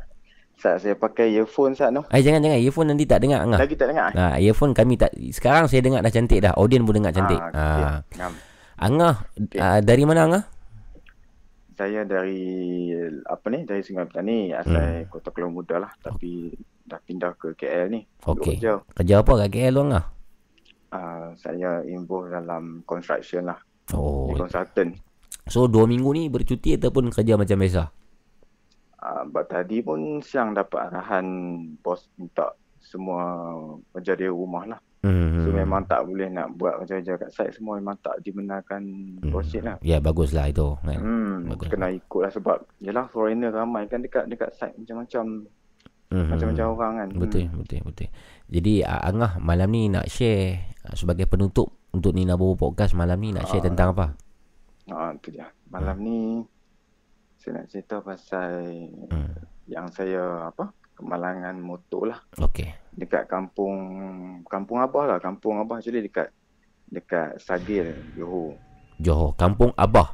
Sat, saya pakai earphone Sat no. Eh, jangan, jangan. Earphone nanti tak dengar Angah. Lagi tak dengar? Nah, earphone kami tak. Sekarang saya dengar dah cantik dah. Audien pun dengar cantik. Ah, okay. ah. Angah, okay. uh, dari mana Angah? Saya dari, apa ni, dari Sungai Petani. Asal hmm. Kota Kelang Muda lah. Tapi dah pindah ke KL ni. Okey. Kerja. kerja apa kat KL tu Angah? Uh, saya involve dalam construction lah. Oh. Di consultant. So dua minggu ni bercuti ataupun kerja macam biasa? Uh, buat tadi pun siang dapat arahan bos minta semua kerja di rumah lah. Hmm. So memang tak boleh nak buat kerja-kerja kat site semua memang tak dibenarkan hmm. bos lah. Ya baguslah itu kan. Hmm. Bagus. Kena ikut lah sebab yalah foreigner ramai kan dekat dekat site macam-macam hmm. macam-macam orang kan. Betul hmm. betul betul. Jadi Angah malam ni nak share sebagai penutup untuk Nina Bobo Podcast malam ni nak share uh. tentang apa? Ah, tu dia. Malam hmm. ni saya nak cerita pasal hmm. yang saya apa? Kemalangan motor lah. Okey. Dekat kampung kampung Abah lah, kampung Abah jadi dekat dekat Sagil, Johor. Johor, kampung Abah.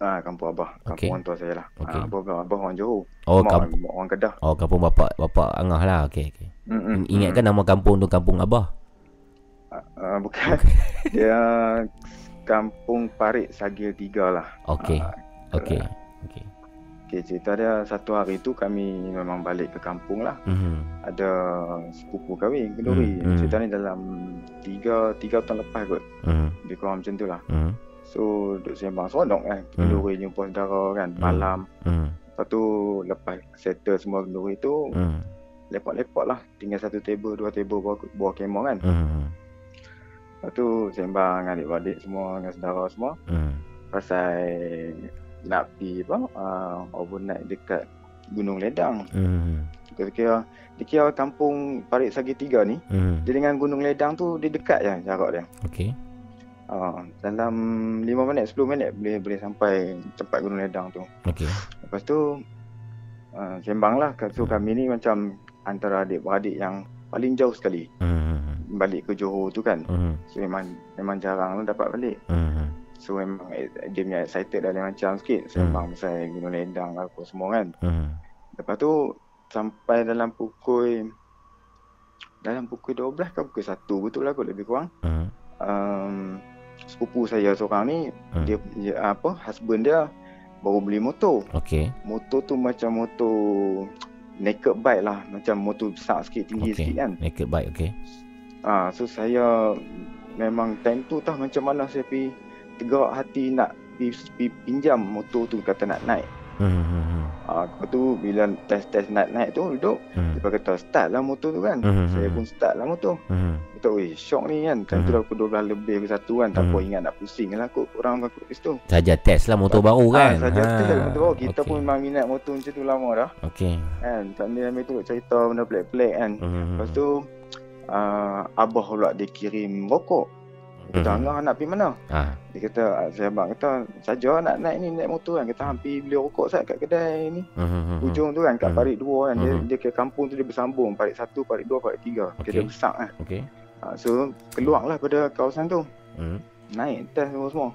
Ah, kampung Abah. Kampung okay. orang tua saya lah. Okay. Ah, Abah, Abah orang Johor. Oh, kampung orang, orang Kedah. Oh, kampung bapak bapak Angah lah. Okey, okey. Mm-mm. Ingatkan nama kampung tu kampung Abah? Uh, uh, bukan. Dia Kampung Parit Sagil 3 lah. Okey. Uh, Okey. Okey. Okey, cerita dia satu hari tu kami memang balik ke kampung lah. Mm-hmm. Ada sepupu kami, kenduri. Mm-hmm. Cerita ni dalam 3 3 tahun lepas kot. Mm-hmm. Lebih kurang macam tu lah. Mm-hmm. So, duduk sembang seronok kan. Kenduri mm-hmm. jumpa saudara kan, malam. Mm-hmm. Lepas tu, lepas settle semua kenduri tu, mm-hmm. lepak-lepak lah. Tinggal satu table, dua table buah, buah kemah kan. Mm-hmm. Lepas tu sembang dengan adik-adik semua dengan saudara semua. Hmm. Pasal nak pergi apa? Uh, overnight dekat Gunung Ledang. Hmm. Kira-kira dikira kampung Parit Sagi 3 ni. Hmm. Dia dengan Gunung Ledang tu dia dekat je jarak dia. Okey. Uh, dalam 5 minit 10 minit boleh boleh sampai tempat Gunung Ledang tu. Okey. Lepas tu uh, sembang lah. So kami ni macam antara adik-beradik yang paling jauh sekali. Hmm balik ke Johor tu kan. Mm. So memang memang jarang dapat balik. Mm. So memang dia punya excited dah lain macam sikit. So Mm. memang pasal Gunung Ledang lah apa semua kan. Mm. Lepas tu sampai dalam pukul dalam pukul 12 ke pukul 1 betul lah kot lebih kurang. Mm. Um, sepupu saya seorang ni Mm. dia, dia apa husband dia baru beli motor. Okey. Motor tu macam motor naked bike lah macam motor besar sikit tinggi okay. sikit kan naked bike okey Ah, so saya memang time tu tah macam mana saya pi tegak hati nak pi, pi pinjam motor tu kata nak naik. Hmm. Hmm, hmm. Ah, tu bila test-test nak naik tu duduk Hmm. dia kata start lah motor tu kan. Hmm, Saya hmm. pun start lah motor. Hmm. Kata weh shock ni kan. Time tu Hmm. dah pukul 12 lebih ke satu kan. Tak apa Hmm. ingat nak pusing lah kot orang aku kat situ. Saja test lah motor baru kan. Ah, saja test lah motor baru. Kita okey. pun memang minat motor macam tu lama dah. Okey. Kan. Tak ni ambil tu cerita benda pelik-pelik kan. Hmm. Lepas tu uh, abah pula dia kirim rokok. Kita Mhm. Angah nak pergi mana? Ah. Dia kata, saya abang kata, saja nak naik ni, naik motor kan. Kita hampir beli rokok sat kat kedai ni. Hmm. Ujung tu kan, kat Mhm. parit dua kan. Dia, Mhm. dia ke kampung tu dia bersambung. Parit satu, parit dua, parit tiga. Okay. Dia besar kan. Okey. Uh, so, keluarlah pada kawasan tu. Hmm. Naik test semua semua.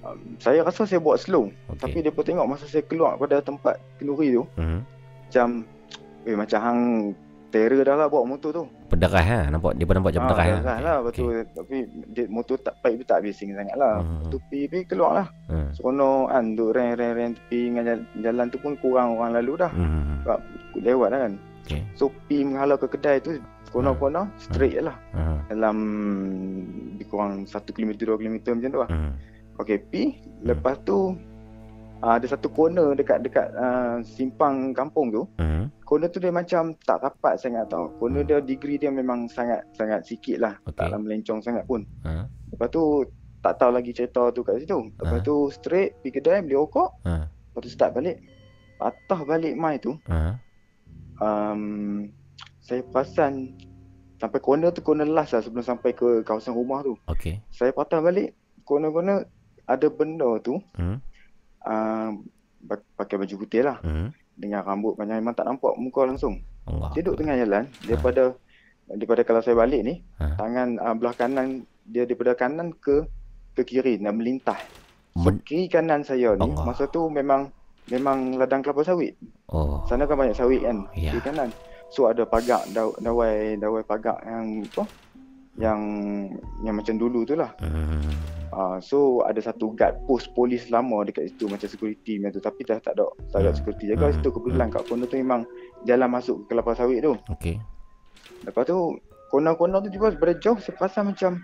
Um, saya rasa saya buat slow. Okey. Tapi dia pun tengok masa saya keluar pada tempat kenduri tu. Hmm. Macam, eh macam hang terror dah lah bawa motor tu. Pederah ha nampak dia pun nampak macam Ah, pederah. dah lah betul tapi dia motor tak baik tak bising sangat lah. Hmm. Tu pi pi keluar lah. Hmm. Seronok kan duk reng reng reng tepi dengan jalan, jalan tu pun kurang orang lalu dah. Hmm. Sebab lewat dah kan. Okey. So pi menghalau ke kedai tu kono-kono straight je lah. Hmm. Dalam kurang 1 km 2 km macam tu lah. Hmm. Okey pi lepas tu ada satu corner dekat dekat uh, simpang kampung tu. Hmm. Corner tu dia macam tak rapat sangat tau. Corner dia degree dia memang sangat sangat sikit lah. Okey. Taklah melencong sangat pun. Ha. Lepas tu tak tahu lagi cerita tu kat situ. Lepas Ha. tu straight pergi kedai beli rokok. Ha. Lepas tu start balik. Patah balik mai tu. Ha. Um, saya perasan sampai corner tu corner last lah sebelum sampai ke kawasan rumah tu. Okey. Saya patah balik corner-corner ada benda tu. Hmm. Uh, pakai baju putih lah. Hmm. Dengan rambut panjang memang tak nampak muka langsung. Allah. Dia duduk tengah jalan daripada daripada kalau saya balik ni Ha. tangan uh, belah kanan dia daripada kanan ke ke kiri nak melintah. So, kiri kanan saya ni Allah. masa tu memang memang ladang kelapa sawit. Oh. Sana kan banyak sawit kan. Ya. Kiri kanan. So ada pagak daw, dawai dawai pagak yang apa? Yang yang macam dulu tu lah. Hmm. Uh, so ada satu guard post polis lama dekat situ macam security macam tu tapi dah tak ada tak ada Hmm. security jaga Hmm. situ kebetulan kat corner tu memang jalan masuk ke kelapa sawit tu. Okey. Lepas tu corner-corner tu tiba daripada jauh perasan macam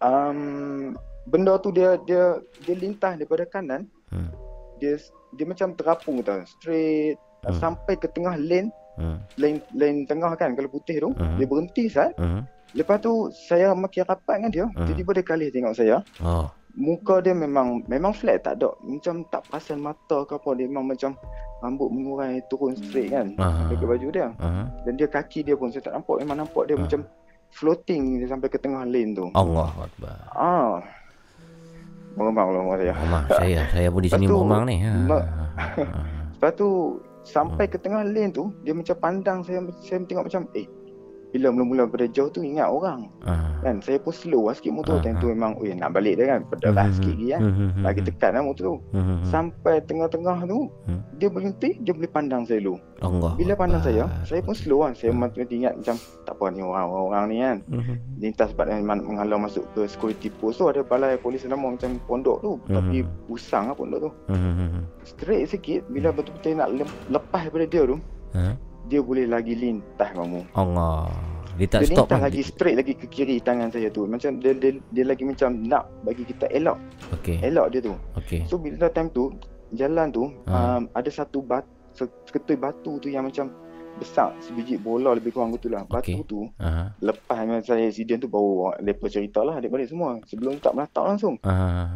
um, benda tu dia dia dia lintah daripada kanan. Hmm. Dia dia macam terapung tau. Straight Hmm. sampai ke tengah lane Hmm. lane lane tengah kan kalau putih tu Hmm. dia berhenti sat. Hmm. Lepas tu saya makin rapat dengan dia. Hmm. Tiba-tiba dia kalih tengok saya. Oh. Muka dia memang memang flat tak ada macam tak perasan mata ke apa dia memang macam rambut mengurai turun straight kan Ah. sampai ke baju dia. Ha. Dan dia kaki dia pun saya tak nampak memang nampak dia Ah. macam floating dia sampai ke tengah lane tu. Allah Akbar. Ah. Meremang lah saya. Memang saya saya pun di sini memang ni. Ha. ma- Lepas tu sampai Hmm. ke tengah lane tu dia macam pandang saya saya tengok macam eh bila mula-mula pada jauh tu ingat orang Ha. kan saya pun slow lah sikit motor Ah, time ah. tu memang eh nak balik dah kan berderak sikit lagi kan Hmm, hmm, hmm, lagi hmm. tekan lah motor tu Hmm. sampai tengah-tengah tu Hmm. dia berhenti dia boleh pandang saya dulu Allah. bila pandang saya Akbar. saya pun slow kan saya Hmm. mati ingat macam tak apa ni orang-orang ni kan Hmm. lintas sebab memang menghalau masuk ke security post tu ada balai polis nama macam pondok tu Hmm. tapi usang lah pondok tu Hmm, hmm, hmm. straight sikit bila betul-betul nak lepas daripada dia tu Ha? Dia boleh lagi lintah kamu Allah. Dia tak dia stop lintah kan? lagi straight lagi ke kiri tangan saya tu macam dia, dia, dia lagi macam nak bagi kita elok Okey. elok dia tu Okey. so bila time tu jalan tu Ha. um, ada satu bat, seketui batu tu yang macam besar sebiji bola lebih kurang betul lah batu Okey. tu Ha. lepas memang saya accident tu baru mereka cerita lah adik-beradik semua sebelum tak pernah tahu langsung Ha.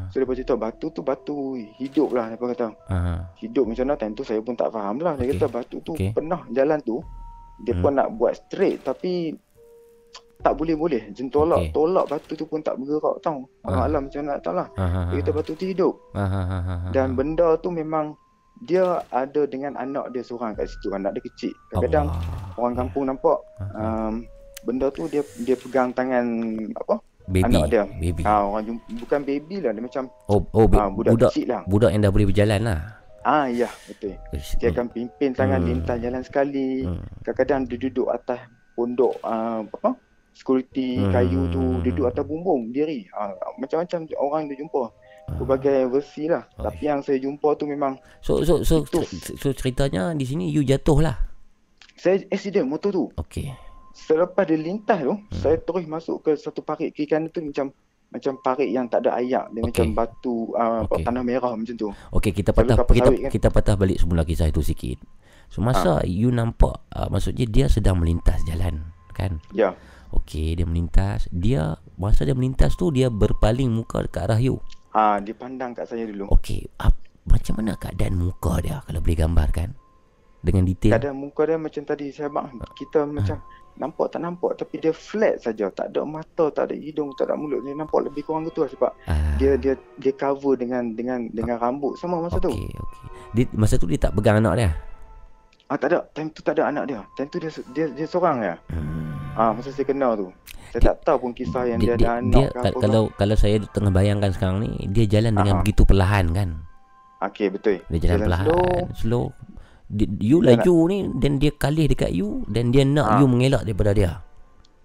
so mereka cerita batu tu batu hidup lah mereka kata Ha. hidup macam mana time tu saya pun tak faham lah dia Okey. kata batu tu Okey. pernah jalan tu dia Hmm. pun nak buat straight tapi tak boleh-boleh Macam tolak Okey. tolak batu tu pun tak bergerak tau Ah. alam macam mana tak tahu lah. Ha. dia kata batu tu hidup. Ha. dan benda tu memang dia ada dengan anak dia seorang kat situ anak dia kecil kadang-kadang Allah. orang kampung nampak Ha. um, benda tu dia dia pegang tangan apa Baby. anak dia. Baby. ah orang jumpa, bukan baby lah dia macam Oh, oh ba- budak, budak kecil lah budak yang dah boleh berjalan lah. ah ya betul dia akan pimpin tangan Hmm. lintas jalan sekali Hmm. kadang-kadang dia duduk atas pondok uh, apa security Hmm. kayu tu duduk atas bumbung diri uh, macam-macam orang dia jumpa berbagai versi lah Ah. tapi yang saya jumpa tu memang So so so Itu. so ceritanya di sini you jatuh lah. saya accident motor tu Okey. selepas dia lintas tu, Hmm. saya terus masuk ke satu parit kiri kanan tu macam macam parit yang tak ada ayak. Dia macam batu uh, Okey. tanah merah macam tu. Okey, kita patah kita sawit kan? kita patah balik semula kisah itu sikit. So masa you nampak uh, maksudnya dia sedang melintas jalan, kan? Ya. Okey, dia melintas. Dia masa dia melintas tu dia berpaling muka ke arah you. Ah, dia pandang kat saya dulu. Okey, ap, macam mana keadaan muka dia kalau boleh gambarkan? Dengan detail. Keadaan muka dia macam tadi saya bang kita macam nampak tak nampak tapi dia flat saja tak ada mata tak ada hidung tak ada mulut dia nampak lebih kurang gitu lah sebab dia dia dia cover dengan dengan dengan rambut sama masa tu Okey, okey. Dia, masa tu dia tak pegang anak dia. Ah tak ada time tu tak ada anak dia time tu dia dia dia seorang ya ah masa saya kenal tu saya tak tahu pun kisah yang dia, Hmm. dia, ada anak dia ke apa kalau kalau saya tengah bayangkan sekarang ni dia jalan dengan Aha. begitu perlahan kan. okey betul Dia jalan, Jalan perlahan, slow. slow. Dia, you Dia laju ni dan dia kalih dekat you dan dia nak Ah. you mengelak daripada dia.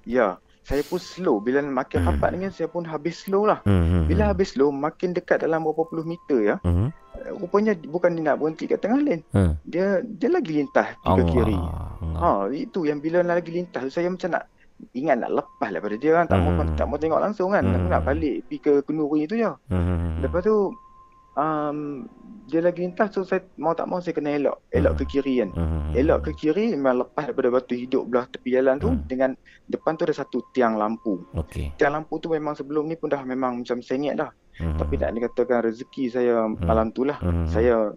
ya saya pun slow bila makin rapat dengan saya pun habis slow lah Hmm, hmm, bila habis slow makin dekat dalam berapa puluh meter ya Hmm. eh, rupanya bukan dia nak berhenti kat tengah lane Hmm. dia dia lagi lintas ke Allah, kiri. Ha itu yang bila lagi lintas saya macam nak ingat nak lepas daripada dia kan tak mau Hmm. tak mau tengok langsung kan Hmm. nak balik pergi ke kenduri tu je. Hmm. Lepas tu um, dia lagi lintas so saya mau tak mau saya kena elok elok ke kiri kan. Hmm. Elok ke kiri memang lepas daripada batu hidup belah tepi jalan tu dengan depan tu ada satu tiang lampu. Okey. Tiang lampu tu memang sebelum ni pun dah memang macam sengit dah. Hmm. Tapi nak dikatakan rezeki saya malam tu lah. Hmm. Saya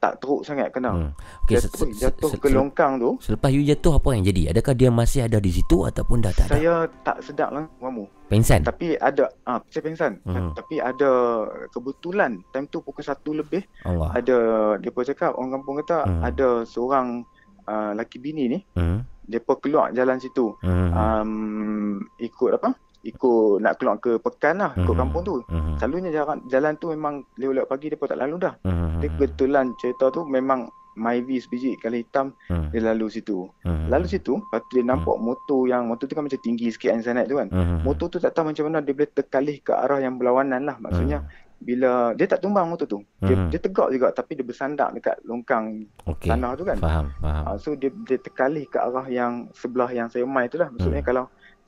tak teruk sangat kena. Saya se- terus se- jatuh se- ke se- longkang tu. Selepas you jatuh apa yang jadi? Adakah dia masih ada di situ ataupun dah tak ada? Saya tak sedap langsung kamu. Pengsan? Tapi ada ah saya pengsan. Hmm. Tapi ada kebetulan time tu pukul satu lebih Allah. ada depa cakap orang kampung kata Hmm. ada seorang uh, laki bini ni Hmm. depa keluar jalan situ. Hmm. Um, ikut apa? Ikut nak keluar ke pekan lah, ikut Hmm. kampung tu. Hmm. Selalunya jalan jalan tu memang lewat pagi depa tak lalu dah. Hmm. Dia kebetulan cerita tu memang Myvi sebiji kali hitam Hmm. dia lalu situ. Hmm. Lalu situ, lepas tu dia nampak motor yang motor tu kan macam tinggi sikit yang saya naik tu kan. Hmm. Motor tu tak tahu macam mana dia boleh terkalih ke arah yang berlawanan lah. Maksudnya bila dia tak tumbang motor tu. Dia, Hmm. dia tegak juga tapi dia bersandak dekat longkang Okey. tanah tu kan. Faham, faham. Ah, so dia dia terkalih ke arah yang sebelah yang saya mai tu lah. Maksudnya Hmm. kalau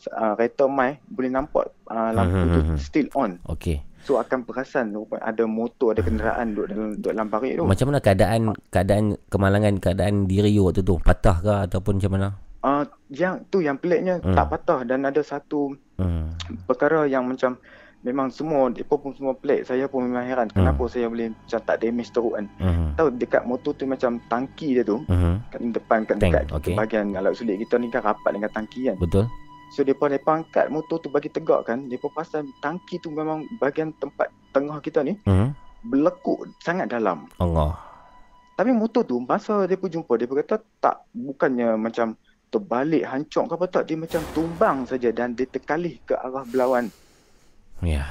uh, kereta mai boleh nampak uh, lampu Hmm, tu hmm, hmm. still on. Okey. So akan perasan ada motor, ada kenderaan duduk dalam duduk dalam parit tu. Macam mana keadaan keadaan kemalangan keadaan diri waktu tu? Patah ke ataupun macam mana? Uh, yang tu yang peliknya Hmm. tak patah dan ada satu Hmm. perkara yang macam memang semua depa pun semua pelik. Saya pun memang heran kenapa saya boleh macam tak damage teruk kan. Hmm. Tahu dekat motor tu macam tangki dia tu Hmm. kat depan kat Tank, dekat okey. bahagian alat sulit kita ni kan rapat dengan tangki kan. Betul? So depa depa angkat motor tu bagi tegak kan. Depa pasal tangki tu memang bahagian tempat tengah kita ni Hmm. berlekuk sangat dalam. Allah. Tapi motor tu masa depa jumpa depa kata tak bukannya macam terbalik hancur ke apa tak dia macam tumbang saja dan dia terkalih ke arah berlawan. Ya.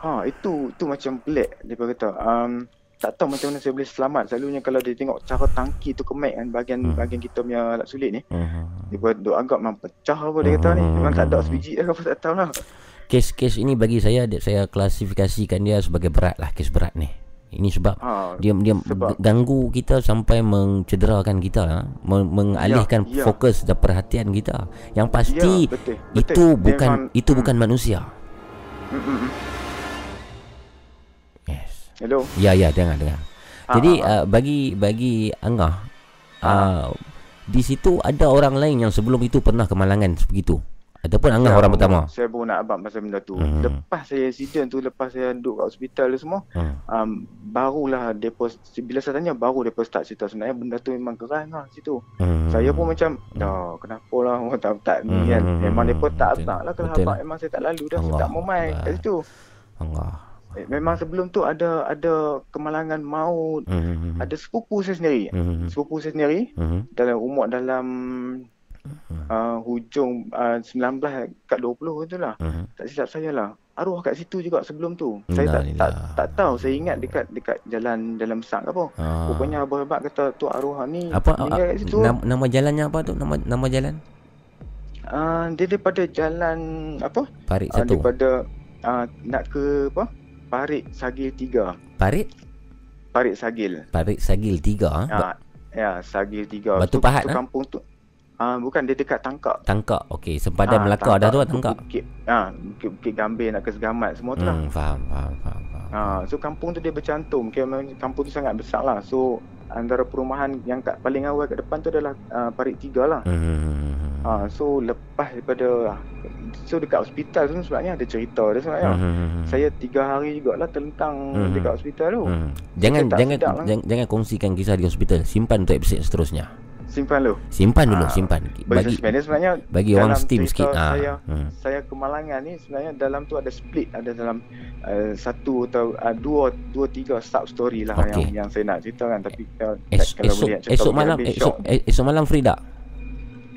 Ha itu tu macam pelik depa kata. Um, tak tahu macam mana saya boleh selamat. Selalunya kalau dia tengok cara tangki tu kemek kan bahagian Hmm. bahagian kita punya alat sulit ni. Hmm. Dia buat duk agak memang pecah apa dia kata ni. Memang tak ada sebiji dah apa tak tahu lah. Kes-kes ini bagi saya saya klasifikasikan dia sebagai berat lah, kes berat ni. Ini sebab Ha, dia dia sebab- ganggu kita sampai mencederakan kita ha? meng- mengalihkan Ya, ya. fokus dan perhatian kita. Yang pasti Ya, betul, betul. itu Dia bukan memang- itu bukan manusia. Mm, mm, mm. Hello. Ya ya dengar dengar. Ah, Jadi ah, uh, bagi bagi Angah uh, di situ ada orang lain yang sebelum itu pernah kemalangan begitu. Ataupun Angah Ya, orang pertama. Saya baru nak abang pasal benda tu. Hmm. Lepas saya accident tu, lepas saya duduk kat hospital tu semua, Hmm. um, barulah depa bila saya tanya baru depa start cerita sebenarnya benda tu memang geran lah situ. Hmm. Saya pun macam dah kenapa lah orang tak tak ni kan. Hmm. Memang depa tak abang lah kalau abang memang saya tak lalu dah saya Allah tak mau main kat situ. Allah. Eh, Memang sebelum tu ada ada kemalangan maut. Hmm. Ada sepupu saya sendiri. Hmm. Sepupu saya sendiri Hmm. dalam umur dalam uh, hujung uh, 19 kat 20 tu lah. Hmm. Tak silap saya lah. Arwah kat situ juga sebelum tu. Saya tak, tak tak tahu. Saya ingat dekat dekat jalan dalam ke apa. Ah. Rupanya abah hebat kata tu arwah ni Apa meninggal uh, kat situ. nama, nama jalannya apa tu? Nama nama jalan? Uh, dia daripada jalan apa? Parit Uh, satu. daripada uh, nak ke apa? Parit Sagil 3. Parit Parit Sagil. Parit Sagil 3 ha? Ha, ya, Sagil 3. Batu tu, Pahat, tu ah? kampung tu. Ah bukan dia dekat tangkak. Tangkak. Okey, sempadan Ah, Melaka dah tu lah tangkak. Bukit, ah, bukit, bukit Gambir nak ke Segamat semua tu lah. Hmm, faham, faham, faham. faham. Ha, so kampung tu dia bercantum. Memang kampung tu sangat besar lah. So antara perumahan yang kat paling awal kat depan tu adalah uh, parit tiga lah. Hmm. Ha, so lepas daripada so dekat hospital tu sebenarnya ada cerita dia sebenarnya. Hmm. Saya tiga hari jugalah terlentang Hmm. dekat hospital tu. Hmm. Jangan jangan lah. jangan, jangan kongsikan kisah di hospital. Simpan untuk episod seterusnya. Simpan lu. Simpan dulu, Ah, simpan. Bagi sebenarnya bagi orang steam cerita sikit. Ah. Saya, Hmm. saya kemalangan ni sebenarnya dalam tu ada split ada dalam uh, satu atau uh, dua dua tiga sub story lah Okey. yang yang saya nak ceritakan tapi uh, Es, kalau esok boleh cerita esok malam esok eh, esok malam free tak?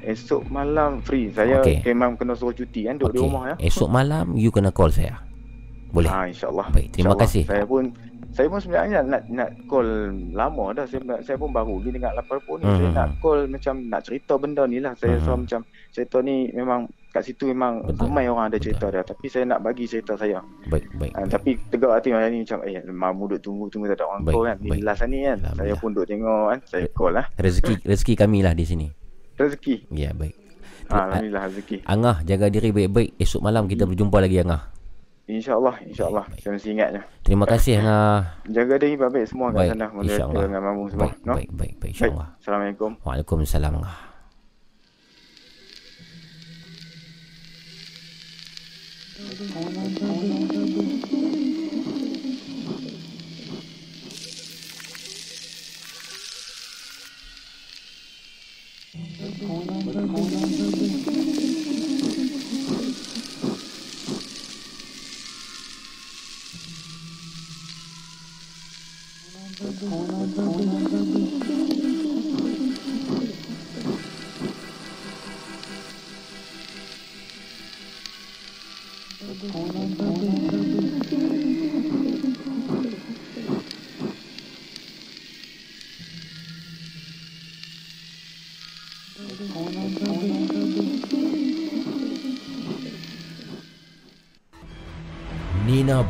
Esok malam free saya Okey. memang kena suruh cuti kan duduk di Okey. rumah ya Esok malam you kena call saya. Boleh. ah insyaallah Baik, terima InsyaAllah. kasih. saya pun saya pun sebenarnya nak nak call lama dah saya saya pun baru ni dengar lapar pun ni saya Hmm. nak call macam nak cerita benda ni lah saya Hmm. rasa macam cerita ni memang kat situ memang Betul. ramai orang ada cerita dia tapi saya nak bagi cerita saya Baik, baik. Ah, tapi tegak hati macam ni macam eh mamu duk tunggu tunggu tak ada orang Baik, call kan ni baik. last ni kan saya pun duk tengok kan saya call lah Rezeki rezeki kami lah di sini. Rezeki Ya, baik. ah, alhamdulillah rezeki Angah jaga diri baik-baik. Esok malam kita berjumpa lagi Angah. insyaallah insyaallah saya mesti ingatnya Terima kasih Angah. jaga diri baik-baik semua kat Baik, sana insyaAllah. dengan mamu semua Baik, no? baik, baik, baik, insyaAllah. Assalamualaikum Waalaikumsalam Angah. Nina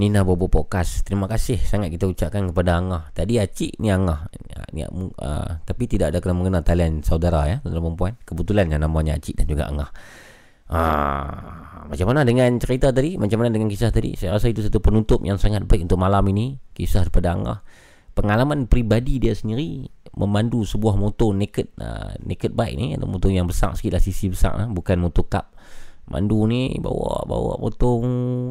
Nina Bobo Podcast. Terima kasih sangat kita ucapkan kepada Angah. Tadi Acik ni Angah. Ni, uh, tapi tidak ada kena mengenal talian saudara ya, saudara perempuan. Kebetulan yang namanya Acik dan juga Angah. Ah, macam mana dengan cerita tadi? Macam mana dengan kisah tadi? Saya rasa itu satu penutup yang sangat baik untuk malam ini. Kisah daripada Angah. Pengalaman peribadi dia sendiri memandu sebuah motor naked uh, naked bike ni, motor yang besar sikit lah, sisi besar lah, bukan motor cup. Mandu ni bawa bawa motor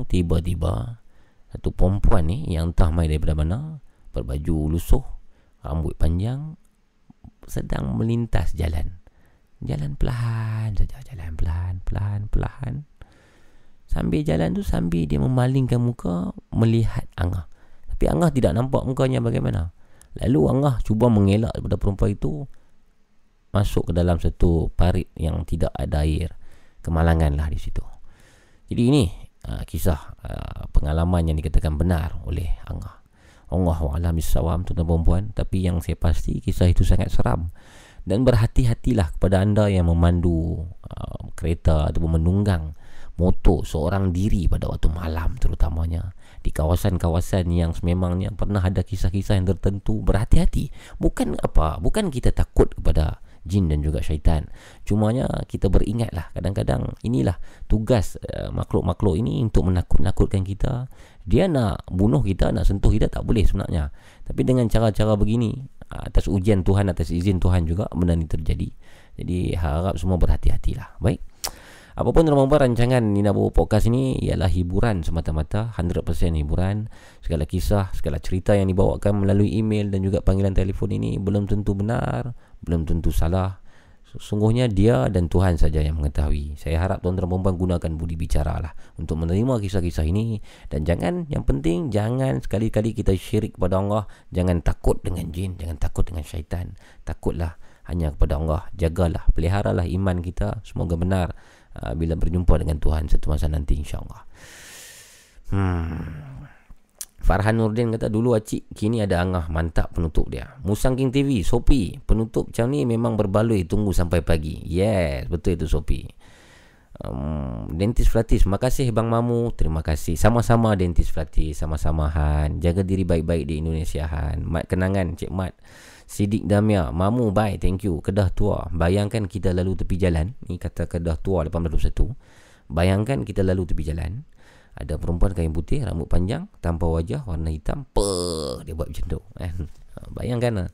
tiba-tiba satu perempuan ni yang entah mai daripada mana berbaju lusuh rambut panjang sedang melintas jalan. Jalan perlahan saja jalan perlahan perlahan perlahan. Sambil jalan tu sambil dia memalingkan muka melihat Angah. Tapi Angah tidak nampak mukanya bagaimana. Lalu Angah cuba mengelak daripada perempuan itu masuk ke dalam satu parit yang tidak ada air. Kemalangan lah di situ. Jadi ini uh, kisah uh, pengalaman yang dikatakan benar oleh Angah. Allah wa'alam bisawam tuan perempuan tapi yang saya pasti kisah itu sangat seram. Dan berhati-hatilah kepada anda yang memandu uh, kereta ataupun menunggang motor seorang diri pada waktu malam terutamanya. Di kawasan-kawasan yang sememangnya pernah ada kisah-kisah yang tertentu berhati-hati. Bukan apa bukan kita takut kepada jin dan juga syaitan. Cumanya kita beringatlah kadang-kadang inilah tugas uh, makhluk-makhluk ini untuk menakut-nakutkan kita. Dia nak bunuh kita nak sentuh kita tak boleh sebenarnya. Tapi dengan cara-cara begini atas ujian Tuhan atas izin Tuhan juga benda ini terjadi. Jadi harap semua berhati-hatilah. Baik. Apapun tuan-tuan rancangan Nina Bobo Podcast ini ialah hiburan semata-mata 100% hiburan. Segala kisah, segala cerita yang dibawakan melalui email dan juga panggilan telefon ini Belum tentu benar, belum tentu salah Sungguhnya dia dan Tuhan saja yang mengetahui Saya harap tuan-tuan perempuan gunakan budi bicara lah Untuk menerima kisah-kisah ini Dan jangan, yang penting jangan sekali-kali kita syirik kepada Allah Jangan takut dengan jin, jangan takut dengan syaitan Takutlah hanya kepada Allah. Jagalah, peliharalah iman kita. Semoga benar uh, bila berjumpa dengan Tuhan satu masa nanti insya-Allah. Hmm. Farhan Nurdin kata dulu acik kini ada angah mantap penutup dia. Musang King TV, Sopi, penutup macam ni memang berbaloi tunggu sampai pagi. Yes, betul itu Sopi. Um, Dentis Flatis, makasih Bang Mamu. Terima kasih. Sama-sama Dentis Flatis, sama-sama Han. Jaga diri baik-baik di Indonesia Han. Mat kenangan Cik Mat. Sidik Damia, Mamu bye, thank you. Kedah tua. Bayangkan kita lalu tepi jalan. Ni kata Kedah tua 1821. Bayangkan kita lalu tepi jalan. Ada perempuan kain putih, rambut panjang, tanpa wajah, warna hitam. Peh, dia buat macam tu. Kan? Bayangkan lah.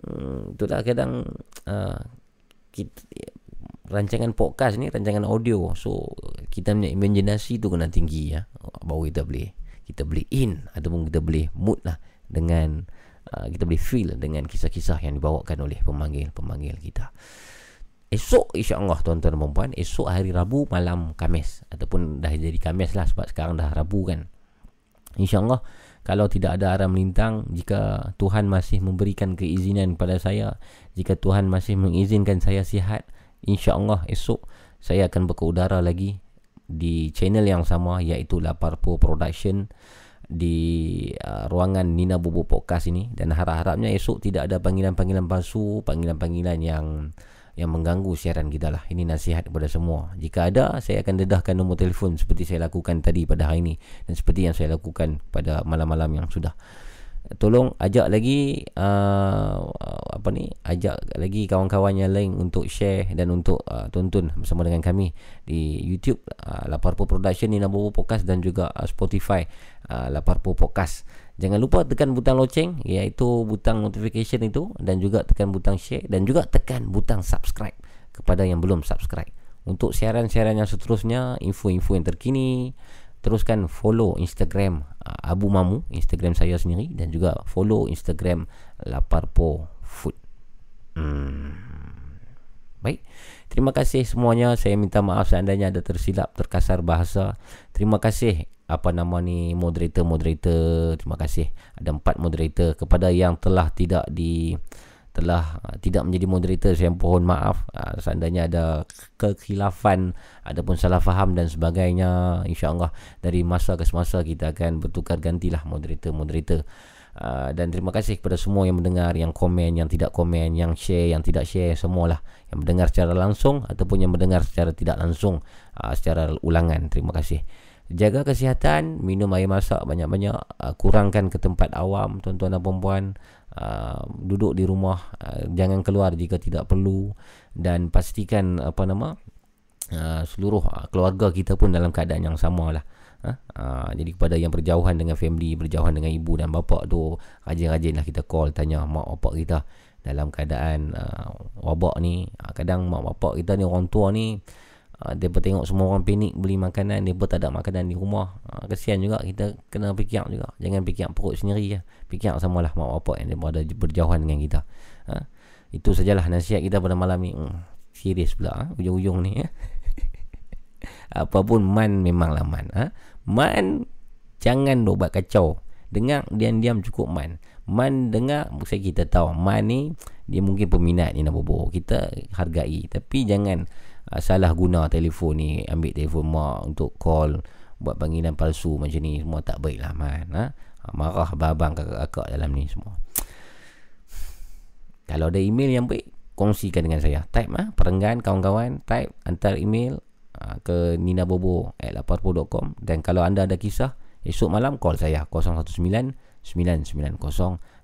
Hmm, itulah kadang uh, kita, rancangan podcast ni, rancangan audio. So, kita punya imaginasi tu kena tinggi ya. Baru kita boleh kita boleh in ataupun kita boleh mood lah dengan uh, kita boleh feel dengan kisah-kisah yang dibawakan oleh pemanggil-pemanggil kita. Esok insya-Allah tuan-tuan dan puan esok hari Rabu malam Kamis ataupun dah jadi Kamis lah sebab sekarang dah Rabu kan. Insya-Allah kalau tidak ada aram melintang jika Tuhan masih memberikan keizinan kepada saya, jika Tuhan masih mengizinkan saya sihat, insya-Allah esok saya akan berkeudara lagi di channel yang sama iaitu Laparpo Production di uh, ruangan Nina Bobo Podcast ini dan harap-harapnya esok tidak ada panggilan-panggilan palsu, panggilan-panggilan yang yang mengganggu siaran kita lah. Ini nasihat kepada semua. Jika ada, saya akan dedahkan nombor telefon seperti saya lakukan tadi pada hari ini dan seperti yang saya lakukan pada malam-malam yang sudah. Tolong ajak lagi uh, apa ni? Ajak lagi kawan-kawan yang lain untuk share dan untuk uh, tonton bersama dengan kami di YouTube uh, Laparpo Production ni Nabobo Podcast dan juga uh, Spotify uh, Laparpo Podcast. Jangan lupa tekan butang loceng iaitu butang notification itu dan juga tekan butang share dan juga tekan butang subscribe kepada yang belum subscribe. Untuk siaran-siaran yang seterusnya, info-info yang terkini, teruskan follow Instagram uh, Abu Mamu, Instagram saya sendiri dan juga follow Instagram Laparpo Food. Hmm. Baik. Terima kasih semuanya. Saya minta maaf seandainya ada tersilap, terkasar bahasa. Terima kasih apa nama ni moderator moderator terima kasih. Ada empat moderator kepada yang telah tidak di telah uh, tidak menjadi moderator saya mohon maaf. Uh, seandainya ada kekhilafan ataupun salah faham dan sebagainya insyaallah dari masa ke semasa kita akan bertukar gantilah moderator moderator uh, dan terima kasih kepada semua yang mendengar yang komen yang tidak komen yang share yang tidak share semualah. Yang mendengar secara langsung ataupun yang mendengar secara tidak langsung uh, secara ulangan. Terima kasih jaga kesihatan, minum air masak banyak-banyak, uh, kurangkan ke tempat awam tuan-tuan dan puan-puan, uh, duduk di rumah, uh, jangan keluar jika tidak perlu dan pastikan apa nama uh, seluruh uh, keluarga kita pun dalam keadaan yang sama lah. Uh, uh, jadi kepada yang berjauhan dengan family, berjauhan dengan ibu dan bapa tu, rajin-rajinlah kita call tanya mak bapak kita dalam keadaan uh, wabak ni. Uh, kadang mak bapak kita ni orang tua ni Uh, dia pun tengok semua orang panik beli makanan Dia pun tak ada makanan di rumah. Uh, Kesian juga kita kena fikir juga. Jangan fikir perut sendiri je. Fikir samalah mak bapak yang dia berada berjauhan dengan kita. Uh, Itu sajalah nasihat kita pada malam ni. Hmm, Serius pula uh, ujung-ujung ni uh. Apapun man memanglah man uh. Man jangan buat kacau. Dengar diam-diam cukup man. Man dengar Saya kita tahu Man ni Dia mungkin peminat ni nak bobo Kita hargai Tapi jangan uh, salah guna telefon ni ambil telefon mak untuk call buat panggilan palsu macam ni semua tak baik lah man ha? marah babang kakak-kakak dalam ni semua kalau ada email yang baik kongsikan dengan saya type ha? perenggan kawan-kawan type hantar email uh, ke ninabobo at laparpo.com dan kalau anda ada kisah esok malam call saya 019 990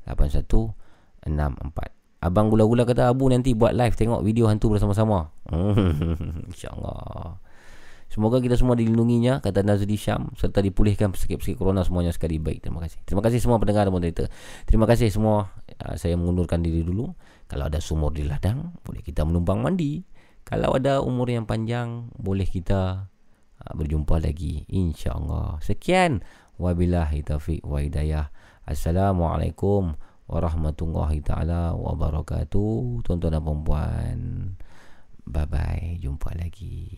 8164 Abang gula-gula kata Abu nanti buat live tengok video hantu bersama-sama. InsyaAllah. Semoga kita semua dilindunginya kata Nazri Syam serta dipulihkan pesikit-pesikit corona semuanya sekali baik. Terima kasih. Terima kasih semua pendengar dan moderator. Terima kasih semua. Uh, saya mengundurkan diri dulu. Kalau ada sumur di ladang, boleh kita menumpang mandi. Kalau ada umur yang panjang, boleh kita uh, berjumpa lagi. InsyaAllah. Sekian. Wabillahi taufiq wa hidayah. Assalamualaikum warahmatullahi taala wabarakatuh. Tuan-tuan dan puan bye bye jumpa lagi